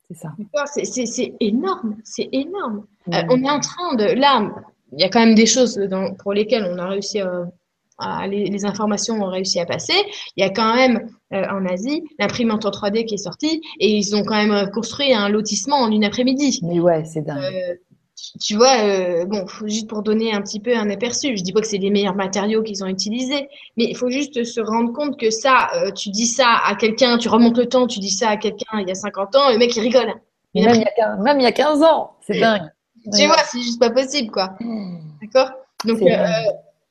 C'est ça. C'est énorme, c'est énorme. Euh, on est en train de, là, il y a quand même des choses dans, pour lesquelles on a réussi à, à les, les, informations ont réussi à passer. Il y a quand même euh, en Asie l'imprimante en 3D qui est sortie et ils ont quand même construit un lotissement en une après-midi. Mais ouais, c'est dingue. Euh, tu vois, euh, bon, juste pour donner un petit peu un aperçu, je dis pas que c'est les meilleurs matériaux qu'ils ont utilisés, mais il faut juste se rendre compte que ça, euh, tu dis ça à quelqu'un, tu remontes le temps, tu dis ça à quelqu'un il y a 50 ans, le mec il rigole. Même, il y a, même il y a 15 ans, c'est dingue. Tu vois, c'est juste pas possible, quoi. Hmm. D'accord? Donc, euh,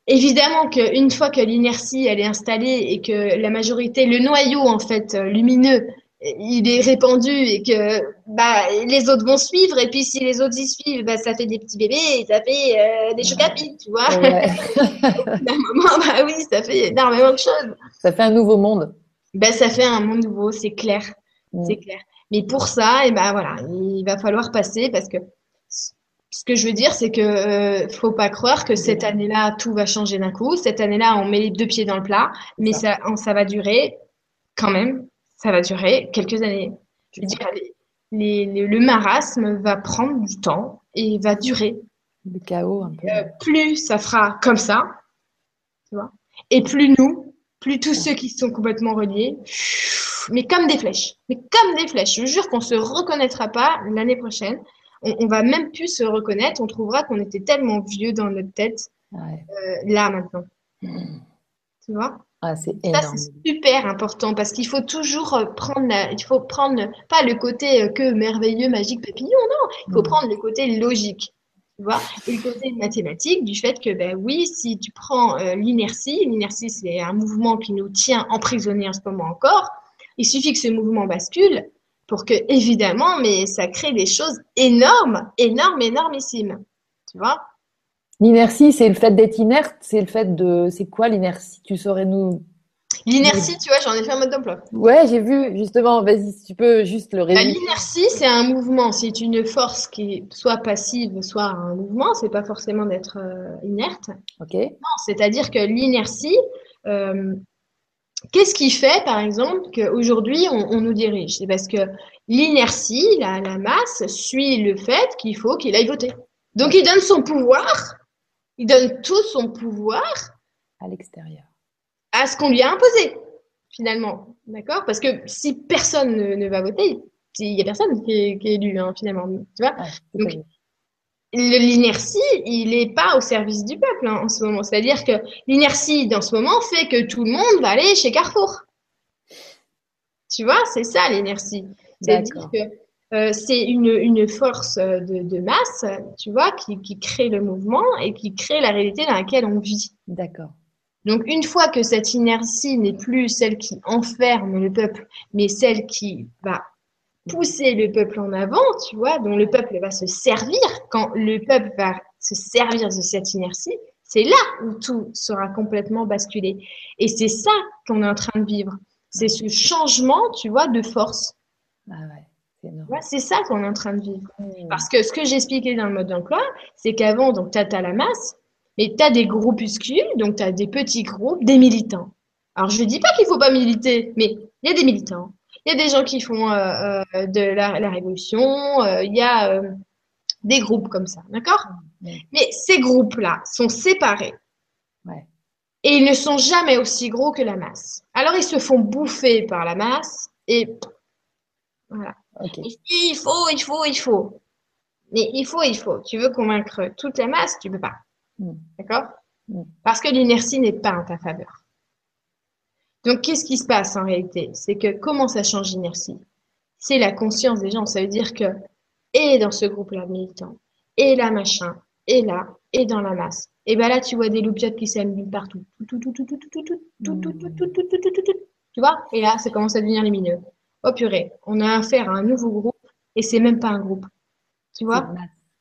évidemment qu'une fois que l'inertie, elle est installée et que la majorité, le noyau, en fait, euh, lumineux, il est répandu et que bah, les autres vont suivre. Et puis, si les autres y suivent, bah, ça fait des petits bébés et ça fait euh, des pic, tu vois. Ouais. D'un moment, bah oui, ça fait énormément de choses. Ça fait un nouveau monde. Bah, ça fait un monde nouveau, c'est clair. Hmm. C'est clair. Mais pour ça, et ben voilà, il va falloir passer parce que ce que je veux dire, c'est que euh, faut pas croire que cette année-là tout va changer d'un coup. Cette année-là, on met les deux pieds dans le plat, mais ça, ça va durer quand même. Ça va durer quelques années. Je veux dire, les, les, le marasme va prendre du temps et va durer. Le chaos un peu. Euh, plus ça fera comme ça, tu vois, et plus nous, plus tous ceux qui sont complètement reliés, mais comme des flèches, mais comme des flèches. Je jure qu'on se reconnaîtra pas l'année prochaine. On, on, va même plus se reconnaître. On trouvera qu'on était tellement vieux dans notre tête ouais. euh, là maintenant. Mmh. Tu vois? Ah, c'est. Ça, c'est super important parce qu'il faut toujours euh, prendre, la, il faut prendre pas le côté euh, que merveilleux, magique, papillon, non. Il faut mmh. prendre le côté logique. Tu vois, et le côté mathématique du fait que, ben oui, si tu prends euh, l'inertie, l'inertie, c'est un mouvement qui nous tient emprisonnés en ce moment encore. Il suffit que ce mouvement bascule pour que, évidemment, mais ça crée des choses énormes, énormes, énormissimes. Tu vois? L'inertie, c'est le fait d'être inerte, c'est le fait de. C'est quoi l'inertie? Tu saurais nous. L'inertie, tu vois, j'en ai fait un mode d'emploi. Ouais, j'ai vu, justement. Vas-y, si tu peux juste le résumer. L'inertie, c'est un mouvement. C'est une force qui est soit passive, soit un mouvement. C'est pas forcément d'être euh, inerte. Ok. Non, c'est-à-dire que l'inertie, euh, qu'est-ce qui fait, par exemple, qu'aujourd'hui, on, on nous dirige? C'est parce que l'inertie, la, la masse, suit le fait qu'il faut qu'il aille voter. Donc, il donne son pouvoir il donne tout son pouvoir à l'extérieur. À ce qu'on lui a imposé, finalement. D'accord? Parce que si personne ne, va voter, il n'y a personne qui est, élu, hein, finalement. Tu vois? Donc, l'inertie, il n'est pas au service du peuple hein, en ce moment. C'est-à-dire que l'inertie, dans ce moment, fait que tout le monde va aller chez Carrefour. Tu vois, c'est ça l'inertie. C'est-à-dire que euh, c'est une, une, force de, de, masse, tu vois, qui, qui, crée le mouvement et qui crée la réalité dans laquelle on vit. D'accord. Donc une fois que cette inertie n'est plus celle qui enferme le peuple, mais celle qui va pousser le peuple en avant, tu vois, dont le peuple va se servir, quand le peuple va se servir de cette inertie, c'est là où tout sera complètement basculé. Et c'est ça qu'on est en train de vivre. C'est ce changement, tu vois, de force. Ah ouais. C'est ça qu'on est en train de vivre. Mmh. Parce que ce que j'expliquais dans le mode d'emploi, c'est qu'avant, donc, tu as, la masse, mais tu as des groupuscules, donc tu as des petits groupes, des militants. Alors, je ne dis pas qu'il ne faut pas militer, mais il y a des militants. Il y a des gens qui font euh, euh, de la, la révolution, euh, il y a des groupes comme ça, d'accord? Mais ces groupes-là sont séparés. Ouais. Et ils ne sont jamais aussi gros que la masse. Alors, ils se font bouffer par la masse et voilà. Il faut, il faut, il faut. Mais il faut, il faut. Tu veux convaincre toute la masse, tu peux pas. Mm. D'accord? Mm. Parce que l'inertie n'est pas en ta faveur. Donc, qu'est-ce qui se passe en réalité C'est que comment ça change l'inertie C'est la conscience des gens. Ça veut dire que, et dans ce groupe-là militant, et là machin, et là, et dans la masse, et ben là, tu vois des loupiottes qui s'allument partout. Tu vois Et là, ça commence à devenir lumineux oh purée, on a affaire à un nouveau groupe et c'est même pas un groupe. Tu vois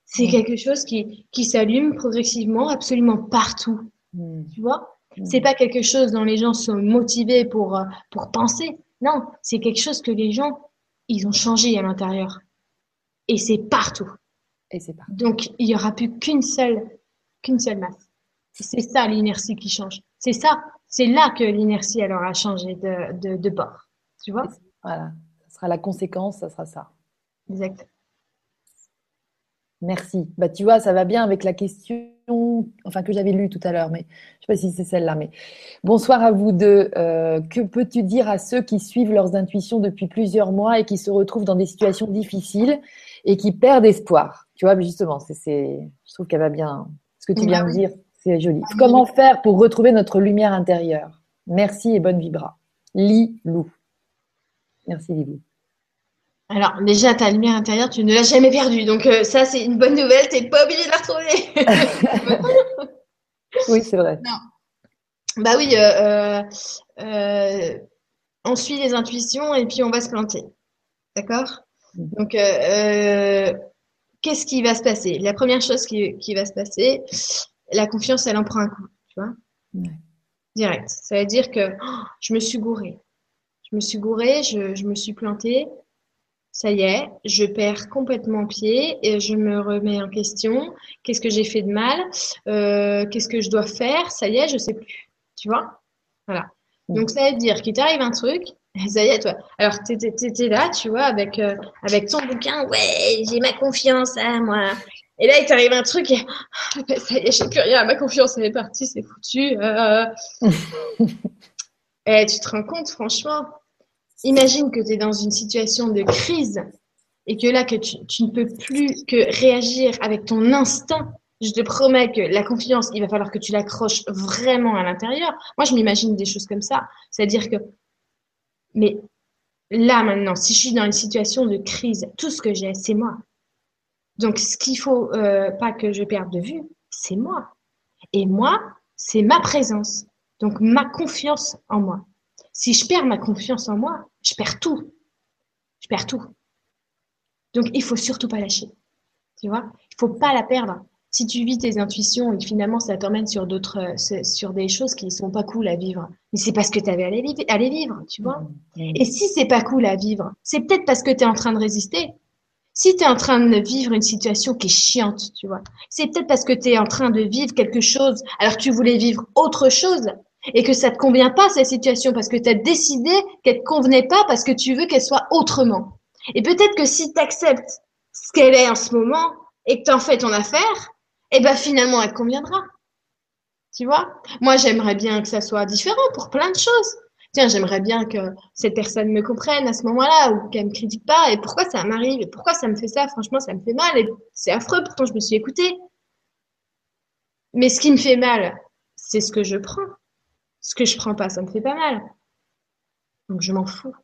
C'est quelque chose qui, qui s'allume progressivement absolument partout. Hmm. Tu vois hmm. C'est pas quelque chose dont les gens sont motivés pour, euh, pour penser. Non, c'est quelque chose que les gens, ils ont changé à l'intérieur. Et c'est partout. Et c'est partout. Donc, il y aura plus qu'une seule, qu'une seule masse. C'est ça l'inertie qui change. C'est ça. C'est là que l'inertie alors a changé de, de, de bord. Tu vois? Voilà, ça sera la conséquence, ça sera ça. Exact. Merci. Bah, tu vois, ça va bien avec la question, enfin que j'avais lue tout à l'heure, mais je ne sais pas si c'est celle-là. Mais bonsoir à vous deux. Euh, que peux-tu dire à ceux qui suivent leurs intuitions depuis plusieurs mois et qui se retrouvent dans des situations difficiles et qui perdent espoir? Tu vois, justement, c'est, je trouve qu'elle va bien. Ce que tu viens de dire, c'est joli. Comment faire pour retrouver notre lumière intérieure? Merci et bonne vibra. Lis Lou. Merci Lily. Alors déjà, ta lumière intérieure, tu ne l'as jamais perdue. Donc euh, ça, c'est une bonne nouvelle. Tu n'es pas obligé de la retrouver. oui, c'est vrai. Non. Bah oui, euh, euh, on suit les intuitions et puis on va se planter. D'accord? Mhm. Donc, qu'est-ce qui va se passer? La première chose qui, va se passer, la confiance, elle en prend un coup. Tu vois? Direct. Ça veut dire que oh, je me suis gourée je me suis gourée, je, me suis plantée. Ça y est, je perds complètement pied et je me remets en question. Qu'est-ce que j'ai fait de mal? Euh, Qu'est-ce que je dois faire? Ça y est, je sais plus. Tu vois? Voilà. Donc ça veut dire qu'il t'arrive un truc. Ça y est, toi. Alors tu étais là, tu vois, avec euh, avec ton bouquin. Ouais, j'ai ma confiance à moi. Et là, il t'arrive un truc et ça y est, j'ai plus rien. Ma confiance, elle est partie, c'est foutu. Euh... Eh, tu te rends compte, franchement, imagine que tu es dans une situation de crise et que là, que tu, ne peux plus que réagir avec ton instinct. Je te promets que la confiance, il va falloir que tu l'accroches vraiment à l'intérieur. Moi, je m'imagine des choses comme ça. C'est-à-dire que, mais là maintenant, si je suis dans une situation de crise, tout ce que j'ai, c'est moi. Donc, ce qu'il faut euh, pas que je perde de vue, c'est moi. Et moi, c'est ma présence. Donc, ma confiance en moi. Si je perds ma confiance en moi, je perds tout. Je perds tout. Donc, il faut surtout pas lâcher. Tu vois? Il faut pas la perdre. Si tu vis tes intuitions et finalement ça t'emmène sur d'autres, euh, sur des choses qui sont pas cool à vivre, mais c'est parce que tu avais à les, vivre, tu vois? Mmh. Et si c'est pas cool à vivre, c'est peut-être parce que tu es en train de résister. Si tu es en train de vivre une situation qui est chiante, tu vois, c'est peut-être parce que tu es en train de vivre quelque chose alors que tu voulais vivre autre chose et que ça te convient pas cette situation parce que tu as décidé qu'elle te convenait pas parce que tu veux qu'elle soit autrement. Et peut-être que si tu acceptes ce qu'elle est en ce moment et que tu en fais ton affaire, eh ben finalement elle te conviendra. Tu vois? Moi, j'aimerais bien que ça soit différent pour plein de choses tiens, j'aimerais bien que cette personne me comprenne à ce moment-là ou qu'elle me critique pas et pourquoi ça m'arrive? Et pourquoi ça me fait ça, franchement, ça me fait mal et c'est affreux, pourtant je me suis écoutée. Mais ce qui me fait mal, c'est ce que je prends. Ce que je prends pas, ça me fait pas mal. Donc je m'en fous.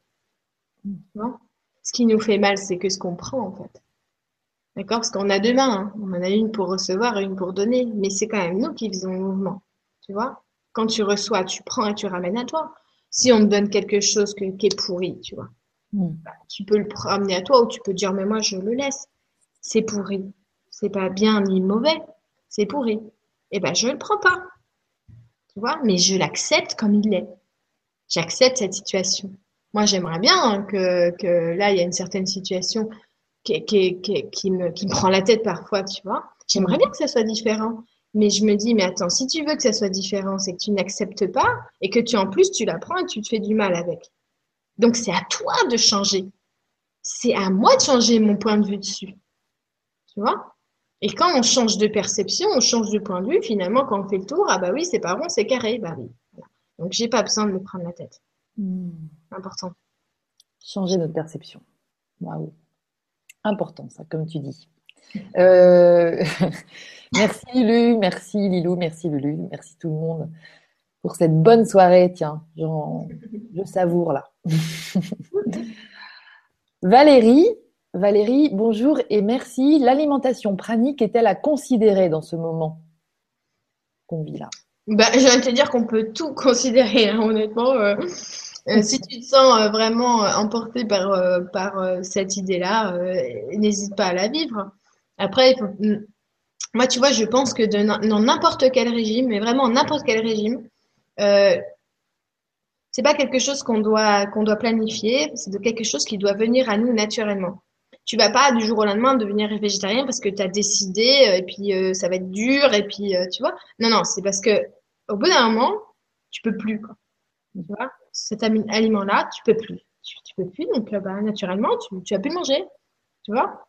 Non ce qui nous fait mal, c'est que ce qu'on prend en fait. D'accord? Parce qu'on a deux mains. Hein. On en a une pour recevoir et une pour donner. Mais c'est quand même nous qui faisons le mouvement. Tu vois? Quand tu reçois, tu prends et tu ramènes à toi si on te donne quelque chose qui est pourri, tu vois, hmm. bah, tu peux le ramener à toi ou tu peux dire, mais moi, je le laisse. C'est pourri. C'est pas bien ni mauvais. C'est pourri. Eh ben, je le prends pas. Tu vois, mais je l'accepte comme il est. J'accepte cette situation. Moi, j'aimerais bien hein, que, là, il y a une certaine situation qui, qui, me, qui me prend la tête parfois, tu vois. J'aimerais bien que ça soit différent. Mais je me dis, mais attends, si tu veux que ça soit différent, c'est que tu n'acceptes pas et que tu, en plus, tu l'apprends et tu te fais du mal avec. Donc, c'est à toi de changer. C'est à moi de changer mon point de vue dessus. Tu vois? Et quand on change de perception, on change de point de vue, finalement, quand on fait le tour, ah bah oui, c'est pas rond, c'est carré. Bah oui. Donc, j'ai pas besoin de me prendre la tête. Hmm. Important. Changer notre perception. Waouh. Important, ça, comme tu dis. Euh... Merci Lulu, merci Lilou, merci Lulu, merci tout le monde pour cette bonne soirée. Tiens, je savoure là. Valérie, Valérie, bonjour et merci. L'alimentation pranique est-elle à considérer dans ce moment qu'on vit là? Bah, Je viens de te dire qu'on peut tout considérer, hein, honnêtement. Euh, euh, si tu te sens euh, vraiment emporté par, par cette idée-là, n'hésite pas à la vivre. Après, faut, moi, tu vois, je pense que dans n'importe quel régime, mais vraiment n'importe quel régime, c'est pas quelque chose qu'on doit qu'on doit planifier, c'est quelque chose qui doit venir à nous naturellement. Tu vas pas du jour au lendemain devenir végétarien parce que tu as décidé euh, et puis euh, ça va être dur et puis euh, tu vois. Non non, c'est parce que au bout d'un moment, tu peux plus quoi. Tu vois, cet aliment là, tu peux plus. Tu, peux plus donc bah, naturellement, tu tu vas plus manger. Tu vois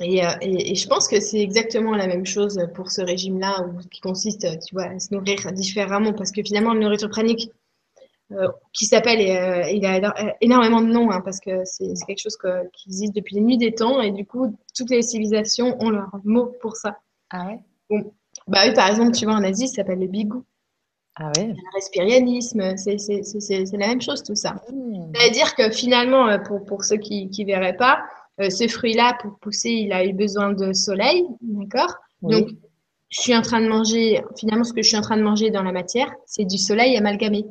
et, et, je pense que c'est exactement la même chose pour ce régime-là, qui consiste, tu vois, à se nourrir différemment, parce que finalement, la nourriture pranique, qui s'appelle, euh, il a énormément de noms, hein, parce que c'est quelque chose qui existe depuis les nuits des temps, et du coup, toutes les civilisations ont leur mot pour ça. Ah ouais? Bon. Bah oui, par exemple, tu vois, en Asie, ça s'appelle le bigou. Ah ouais? Le respirianisme, c'est la même chose, tout ça. Mmh. C'est-à-dire que finalement, pour, pour ceux qui ne verraient pas, euh, ce fruit-là, pour pousser, il a eu besoin de soleil, d'accord? Donc, je suis en train de manger, finalement, ce que je suis en train de manger dans la matière, c'est du soleil amalgamé.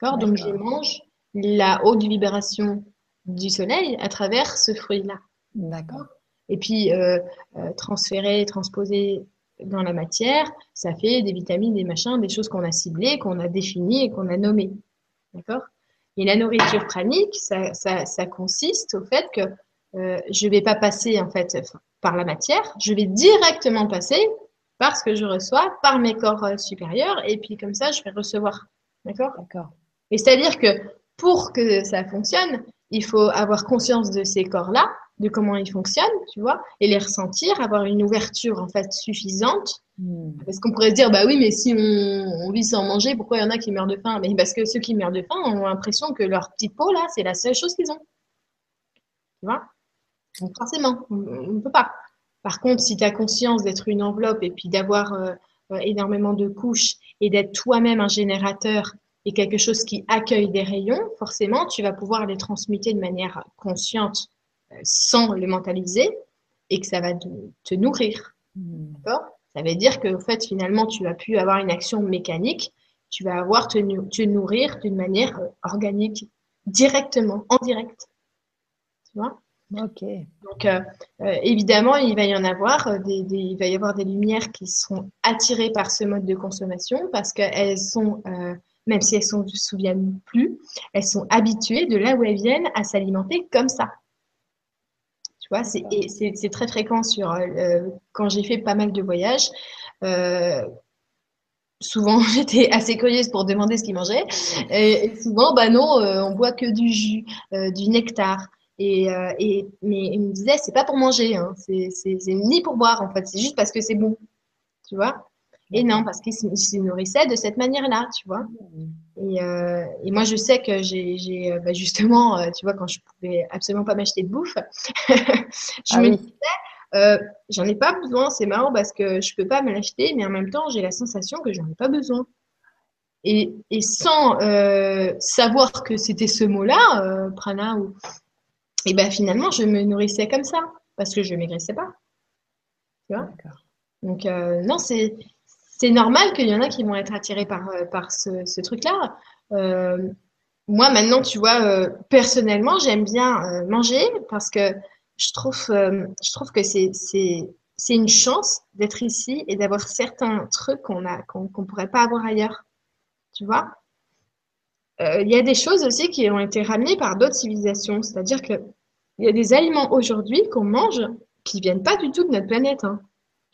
D'accord Donc, je mange la haute vibration du soleil à travers ce fruit-là. D'accord. Et puis, euh, euh, transférer, transposer dans la matière, ça fait des vitamines, des machins, des choses qu'on a ciblées, qu'on a définies et qu'on a nommées. D'accord? Et la nourriture pranique, ça, ça, ça consiste au fait que euh, je vais pas passer en fait par la matière, je vais directement passer par ce que je reçois, par mes corps supérieurs, et puis comme ça, je vais recevoir. D'accord? D'accord. Et c'est-à-dire que pour que ça fonctionne, il faut avoir conscience de ces corps-là, de comment ils fonctionnent, tu vois, et les ressentir, avoir une ouverture en fait suffisante. Hmm. Parce qu'on pourrait se dire, bah oui, mais si on, vit sans manger, pourquoi il y en a qui meurent de faim? Mais parce que ceux qui meurent de faim ont l'impression que leur petite peau là, c'est la seule chose qu'ils ont. Tu vois? Donc forcément, on ne peut pas. Par contre, si tu as conscience d'être une enveloppe et puis d'avoir euh, euh, énormément de couches et d'être toi-même un générateur et quelque chose qui accueille des rayons, forcément, tu vas pouvoir les transmuter de manière consciente euh, sans le mentaliser et que ça va te, nourrir. Hmm. D'accord? Ça veut dire que, en fait, finalement, tu vas plus avoir une action mécanique, tu vas avoir te, te nourrir d'une manière euh, organique, directement, en direct. Tu vois? Ok. Donc, euh, évidemment, il va y en avoir des, des, il va y avoir des lumières qui seront attirées par ce mode de consommation parce qu'elles sont même si elles ne se souviennent plus, elles sont habituées de là où elles viennent à s'alimenter comme ça. Tu vois, c'est très fréquent sur euh, quand j'ai fait pas mal de voyages. Euh, souvent, j'étais assez curieuse pour demander ce qu'ils mangeaient. Et, souvent, bah non, euh, on boit que du jus, du nectar. Et, et, mais ils me disaient, c'est pas pour manger, hein. c'est ni pour boire en fait, c'est juste parce que c'est bon. Tu vois? Et non, parce qu'ils se, nourrissaient de cette manière-là, tu vois. Et, euh, et, moi, je sais que j'ai euh, bah justement, euh, tu vois, quand je pouvais absolument pas m'acheter de bouffe, je ah me disais, euh, j'en ai pas besoin. C'est marrant parce que je peux pas me l'acheter, mais en même temps, j'ai la sensation que j'en ai pas besoin. Et, et sans euh, savoir que c'était ce mot-là, prana, ou, et ben finalement, je me nourrissais comme ça parce que je maigrissais pas. Tu vois? Donc non, c'est c'est normal qu'il y en a qui vont être attirés par, euh, ce, truc-là. Euh, moi, maintenant, tu vois, euh, personnellement, j'aime bien manger parce que je trouve, que c'est, une chance d'être ici et d'avoir certains trucs qu'on ne pourrait pas avoir ailleurs. Tu vois? Il y a des choses aussi qui ont été ramenées par d'autres civilisations. C'est-à-dire qu'il y a des aliments aujourd'hui qu'on mange qui viennent pas du tout de notre planète. Hein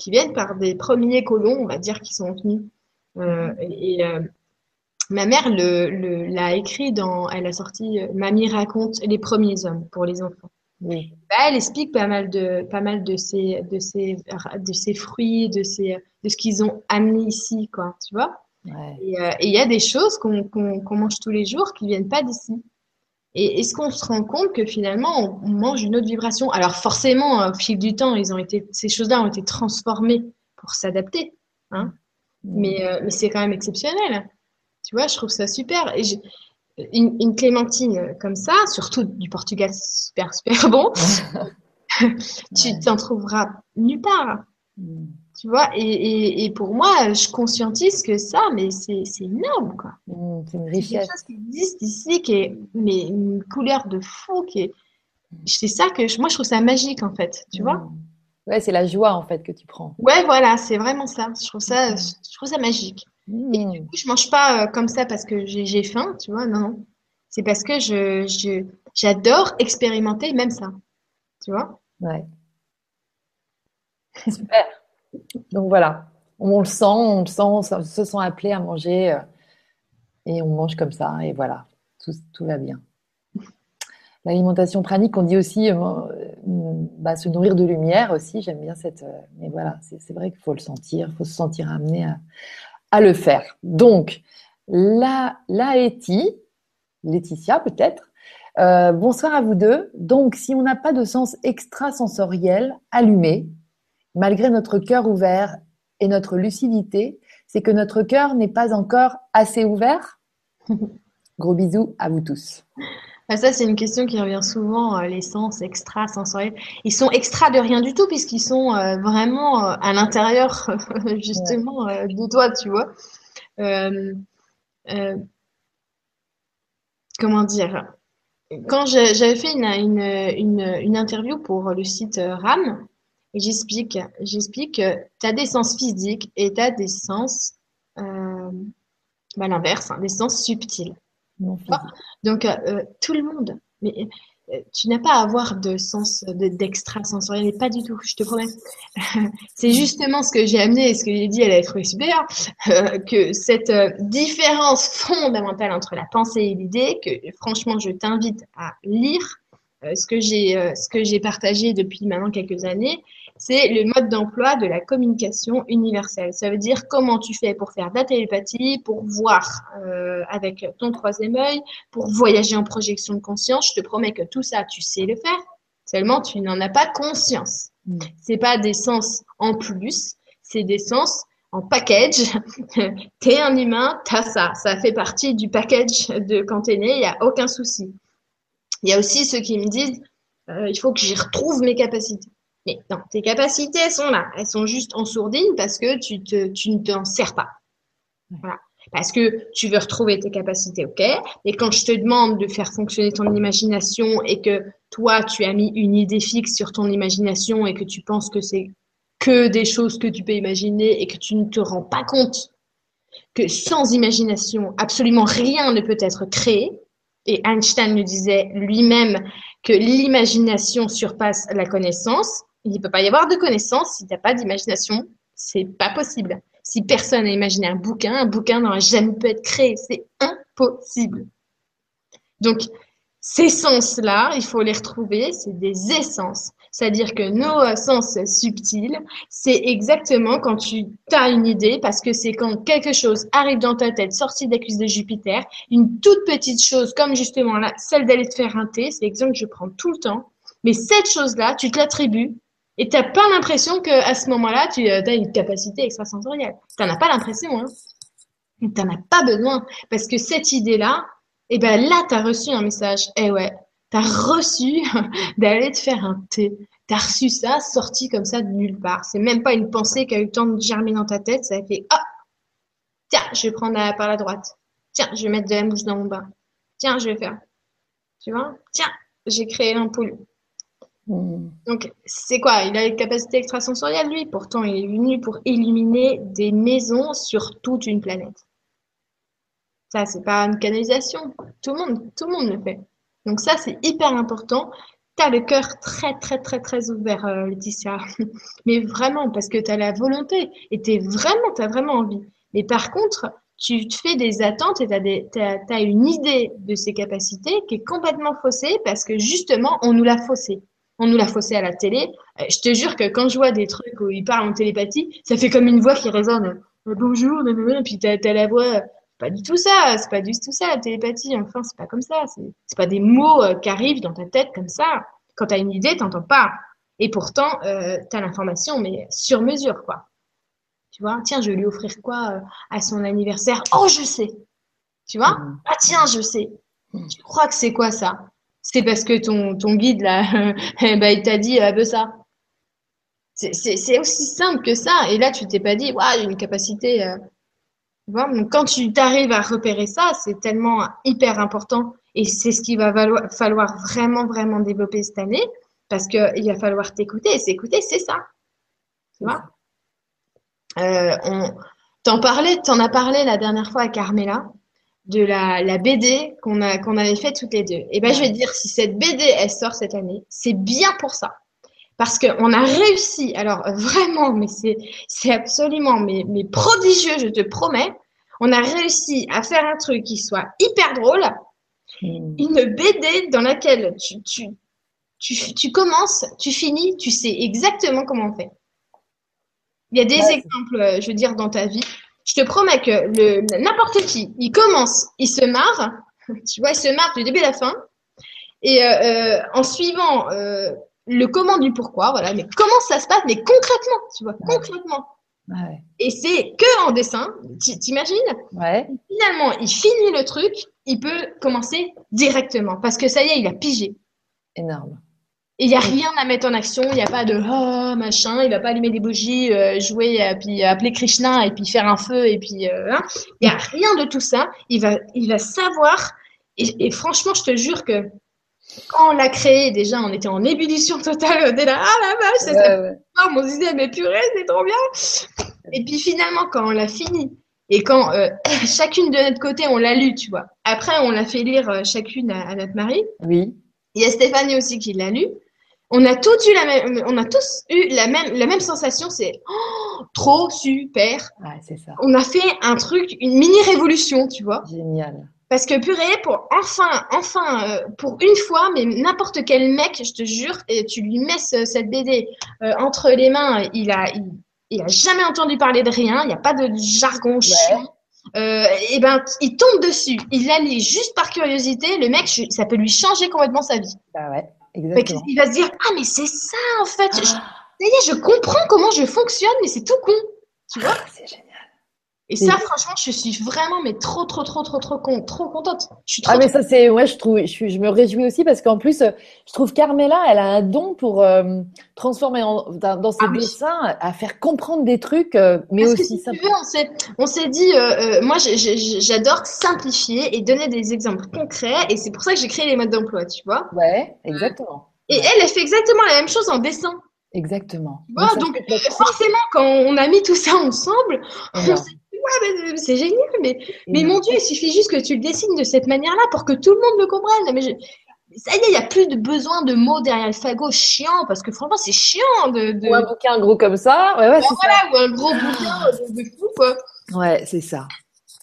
qui viennent par des premiers colons, on va dire, qui sont venus. Euh, et euh, ma mère le, l'a écrit dans, elle a sorti euh, Mamie raconte les premiers hommes pour les enfants. Bah, elle explique pas mal de, pas mal de ces, de ces, de ces fruits, de ces, de ce qu'ils ont amené ici, quoi, tu vois. Et il y a des choses qu'on, qu'on mange tous les jours qui viennent pas d'ici. Et est-ce qu'on se rend compte que finalement, on mange une autre vibration? Alors forcément, au fil du temps, ils ont été, ces choses-là ont été transformées pour s'adapter. Hein mais, euh, mais c'est quand même exceptionnel. Tu vois, je trouve ça super. Et une, une, clémentine comme ça, surtout du Portugal, super, super bon, tu t'en trouveras nulle part. Mmh. Tu vois, et, et, pour moi, je conscientise que ça, mais c'est énorme, quoi. Mmh, c'est une richesse. quelque chose qui existe ici, qui est mais une couleur de fou, qui est. C'est ça que moi, je trouve ça magique, en fait, tu vois. Mmh. Ouais, c'est la joie, en fait, que tu prends. Ouais, voilà, c'est vraiment ça. Je trouve ça, mmh. je trouve ça magique. Et du coup, je mange pas euh, comme ça parce que j'ai faim, tu vois, non, non. C'est parce que je j'adore expérimenter même ça, tu vois. Ouais. Super. Donc voilà, on le sent, on le sent, on se sent appelé à manger euh, et on mange comme ça et voilà, tout, va bien. L'alimentation pranique, on dit aussi euh, euh, bah, se nourrir de lumière aussi. J'aime bien cette. mais voilà, c'est vrai qu'il faut le sentir, il faut se sentir amené à, le faire. Donc, la, la Laetitia peut-être. bonsoir à vous deux. Donc, si on n'a pas de sens extrasensoriel allumé, malgré notre cœur ouvert et notre lucidité, c'est que notre cœur n'est pas encore assez ouvert Gros bisous à vous tous. Ah, ça, c'est une question qui revient souvent, euh, les sens extra-sensoriels. Ils sont extra de rien du tout puisqu'ils sont euh, vraiment euh, à l'intérieur, justement, de toi, tu vois. comment dire? Quand j'avais fait une, interview pour le site RAM, j'explique, j'explique que tu as des sens physiques et tu as des sens, euh, bah, l'inverse, hein, des sens subtils. Donc, euh, tout le monde, mais tu n'as pas à avoir de sens d'extra-sensoriel, pas du tout, je te promets. c'est justement ce que j'ai amené et ce que j'ai dit, elle a trouvé super, euh, que cette euh, différence fondamentale entre la pensée et l'idée, que franchement, je t'invite à lire euh, ce que j'ai ce que j'ai partagé depuis maintenant quelques années, c'est le mode d'emploi de la communication universelle. Ça veut dire comment tu fais pour faire de la télépathie, pour voir euh, avec ton troisième œil, pour voyager en projection de conscience. Je te promets que tout ça, tu sais le faire. Seulement, tu n'en as pas conscience. Mm. C'est pas des sens en plus, c'est des sens en package. t'es un humain, t'as ça. Ça fait partie du package de quand t'es né, il n'y a aucun souci. Il y a aussi ceux qui me disent, euh, il faut que j'y retrouve mes capacités. Mais non, tes capacités, elles sont là. Elles sont juste en sourdine parce que tu, te, tu ne t'en sers pas. Voilà. Parce que tu veux retrouver tes capacités, ok. Et quand je te demande de faire fonctionner ton imagination et que toi, tu as mis une idée fixe sur ton imagination et que tu penses que c'est que des choses que tu peux imaginer et que tu ne te rends pas compte que sans imagination, absolument rien ne peut être créé. Et Einstein le disait lui-même que l'imagination surpasse la connaissance. Il ne peut pas y avoir de connaissance s'il n'y a pas d'imagination. C'est pas possible. Si personne n'a imaginé un bouquin, un bouquin n'aurait jamais pu être créé. C'est impossible. Donc, ces sens-là, il faut les retrouver. C'est des essences. C'est-à-dire que nos sens subtils, c'est exactement quand tu as une idée, parce que c'est quand quelque chose arrive dans ta tête, sorti des cuisses de Jupiter, une toute petite chose, comme justement là, celle d'aller te faire un thé, c'est l'exemple que je prends tout le temps. Mais cette chose-là, tu te l'attribues et tu n'as pas l'impression qu'à ce moment-là, tu euh, as une capacité extrasensorielle. Tu n'en as pas l'impression. Hein. Tu n'en as pas besoin. Parce que cette idée-là, eh ben là, tu as reçu un message. Eh ouais, tu as reçu d'aller te faire un thé. Tu as reçu ça sorti comme ça de nulle part. C'est même pas une pensée qui a eu le temps de germer dans ta tête. Ça a fait Ah, tiens, je vais prendre par la droite. Tiens, je vais mettre de la mousse dans mon bain. Tiens, je vais faire. Tu vois? Tiens, j'ai créé l'ampoule. Hmm. Donc, c'est quoi? Il a une capacité extrasensorielle, lui? Pourtant, il est venu pour illuminer des maisons sur toute une planète. Ça, c'est pas une canalisation. Tout le monde, tout le monde le fait. Donc ça, c'est hyper important. Tu as le cœur très, très, très, très ouvert, euh, Laetitia. Mais vraiment, parce que tu as la volonté et tu vraiment, as vraiment envie. Mais par contre, tu te fais des attentes et tu as, une idée de ses capacités qui est complètement faussée parce que justement, on nous l'a faussée on nous l'a faussé à la télé. Euh, je te jure que quand je vois des trucs où ils parlent en télépathie, ça fait comme une voix qui résonne. Euh, bonjour, et puis t'as as la voix. Pas du tout ça, c'est pas du tout ça la télépathie. Enfin, c'est pas comme ça. C'est pas des mots euh, qui arrivent dans ta tête comme ça. Quand t'as une idée, t'entends pas. Et pourtant, euh, t'as l'information, mais sur mesure, quoi. Tu vois, tiens, je vais lui offrir quoi à son anniversaire? Oh, je sais. Tu vois? Mmh. Ah tiens, je sais. Tu crois que c'est quoi ça? C'est parce que ton, guide, là, ben, il t'a dit, ah ben ça. C'est aussi simple que ça. Et là, tu t'es pas dit, waouh, j'ai une capacité. Euh... Donc, quand tu t'arrives à repérer ça, c'est tellement hyper important. Et c'est ce qu'il va falloir vraiment, vraiment développer cette année. Parce qu'il va falloir t'écouter. Et s'écouter, c'est ça. Tu vois? Euh, on... T'en t'en as parlé la dernière fois à Carmela de la, la BD qu'on a qu'on avait fait toutes les deux. Et ben je vais dire si cette BD elle sort cette année, c'est bien pour ça. Parce qu'on a réussi, alors vraiment, mais c'est c'est absolument mais, mais prodigieux, je te promets. On a réussi à faire un truc qui soit hyper drôle, hmm. une BD dans laquelle tu, tu, tu, tu commences, tu finis, tu sais exactement comment on fait. Il y a des exemples, euh, je veux dire, dans ta vie je te promets que le, n'importe qui, il commence, il se marre, tu vois, il se marre du début à la fin, et euh, euh, en suivant euh, le comment du pourquoi, voilà, mais comment ça se passe, mais concrètement, tu vois, concrètement. Ouais. Et c'est que en dessin, t'imagines? Ouais. Finalement, il finit le truc, il peut commencer directement, parce que ça y est, il a pigé. Énorme il n'y a rien à mettre en action, il n'y a pas de oh, machin, il va pas allumer des bougies, euh, jouer, euh, puis appeler Krishna et puis faire un feu et puis euh, hein. il n'y a rien de tout ça. Il va, il va savoir. Et, franchement, je te jure que quand on l'a créé, déjà, on était en ébullition totale. On était là, ah la vache, c'est ça. On se disait, mais purée, c'est trop bien. Et puis finalement, quand on l'a fini et quand chacune de notre côté, on l'a lu, tu vois. Après, on l'a fait lire chacune à, à notre mari. Oui Il y a Stéphanie aussi qui l'a lu. On a tous eu la même, on a tous eu la même, la même sensation, c'est oh, trop super. Ouais, c'est ça. On a fait un truc, une mini révolution, tu vois. Génial. Parce que purée, pour enfin, enfin, euh, pour une fois, mais n'importe quel mec, je te jure, et tu lui mets ce- cette BD euh, entre les mains, il a, il, il a jamais entendu parler de rien, il n'y a pas de jargon chiant. Euh, et ben, il tombe dessus, il la lit juste par curiosité. Le mec, ça peut lui changer complètement sa vie. Bah ouais, exactement. il va se dire, ah mais c'est ça en fait. Je- ça Ah, y est, je comprends comment je fonctionne, mais c'est tout con. Tu vois? C'est génial. Et ça, franchement, je suis vraiment, mais trop, trop, trop, trop, trop, con- trop contente. Je suis trop. Ah mais ça c'est ouais je trouve je, suis- je me réjouis aussi parce qu'en plus je trouve Carmela elle a un don pour euh, transformer en- dans, ses Ah oui. dessins à faire comprendre des trucs euh, mais Parce que aussi si ça tu veux, on s'est, on s'est dit, euh, moi, j'adore simplifier et donner des exemples concrets, et c'est pour ça que j'ai créé les modes d'emploi, tu vois. ouais exactement Et elle, elle fait exactement la même chose en dessin. exactement donc forcément, quand on a mis tout ça ensemble, on s'est dit, ouais, mais c'est génial, mais, mon Dieu, il suffit juste que tu le dessines de cette manière-là pour que tout le monde le comprenne. Mais je- ça y est, il n'y a plus de besoin de mots derrière le fagot chiant, parce que franchement, c'est chiant de, de... ou un bouquin gros comme ça ouais ouais c'est Voilà, ou un gros bouquin de, de fou, quoi. ouais c'est ça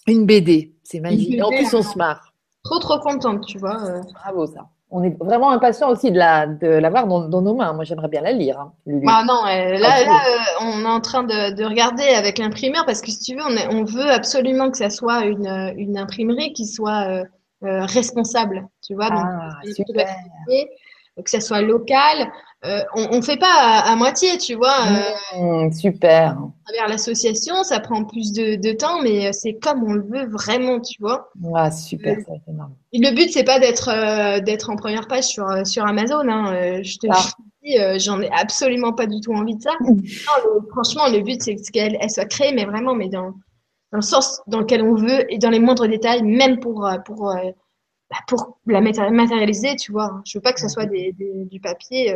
une BD c'est magique BD, et en plus on hein. se marre Trop, trop contente, tu vois. euh. bravo ça on est vraiment impatient aussi de la de l'avoir dans, dans nos mains moi j'aimerais bien la lire hein. Ah non, euh, là, là euh, on est en train de, de regarder avec l'imprimeur parce que si tu veux, on, est- on veut absolument que ça soit une, une imprimerie qui soit euh, euh, responsable, tu vois. Donc, ah super que ça soit local. Euh, on, on fait pas à, à moitié, tu vois. euh, Mmh, super à travers l'association, ça prend plus de, de temps, mais euh, c'est comme on le veut vraiment, tu vois. ah super ça c'est énorme Et le but, c'est pas d'être d'être en première page sur, sur Amazon. Hein. Je te Ah. dis, j'en ai absolument pas du tout envie de ça. Non, le- franchement, le but, c'est qu'elle elle soit créée, mais vraiment, mais dans, dans le sens dans lequel on veut et dans les moindres détails, même pour, pour, bah, pour la maté- matérialiser, tu vois. Je veux pas que ça soit des, des- du papier,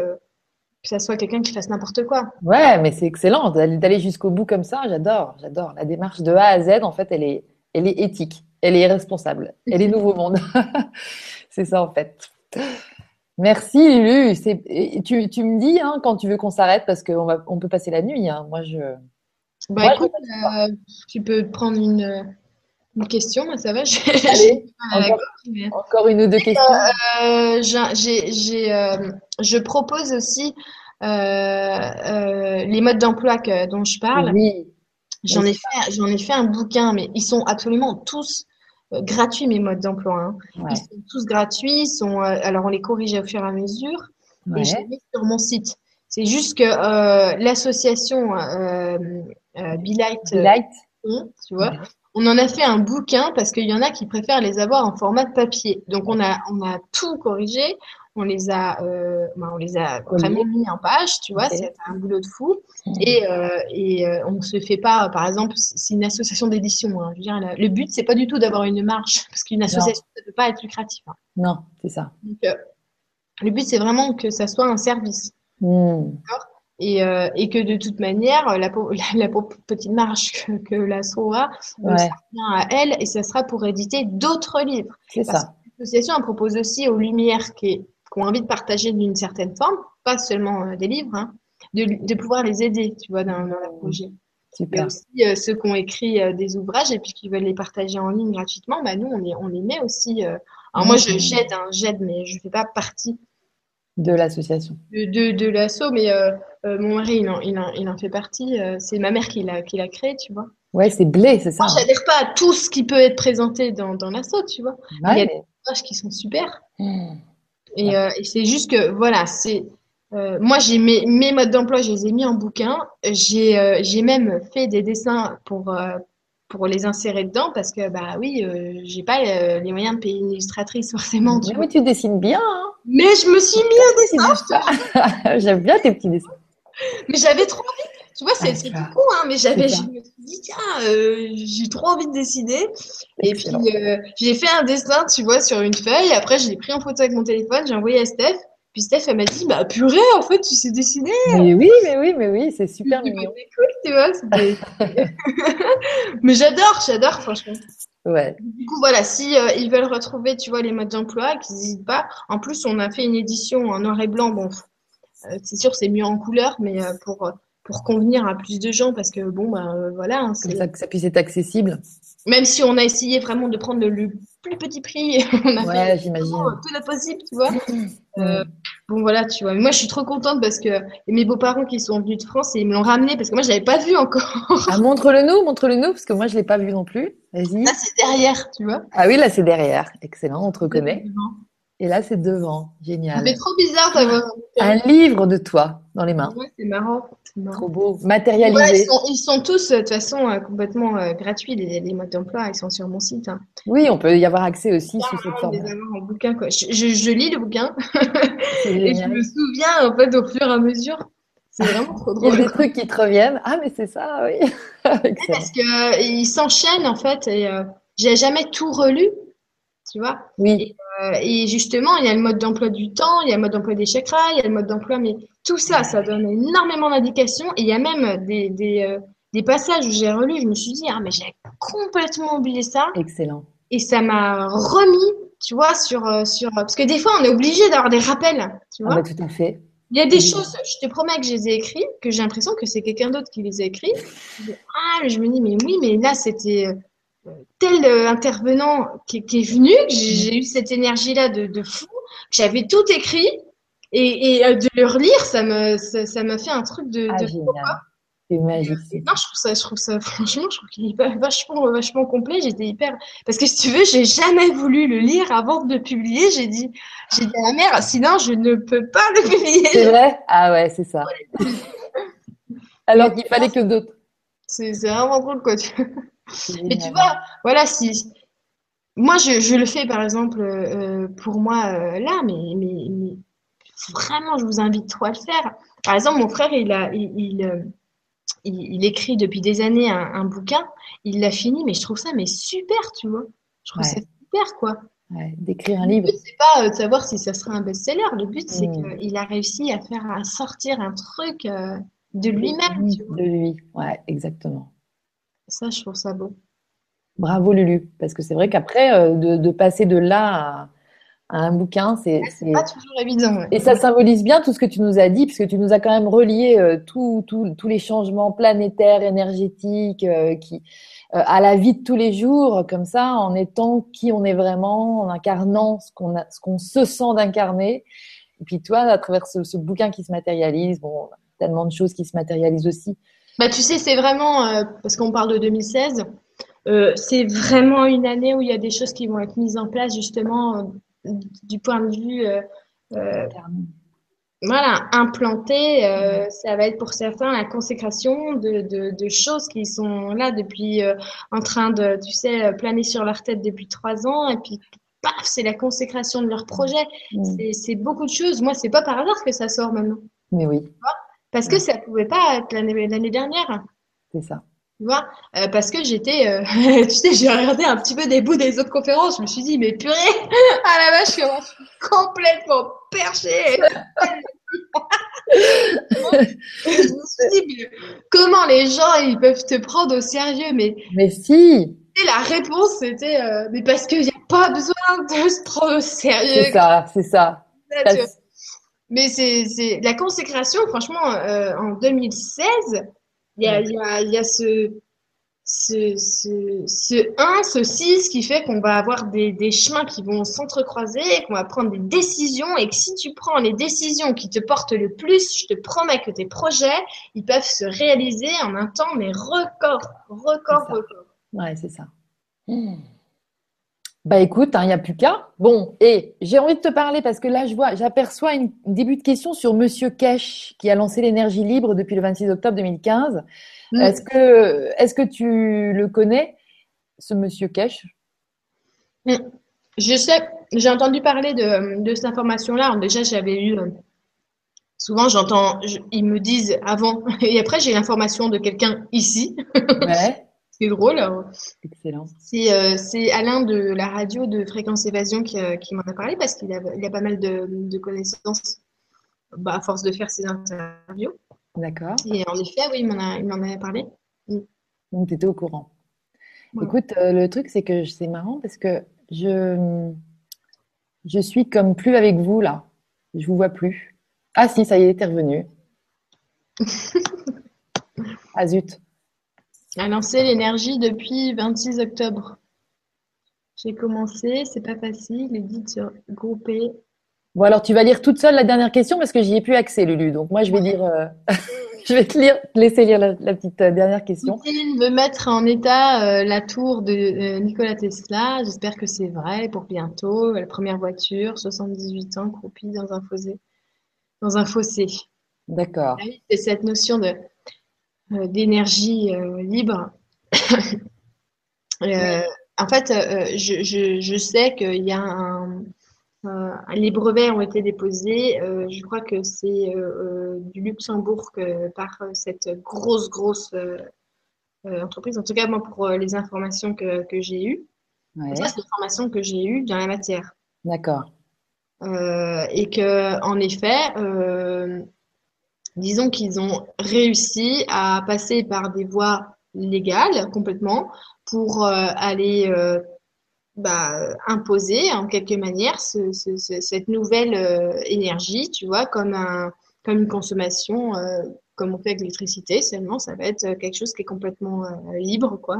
que ça soit quelqu'un qui fasse n'importe quoi. Ouais, mais c'est excellent d'aller jusqu'au bout comme ça. J'adore, j'adore. La démarche de A à Z, en fait, elle est, elle est éthique, elle est responsable, elle est nouveau monde. C'est ça, en fait. Merci, Lulu. Tu, tu me dis hein, quand tu veux qu'on s'arrête parce qu'on on peut passer la nuit. hein. Moi, je. Bah écoute, euh, tu peux prendre une, une question, ça va? j'ai- Allez, encore, gorge, mais- encore une ou deux questions. Euh, j'ai, j'ai, j'ai, euh, je propose aussi euh, euh, les modes d'emploi dont je parle. Oui, J'en ai fait, j'en ai fait un bouquin, mais ils sont absolument tous gratuits mes modes d'emploi. hein. ouais, Ils sont tous gratuits. Ils sont, alors on les corrige au fur et à mesure et je ouais. les mets sur mon site. C'est juste que l'association Be Light, euh, Light. tu vois, Ouais. On en a fait un bouquin parce qu'il y en a qui préfèrent les avoir en format de papier. Donc on a on a tout corrigé, on les a euh, ben, on les a vraiment mis en page, tu vois, c'est un boulot de fou. Et euh, et euh, on se fait pas, par exemple, c'est une association d'édition. hein. Je veux dire, la- le but c'est pas du tout d'avoir une marge parce qu'une association ça peut pas être lucratif. hein. Non, c'est ça. Donc euh, le but c'est vraiment que ça soit un service. Hmm. Et, euh, et que de toute manière, la, petite marge que, que l'asso a, euh, Ouais, ça revient à elle et ça sera pour éditer d'autres livres. c'est ça. L'association propose aussi aux Lumières qui, qui ont envie de partager d'une certaine forme, pas seulement euh, des livres, hein, de, de pouvoir les aider, tu vois, dans, dans leur projet. Super. aussi euh, ceux qui ont écrit des ouvrages et puis qui veulent les partager en ligne gratuitement, bah nous on les, on les met aussi. Alors moi je j'aide, hein, j'aide, mais je fais pas partie De l'association. de, de, de l'asso, mais euh, mon mari, il en, il en, il en fait partie. euh, c'est ma mère qui l'a, qui l'a créé, tu vois. Ouais, c'est blé, c'est ça. Moi, j'adhère pas à tout ce qui peut être présenté dans, dans l'asso, tu vois. il y a Ouais. Pages qui sont super. Hmm. Et, euh, et c'est juste que, voilà, c'est. euh, moi, j'ai mes, mes modes d'emploi, je les ai mis en bouquin. J'ai j'ai même fait des dessins pour, pour les insérer dedans parce que, bah oui, j'ai pas les moyens de payer une illustratrice forcément, tu Mais vois. oui, tu dessines bien, hein. Mais je me suis mis à dessin, J'aime bien tes petits dessins. Mais j'avais trop envie. Tu vois, c'est Ah, c'est tout con, hein, mais j'avais, C'est je me suis dit, tiens, euh, j'ai trop envie de dessiner. Et puis, Excellent. euh, j'ai fait un dessin, tu vois, sur une feuille. Après, je l'ai pris en photo avec mon téléphone, j'ai envoyé à Steph. Puis Steph, elle m'a dit, bah purée, en fait, tu sais dessiner. Mais oui, mais oui, mais oui, c'est super mignon. cool, tu vois. mais j'adore, j'adore, franchement. Ouais. Du coup, voilà, si euh, ils veulent retrouver, tu vois, les modes d'emploi, qu'ils n'hésitent pas. En plus, on a fait une édition en noir et blanc. Bon, c'est sûr, c'est mieux en couleur, mais euh, pour pour convenir à plus de gens, parce que bon, bah voilà. Hein, Comme ça que ça puisse être accessible. Même si on a essayé vraiment de prendre le, plus petit prix, on a ouais, j'imagine. tout le possible, tu vois. Euh, bon voilà, tu vois. moi, je suis trop contente parce que mes beaux-parents qui sont venus de France et ils me l'ont ramené parce que moi, je l'avais pas vu encore. ah, montre-le nous, montre-le nous parce que moi, je l'ai pas vu non plus. Vas-y. Là, c'est derrière, tu vois. Ah oui, là, c'est derrière. Excellent, on te reconnaît. Et là, c'est devant. Génial. C'est trop bizarre d'avoir un livre de toi dans les mains. Ouais, c'est marrant. Trop beau. Matérialisé. ils, sont, tous, euh, de toute façon, euh, complètement euh, gratuits, les, modes d'emploi. Ils sont sur mon site. Hein. Oui, on peut y avoir accès aussi sous cette forme. Les avoir en bouquin, quoi. Je, je, lis le bouquin et je me souviens, en fait, au fur et à mesure. C'est vraiment trop drôle. Il y a des trucs qui te reviennent. Ah, mais c'est ça, oui. Parce qu'ils s'enchaînent, en fait. Et j'ai jamais tout relu, tu vois. Oui. Euh, et justement, il y a le mode d'emploi du temps, il y a le mode d'emploi des chakras, il y a le mode d'emploi, mais tout ça, ça donne énormément d'indications. Et il y a même des, des, euh, des passages où j'ai relu, je me suis dit, ah, mais j'ai complètement oublié ça. Excellent. Et ça m'a remis, tu vois, sur, euh, sur. Parce que des fois, on est obligé d'avoir des rappels, tu vois. Ah bah, tout à fait. Il y a des choses, je te promets que je les ai écrites, que j'ai l'impression que c'est quelqu'un d'autre qui les a écrites. Ah, je me dis, mais oui, mais là, c'était tel euh, intervenant qui, est venu, j'ai eu cette énergie-là de, de, fou, que j'avais tout écrit et, et, euh, de le relire, ça me ça m'a fait un truc de, ah, de C'est magique. Non, je trouve ça, je trouve ça, franchement, je trouve qu'il est vachement, vachement complet. J'étais hyper, parce que si tu veux, j'ai jamais voulu le lire avant de le publier. J'ai dit, j'ai dit à la mère, sinon je ne peux pas le publier. C'est vrai? Ah ouais, c'est ça. Alors qu'il fallait que d'autres. C'est vraiment drôle, quoi. Mais tu vois, voilà, si. Moi, je, je le fais, par exemple, euh, pour moi, euh, là, mais, mais, vraiment, je vous invite trop à le faire. Par exemple, mon frère, il, a, il, il, euh, il, écrit depuis des années un, bouquin. Il l'a fini, mais je trouve ça mais super, tu vois. Je trouve ça super, quoi. Ouais, d'écrire un livre. Le but, c'est pas de savoir si ça sera un best-seller. Le but, c'est mm. qu'il a réussi à faire à sortir un truc de lui-même. De lui, ouais, exactement. Ça, je trouve ça beau. Bravo Lulu, parce que c'est vrai qu'après, euh, de, passer de là à, un bouquin, c'est pas toujours évident. Et ça symbolise bien tout ce que tu nous as dit, puisque tu nous as quand même relié euh, tous les changements planétaires, énergétiques, euh, qui à la vie de tous les jours, comme ça, en étant qui on est vraiment, en incarnant ce qu'on ce qu'on se sent d'incarner. Et puis toi, à travers ce, ce, bouquin qui se matérialise, bon, tellement de choses qui se matérialisent aussi. Bah, tu sais, c'est vraiment, euh, parce qu'on parle de 2016, euh, c'est vraiment une année où il y a des choses qui vont être mises en place, justement, euh, du point de vue. voilà, implanté, ça va être pour certains la consécration de, de, choses qui sont là depuis en train de, tu sais, planer sur leur tête depuis trois ans, et puis paf, c'est la consécration de leur projet. Mm. C'est beaucoup de choses. Moi, c'est pas par hasard que ça sort maintenant. Mais oui. Parce que ça pouvait pas être l'année dernière. C'est ça. Tu vois euh, Parce que j'étais, euh, tu sais, j'ai regardé un petit peu des bouts des autres conférences. Je me suis dit, mais purée, ah la vache, je suis complètement perché. je me suis dit, comment les gens ils peuvent te prendre au sérieux? Mais, mais si Et la réponse c'était, euh, mais parce qu'il n'y a pas besoin de se prendre au sérieux. C'est ça, c'est ça. Mais c'est la consécration, franchement, euh, en 2016, il y a, y, a, y a ce, ce, ce, ce 1, ce 6 qui fait qu'on va avoir des, des chemins qui vont s'entrecroiser, qu'on va prendre des décisions et que si tu prends les décisions qui te portent le plus, je te promets que tes projets, ils peuvent se réaliser en un temps, mais record, record, record. Ouais, c'est ça. Mmh. Bah écoute, il hein, n'y a plus qu'à. Bon, et j'ai envie de te parler parce que là, je vois, j'aperçois un début de question sur Monsieur Cash qui a lancé l'énergie libre depuis le 26 octobre 2015. Mm. Est-ce que, est-ce que tu le connais, ce Monsieur Cash mm. Je sais, j'ai entendu parler de, de cette information-là. Déjà, j'avais eu. Euh, souvent, j'entends, ils me disent avant et après, j'ai l'information de quelqu'un ici. Ouais. C'est drôle. Excellent. Euh, c'est Alain de la radio de Fréquence Évasion qui, euh, qui m'en a parlé parce qu'il a, il a pas mal de, de connaissances bah, à force de faire ses interviews. D'accord. Et en effet, oui, il m'en, a, il m'en avait parlé. Mm. Donc, tu étais au courant. Écoute, euh, le truc, c'est que c'est marrant parce que je, je suis comme plus avec vous là. Je vous vois plus. Ah si, ça y est, t'es revenu. ah zut. A lancé l'énergie depuis 26 octobre. J'ai commencé, c'est pas facile, il dit de se grouper. Bon alors tu vas lire toute seule la dernière question parce que j'y ai plus accès Lulu. Donc moi je vais dire, euh, je vais te lire, laisser lire la, petite euh, dernière question. Poutine veut mettre en état euh, la tour de Nikola Tesla. J'espère que c'est vrai pour bientôt. La première voiture, 78 ans, croupie dans un fossé. Dans un fossé. D'accord. Ah c'est cette notion de d'énergie libre. en fait, je, je, je sais qu'il y a un euh, les brevets ont été déposés. Euh, je crois que c'est euh, du Luxembourg par cette grosse, grosse entreprise. En tout cas, moi, pour les informations que, que j'ai eues. Ça, c'est l'information que j'ai eues dans la matière. D'accord. et que, en effet, disons qu'ils ont réussi à passer par des voies légales complètement pour aller bah, imposer en quelque manière ce, ce, cette nouvelle euh, énergie, tu vois, comme, un, comme une consommation, euh, comme on fait avec l'électricité, seulement ça va être quelque chose qui est complètement euh, libre, quoi,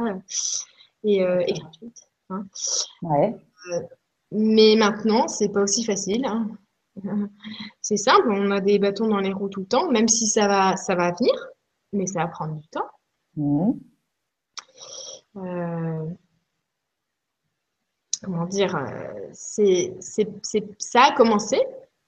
et, et gratuit. Hein. Ouais. mais maintenant, c'est pas aussi facile. Hein. C'est simple, on a des bâtons dans les roues tout le temps, même si ça va, ça va venir, mais ça va prendre du temps. Mmh comment dire, euh, c'est, c'est, ça a commencé,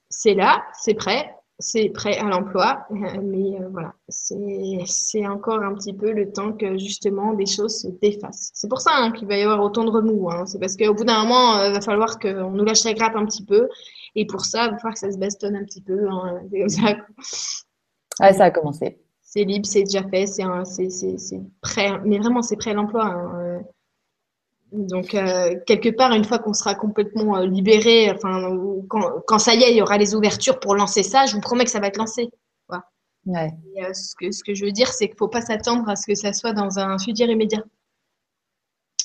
c'est là, c'est prêt, c'est prêt à l'emploi, euh, mais euh, voilà, c'est, c'est encore un petit peu le temps que justement des choses se défassent. C'est pour ça hein, qu'il va y avoir autant de remous. Hein. C'est parce qu'au bout d'un moment, il va falloir qu'on nous lâche la grappe un petit peu, et pour ça, il va falloir que ça se bastonne un petit peu. Hein. ça. Ah, ça a commencé. C'est libre, c'est déjà fait, c'est, c'est, c'est, c'est prêt, mais vraiment c'est prêt à l'emploi. Donc, euh, quelque part, une fois qu'on sera complètement euh, libéré, enfin, quand, ça y est, il y aura les ouvertures pour lancer ça, je vous promets que ça va être lancé. Ouais. Euh, ce, que, ce que je veux dire, c'est qu'il ne faut pas s'attendre à ce que ça soit dans un futur immédiat.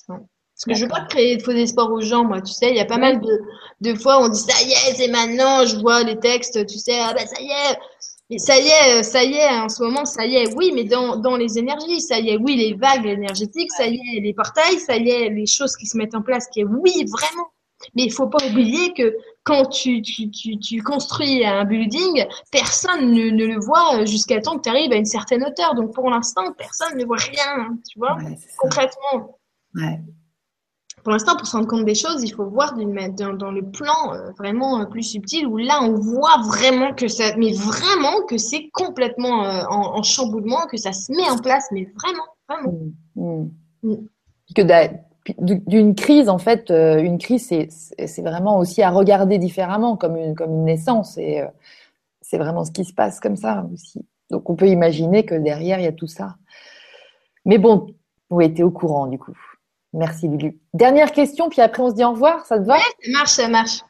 Parce que je veux pas créer de faux espoirs aux gens, moi, tu sais, il y a pas mal de, de fois où on dit ça y est, c'est maintenant, je vois les textes, tu sais, ah ben ça y est, mais ça y est, ça y est, en ce moment, ça y est, oui, mais dans, dans les énergies, ça y est, oui, les vagues énergétiques, ça y est, les portails, ça y est, les choses qui se mettent en place, qui est, oui, vraiment. Mais il faut pas oublier que quand tu, tu, tu, tu construis un building, personne ne, ne le voit jusqu'à temps que tu arrives à une certaine hauteur. Donc pour l'instant, personne ne voit rien, tu vois, concrètement. Ouais pour l'instant, pour se rendre compte des choses, il faut voir dans, dans le plan euh, vraiment euh, plus subtil où là, on voit vraiment que ça, mais vraiment que c'est complètement euh, en, chamboulement, que ça se met en place, mais vraiment, vraiment. Mmh, mmh. Mmh. Que d'une crise, en fait, une crise, c'est vraiment aussi à regarder différemment, comme une, comme une naissance. Et c'est vraiment ce qui se passe comme ça aussi. Donc, on peut imaginer que derrière, il y a tout ça. Mais bon, vous étiez au courant, du coup. Merci Lulu. Dernière question, puis après on se dit au revoir, ça te va? Oui, ça marche, ça marche.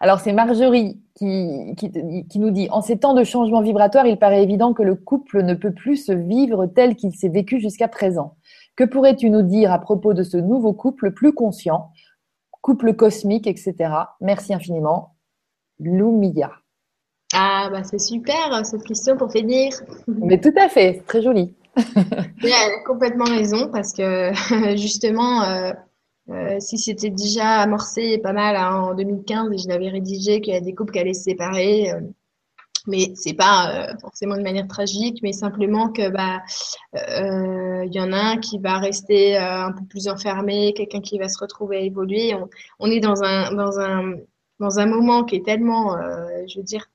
Alors c'est Marjorie qui, qui, nous dit, en ces temps de changement vibratoire, il paraît évident que le couple ne peut plus se vivre tel qu'il s'est vécu jusqu'à présent. Que pourrais-tu nous dire à propos de ce nouveau couple plus conscient, couple cosmique, etc. Merci infiniment. Lumia. Ah bah c'est super cette question pour finir. Mais tout à fait, très joli elle a complètement raison parce que justement, euh, euh, si c'était déjà amorcé pas mal hein, en 2015 et je l'avais rédigé qu'il y a des couples qui allaient se séparer, euh, mais c'est pas forcément de manière tragique, mais simplement que bah il y en a un qui va rester un peu plus enfermé, quelqu'un qui va se retrouver à évoluer. On, on, est dans un dans un dans un moment qui est tellement, je veux dire,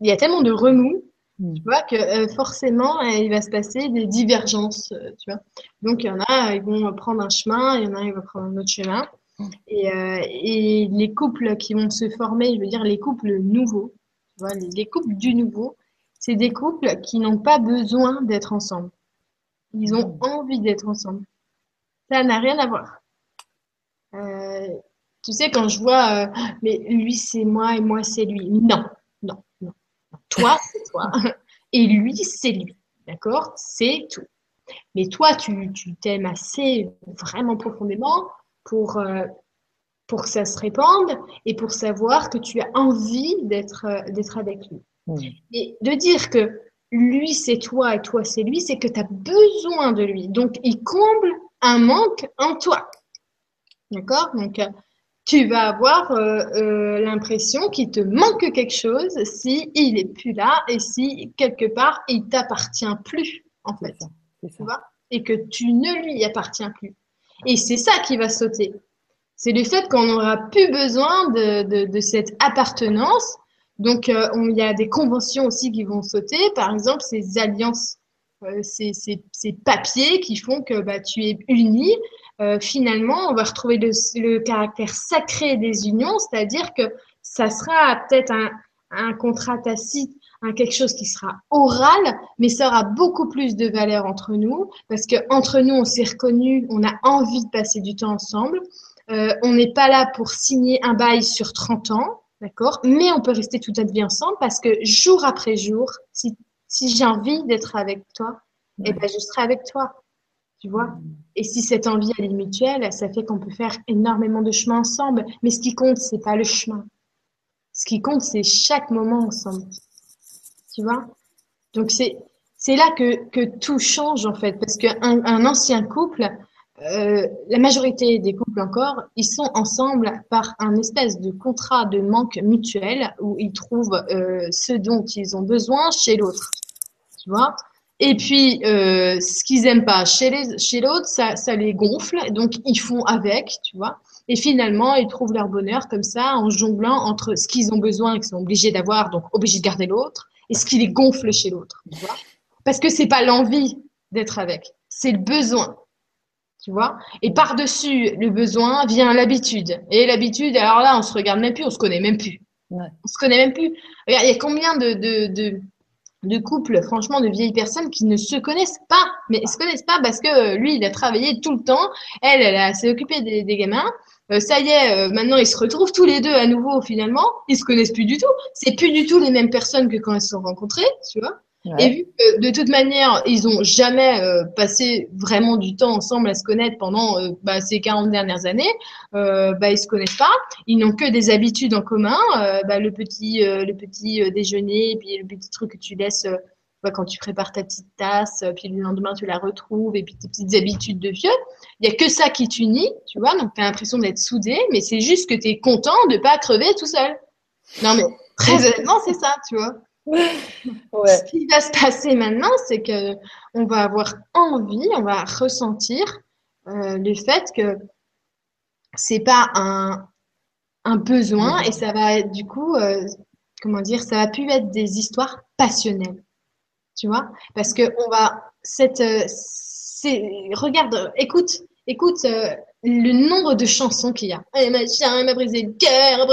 il y a tellement de remous. Tu vois que euh, forcément, euh, il va se passer des divergences, euh, tu vois. Donc, il y en a, ils vont prendre un chemin, il y en a, ils vont prendre un autre chemin. Hmm. Et, et, les couples qui vont se former, je veux dire les couples nouveaux, tu vois, les, couples du nouveau, c'est des couples qui n'ont pas besoin d'être ensemble. Ils ont hmm. envie d'être ensemble. Ça n'a rien à voir. tu sais, quand je vois, mais lui c'est moi et moi c'est lui. Non. Toi, c'est toi. Et lui, c'est lui. D'accord? C'est tout. Mais toi, tu tu t'aimes assez vraiment profondément pour euh, pour que ça se répande et pour savoir que tu as envie d'être euh, d'être avec lui. Mm. Et de dire que lui c'est toi et toi c'est lui, c'est que tu as besoin de lui. Donc il comble un manque en toi. D'accord? Donc euh, tu vas avoir euh, euh, l'impression qu'il te manque quelque chose si il est plus là et si quelque part il t'appartient plus en fait. Ça, Tu vois? Et que tu ne lui appartiens plus. Et c'est ça qui va sauter. C'est le fait qu'on n'aura plus besoin de, de, de cette appartenance. Donc, euh, on- il y a des conventions aussi qui vont sauter. Par exemple, ces alliances, ces, ces, ces papiers qui font que bah, tu es uni. Euh, finalement, on va retrouver le, le caractère sacré des unions, c'est-à-dire que ça sera peut-être un, un contrat tacite, un quelque chose qui sera oral, mais ça aura beaucoup plus de valeur entre nous parce que entre nous, on s'est reconnus, on a envie de passer du temps ensemble. Euh, on n'est pas là pour signer un bail sur 30 ans, d'accord Mais on peut rester toute notre vie ensemble parce que jour après jour, si, si j'ai envie d'être avec toi, eh ben, je serai avec toi. Tu vois Et si cette envie elle est mutuelle, ça fait qu'on peut faire énormément de chemin ensemble. Mais ce qui compte, c'est pas le chemin. Ce qui compte, c'est chaque moment ensemble. Tu vois? Donc c'est c'est là que, que tout change en fait, parce qu'un un ancien couple, euh, la majorité des couples encore, ils sont ensemble par un espèce de contrat de manque mutuel où ils trouvent euh, ce dont ils ont besoin chez l'autre. Tu vois? Et puis, euh, ce qu'ils aiment pas chez les, chez l'autre, ça, ça les gonfle, donc ils font avec, tu vois. Et finalement, ils trouvent leur bonheur comme ça, en jonglant entre ce qu'ils ont besoin et qu'ils sont obligés d'avoir, donc obligés de garder l'autre, et ce qui les gonfle chez l'autre, tu vois. Parce que c'est pas l'envie d'être avec, c'est le besoin. Tu vois Et par-dessus le besoin vient l'habitude. Et l'habitude, alors là, on se regarde même plus, on se connaît même plus. Ouais. On se connaît même plus. Regarde, il y a combien de, de, de, de couples, franchement, de vieilles personnes qui ne se connaissent pas. Mais se connaissent pas parce que euh, lui, il a travaillé tout le temps. Elle, elle s'est occupée des, des gamins. Euh, ça y est, euh, maintenant ils se retrouvent tous les deux à nouveau finalement. Ils se connaissent plus du tout. C'est plus du tout les mêmes personnes que quand ils se sont rencontrés, tu vois. Ouais. Et vu que de toute manière, ils ont jamais euh, passé vraiment du temps ensemble à se connaître pendant euh, bah, ces 40 dernières années, euh, bah, ils se connaissent pas. Ils n'ont que des habitudes en commun. Euh, bah, le petit, euh, le petit euh, déjeuner, puis le petit truc que tu laisses bah, quand tu prépares ta petite tasse, puis le lendemain tu la retrouves, et puis tes petites habitudes de vieux. Il y a que ça qui t'unit, tu vois. Donc tu as l'impression d'être soudé, mais c'est juste que tu es content de pas crever tout seul. Non mais très honnêtement, c'est ça, tu vois. Ce qui va se passer maintenant, c'est que on va avoir envie, on va ressentir euh, le fait que c'est pas un, un besoin et ça va du coup, euh, comment dire, ça va plus être des histoires passionnelles, tu vois, parce que on va cette, euh, regarde, écoute, écoute euh, le nombre de chansons qu'il y a. Eh, il m'a brisé le cœur,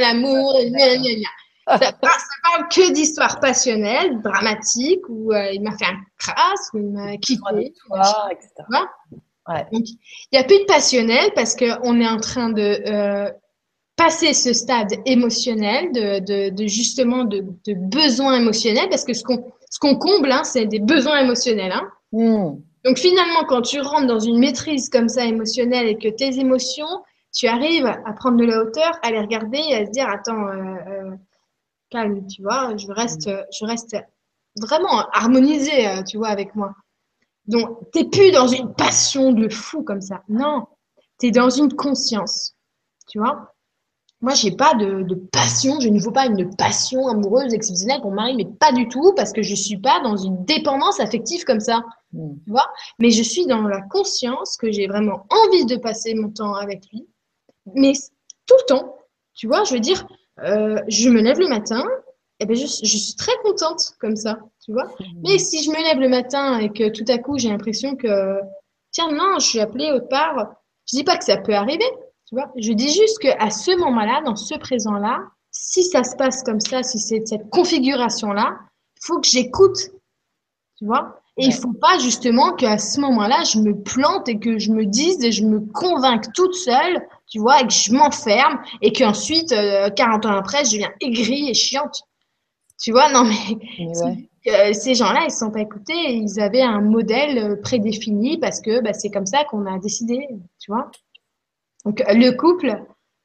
l'amour. Ça parle, ça parle que d'histoires passionnelles, dramatiques, où euh, il m'a fait un crasse, ou il m'a quitté. Toi, etc. Donc, il n'y a plus de passionnel parce qu'on est en train de euh, passer ce stade émotionnel, de, de, de justement de, de besoins émotionnels, parce que ce qu'on ce qu'on comble, hein, c'est des besoins émotionnels. Hein. Hmm. Donc finalement, quand tu rentres dans une maîtrise comme ça émotionnelle et que tes émotions, tu arrives à prendre de la hauteur, à les regarder et à se dire, attends, euh, euh, calme, tu vois, je reste, je reste vraiment harmonisé, euh, tu vois, avec moi. Donc, t'es plus dans une passion de fou comme ça. Non, t'es dans une conscience, tu vois. Moi, j'ai pas de, de passion, je ne veux pas une passion amoureuse exceptionnelle pour mon mari, mais pas du tout, parce que je suis pas dans une dépendance affective comme ça Hmm. tu vois. Mais je suis dans la conscience que j'ai vraiment envie de passer mon temps avec lui, mais tout le temps, tu vois. Je veux dire, euh, je me lève le matin, et ben je, je suis très contente comme ça, tu vois. Mais si je me lève le matin et que tout à coup j'ai l'impression que tiens non, je suis appelée autre part, je dis pas que ça peut arriver, tu vois. Je dis juste que à ce moment-là, dans ce présent-là, si ça se passe comme ça, si c'est cette configuration-là, faut que j'écoute, tu vois. Et il faut pas justement qu'à ce moment-là, je me plante et que je me dise et je me convainque toute seule, tu vois, et que je m'enferme et qu'ensuite, euh, 40 ans après, je deviens aigrie et chiante. Tu vois, non mais Mais ouais. euh, ces gens-là, ils ne sont pas écoutés, ils avaient un modèle euh, prédéfini parce que bah, c'est comme ça qu'on a décidé, tu vois. Donc le couple,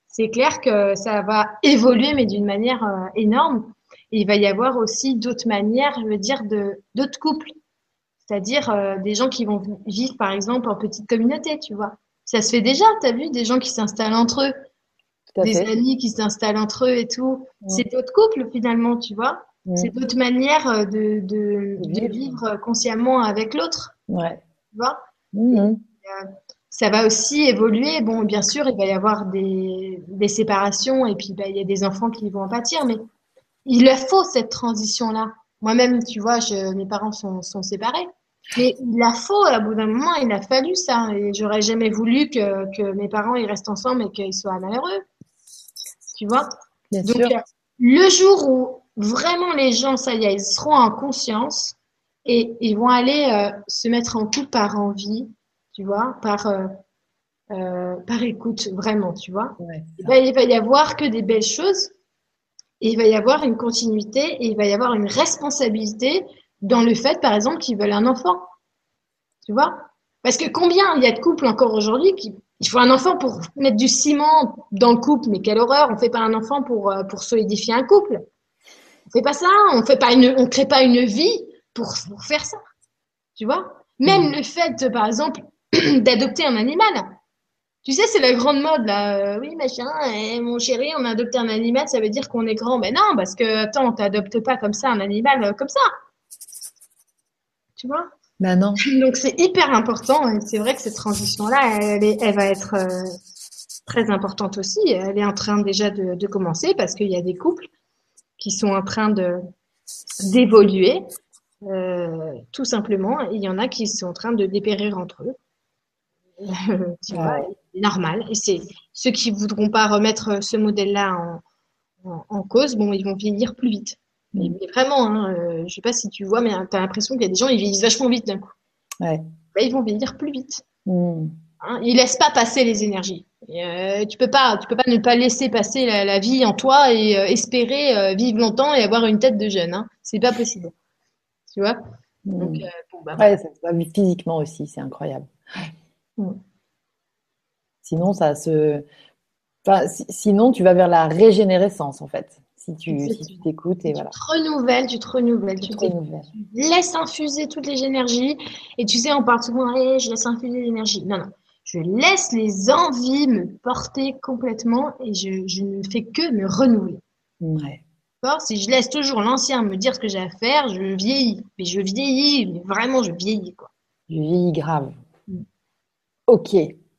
c'est clair que ça va évoluer, mais d'une manière euh, énorme. Et il va y avoir aussi d'autres manières, je veux dire, de d'autres couples, c'est-à-dire des gens qui vont vivre, par exemple, en petite communauté, tu vois. Ça se fait déjà, tu as vu, des gens qui s'installent entre eux, des amis qui s'installent entre eux et tout. C'est d'autres couples finalement, tu vois. C'est d'autres manières euh, de, de, de, vivre consciemment avec l'autre. Ouais. Tu vois mmh. euh, Ça va aussi évoluer. Bon, bien sûr, il va y avoir des, des séparations et puis bah, il y a des enfants qui vont en pâtir, mais il leur faut cette transition-là. Moi-même, tu vois, je, mes parents sont, sont séparés. Mais il la faut, à bout d'un moment, il a fallu ça. Et j'aurais jamais voulu que, que mes parents ils restent ensemble et qu'ils soient malheureux. Tu vois? Bien Donc, sûr. le jour où vraiment les gens, ça y est, ils seront en conscience et ils vont aller euh, se mettre en couple par envie, tu vois, par, euh, euh, par écoute, vraiment, tu vois. Ouais, ben, il va y avoir que des belles choses et il va y avoir une continuité et il va y avoir une responsabilité dans le fait, par exemple, qu'ils veulent un enfant. Tu vois? Parce que combien il y a de couples encore aujourd'hui qui il faut un enfant pour mettre du ciment dans le couple, mais quelle horreur On fait pas un enfant pour pour solidifier un couple. On fait pas ça, on fait pas une, on crée pas une vie pour, pour faire ça. Tu vois? Même mm. le fait, par exemple, d'adopter un animal. Tu sais, c'est la grande mode là. Euh, oui, machin, eh, mon chéri, on a adopté un animal, ça veut dire qu'on est grand. Mais non, parce que attends, on t'adopte pas comme ça un animal euh, comme ça. Tu vois Ben non. Donc c'est hyper important. Et c'est vrai que cette transition-là, elle, elle va être euh, très importante aussi. Elle est en train déjà de, de commencer parce qu'il y a des couples qui sont en train de d'évoluer, euh, tout simplement. il y en a qui sont en train de dépérir entre eux. c'est normal. Et c'est ceux qui voudront pas remettre ce modèle-là en, en, cause, bon, ils vont vieillir plus vite. Mais, vraiment, hein, euh, je sais pas si tu vois, mais tu as l'impression qu'il y a des gens, ils vieillissent vachement vite d'un coup. Ouais. Bah, ils vont vieillir plus vite. Mmh. Hein, ils laissent pas passer les énergies. Euh, tu peux pas, tu peux pas ne pas laisser passer la, la vie en toi et euh, espérer euh, vivre longtemps et avoir une tête de jeune. Hein. C'est pas possible. Tu vois? Donc, mmh. bon, bah, ouais, ça se physiquement aussi, c'est incroyable. Mmh. Sinon, ça se. Enfin, sinon, tu vas vers la régénérescence en fait. Si tu si tu t'écoutes et tu voilà. te renouvelles, tu te renouvelles, tu, te renouvelles. laisses infuser toutes les énergies. Et tu sais, on parle souvent, hey, je laisse infuser l'énergie. Non, non je laisse les envies me porter complètement et je, je ne fais que me renouveler. Ouais. Si je laisse toujours l'ancien me dire ce que j'ai à faire, je vieillis. Mais je vieillis, mais vraiment, je vieillis. Quoi. Je vieillis grave. Mm. Ok,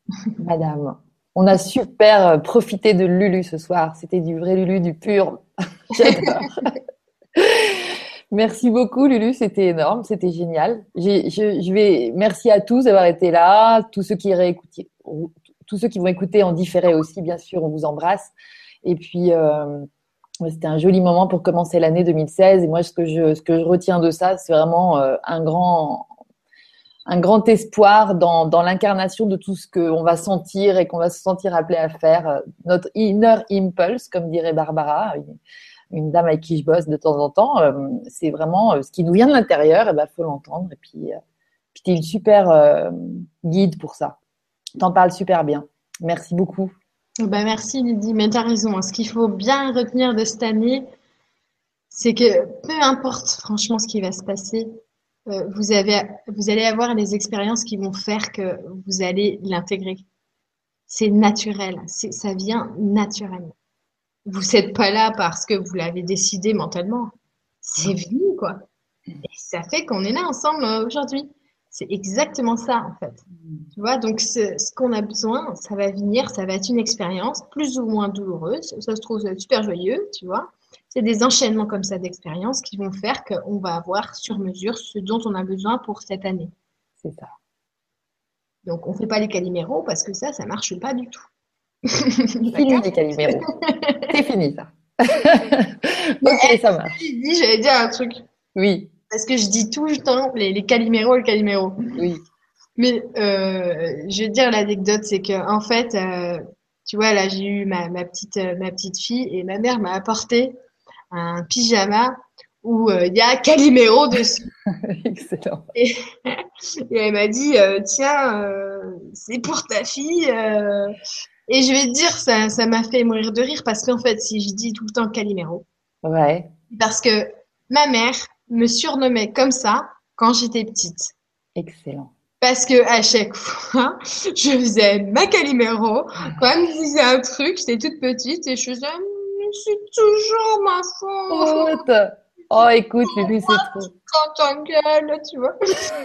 madame. On a super euh, profité de Lulu ce soir. C'était du vrai Lulu, du pur. Merci beaucoup, Lulu. C'était énorme. C'était génial. Je, je, vais, merci à tous d'avoir été là. Tous ceux qui tous ceux qui vont écouter en différé aussi, bien sûr, on vous embrasse. Et puis, euh, c'était un joli moment pour commencer l'année 2016. Et moi, ce que je, ce que je retiens de ça, c'est vraiment euh, un grand, un grand espoir dans, l'incarnation de tout ce qu'on va sentir et qu'on va se sentir appelé à faire. Notre inner impulse, comme dirait Barbara une dame avec qui je bosse de temps en temps, euh, c'est vraiment euh, ce qui nous vient de l'intérieur, et ben faut l'entendre. Et puis, euh, tu es une super guide pour ça. T'en parles super bien. Merci beaucoup. Ben merci Lydie, mais tu as raison. Hein. Ce qu'il faut bien retenir de cette année, c'est que peu importe franchement ce qui va se passer, vous, avez, vous allez avoir les expériences qui vont faire que vous allez l'intégrer. C'est naturel, ça vient naturellement vous n'êtes pas là parce que vous l'avez décidé mentalement. C'est venu, quoi. Et ça fait qu'on est là ensemble euh, aujourd'hui. C'est exactement ça, en fait. Tu vois, donc ce, ce qu'on a besoin, ça va venir, ça va être une expérience plus ou moins douloureuse. Ça se trouve super joyeux, tu vois. C'est des enchaînements comme ça d'expériences qui vont faire qu'on va avoir sur mesure ce dont on a besoin pour cette année. C'est ça. Donc, on ne fait pas les caliméros parce que ça, ça marche pas du tout. fini les caliméros. C'est fini ça. ok, ça marche. J'allais dire un truc? Oui. Parce que je dis tout le temps les, les caliméros, le caliméro. Oui. Mais euh, je vais dire l'anecdote, c'est que en fait, euh, tu vois, là j'ai eu ma, ma, petite, ma petite fille et ma mère m'a apporté un pyjama où il y a Calimero dessus. Excellent. Et, elle m'a dit, tiens, c'est pour ta fille. Et je vais te dire, ça, ça m'a fait mourir de rire parce qu'en fait, si je dis tout le temps Calimero, ouais. parce que ma mère me surnommait comme ça quand j'étais petite. Excellent. Parce que à chaque fois, je faisais ma Calimero. Quand elle me disait un truc, j'étais toute petite et je faisais, c'est toujours ma faute. Oh, écoute, Lulu, c'est trop. Quand gueule, tu vois.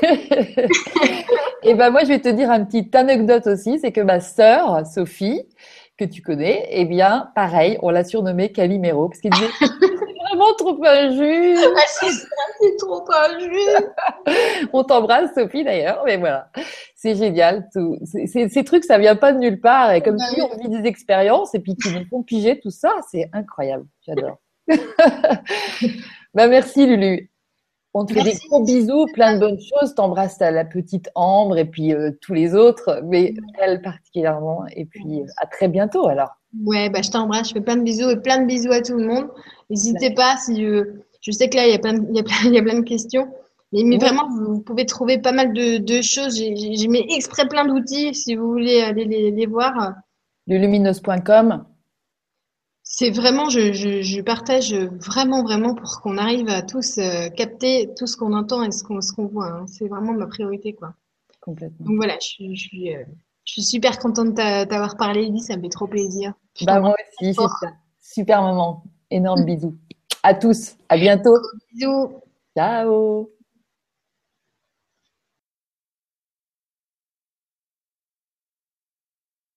et ben moi, je vais te dire une petite anecdote aussi, c'est que ma sœur, Sophie, que tu connais, eh bien, pareil, on l'a surnommée Calimero, parce qu'il disait c'est vraiment trop injuste. C'est trop injuste. on t'embrasse, Sophie, d'ailleurs, mais voilà. C'est génial. Tout. ces trucs, ça vient pas de nulle part. Et comme si on vit des expériences et puis qui nous font piger tout ça, c'est incroyable. J'adore. bah, merci Lulu. On te fait des gros bisous, plein de bonnes choses. T'embrasses la petite Ambre et puis euh, tous les autres, mais elle particulièrement. Et puis euh, à très bientôt alors. Ouais, bah je t'embrasse. Je fais plein de bisous et plein de bisous à tout le monde. N'hésitez pas si euh, je sais que là il y a plein de, il y a plein de questions. Mais, vraiment, vous, pouvez trouver pas mal de, de choses. J'ai mis exprès plein d'outils si vous voulez aller les, les voir. Lulumineuse.com c'est vraiment, je, je, je, partage vraiment, vraiment pour qu'on arrive à tous euh, capter tout ce qu'on entend et ce qu'on ce qu'on voit. Hein. C'est vraiment ma priorité, quoi. Complètement. Donc voilà, je, je suis, euh, je suis super contente de t'avoir parlé, Edith, ça me fait trop plaisir. bah, moi aussi, c'est ça. Super moment. Énorme bisous. À tous. À bientôt. Bisous. Ciao.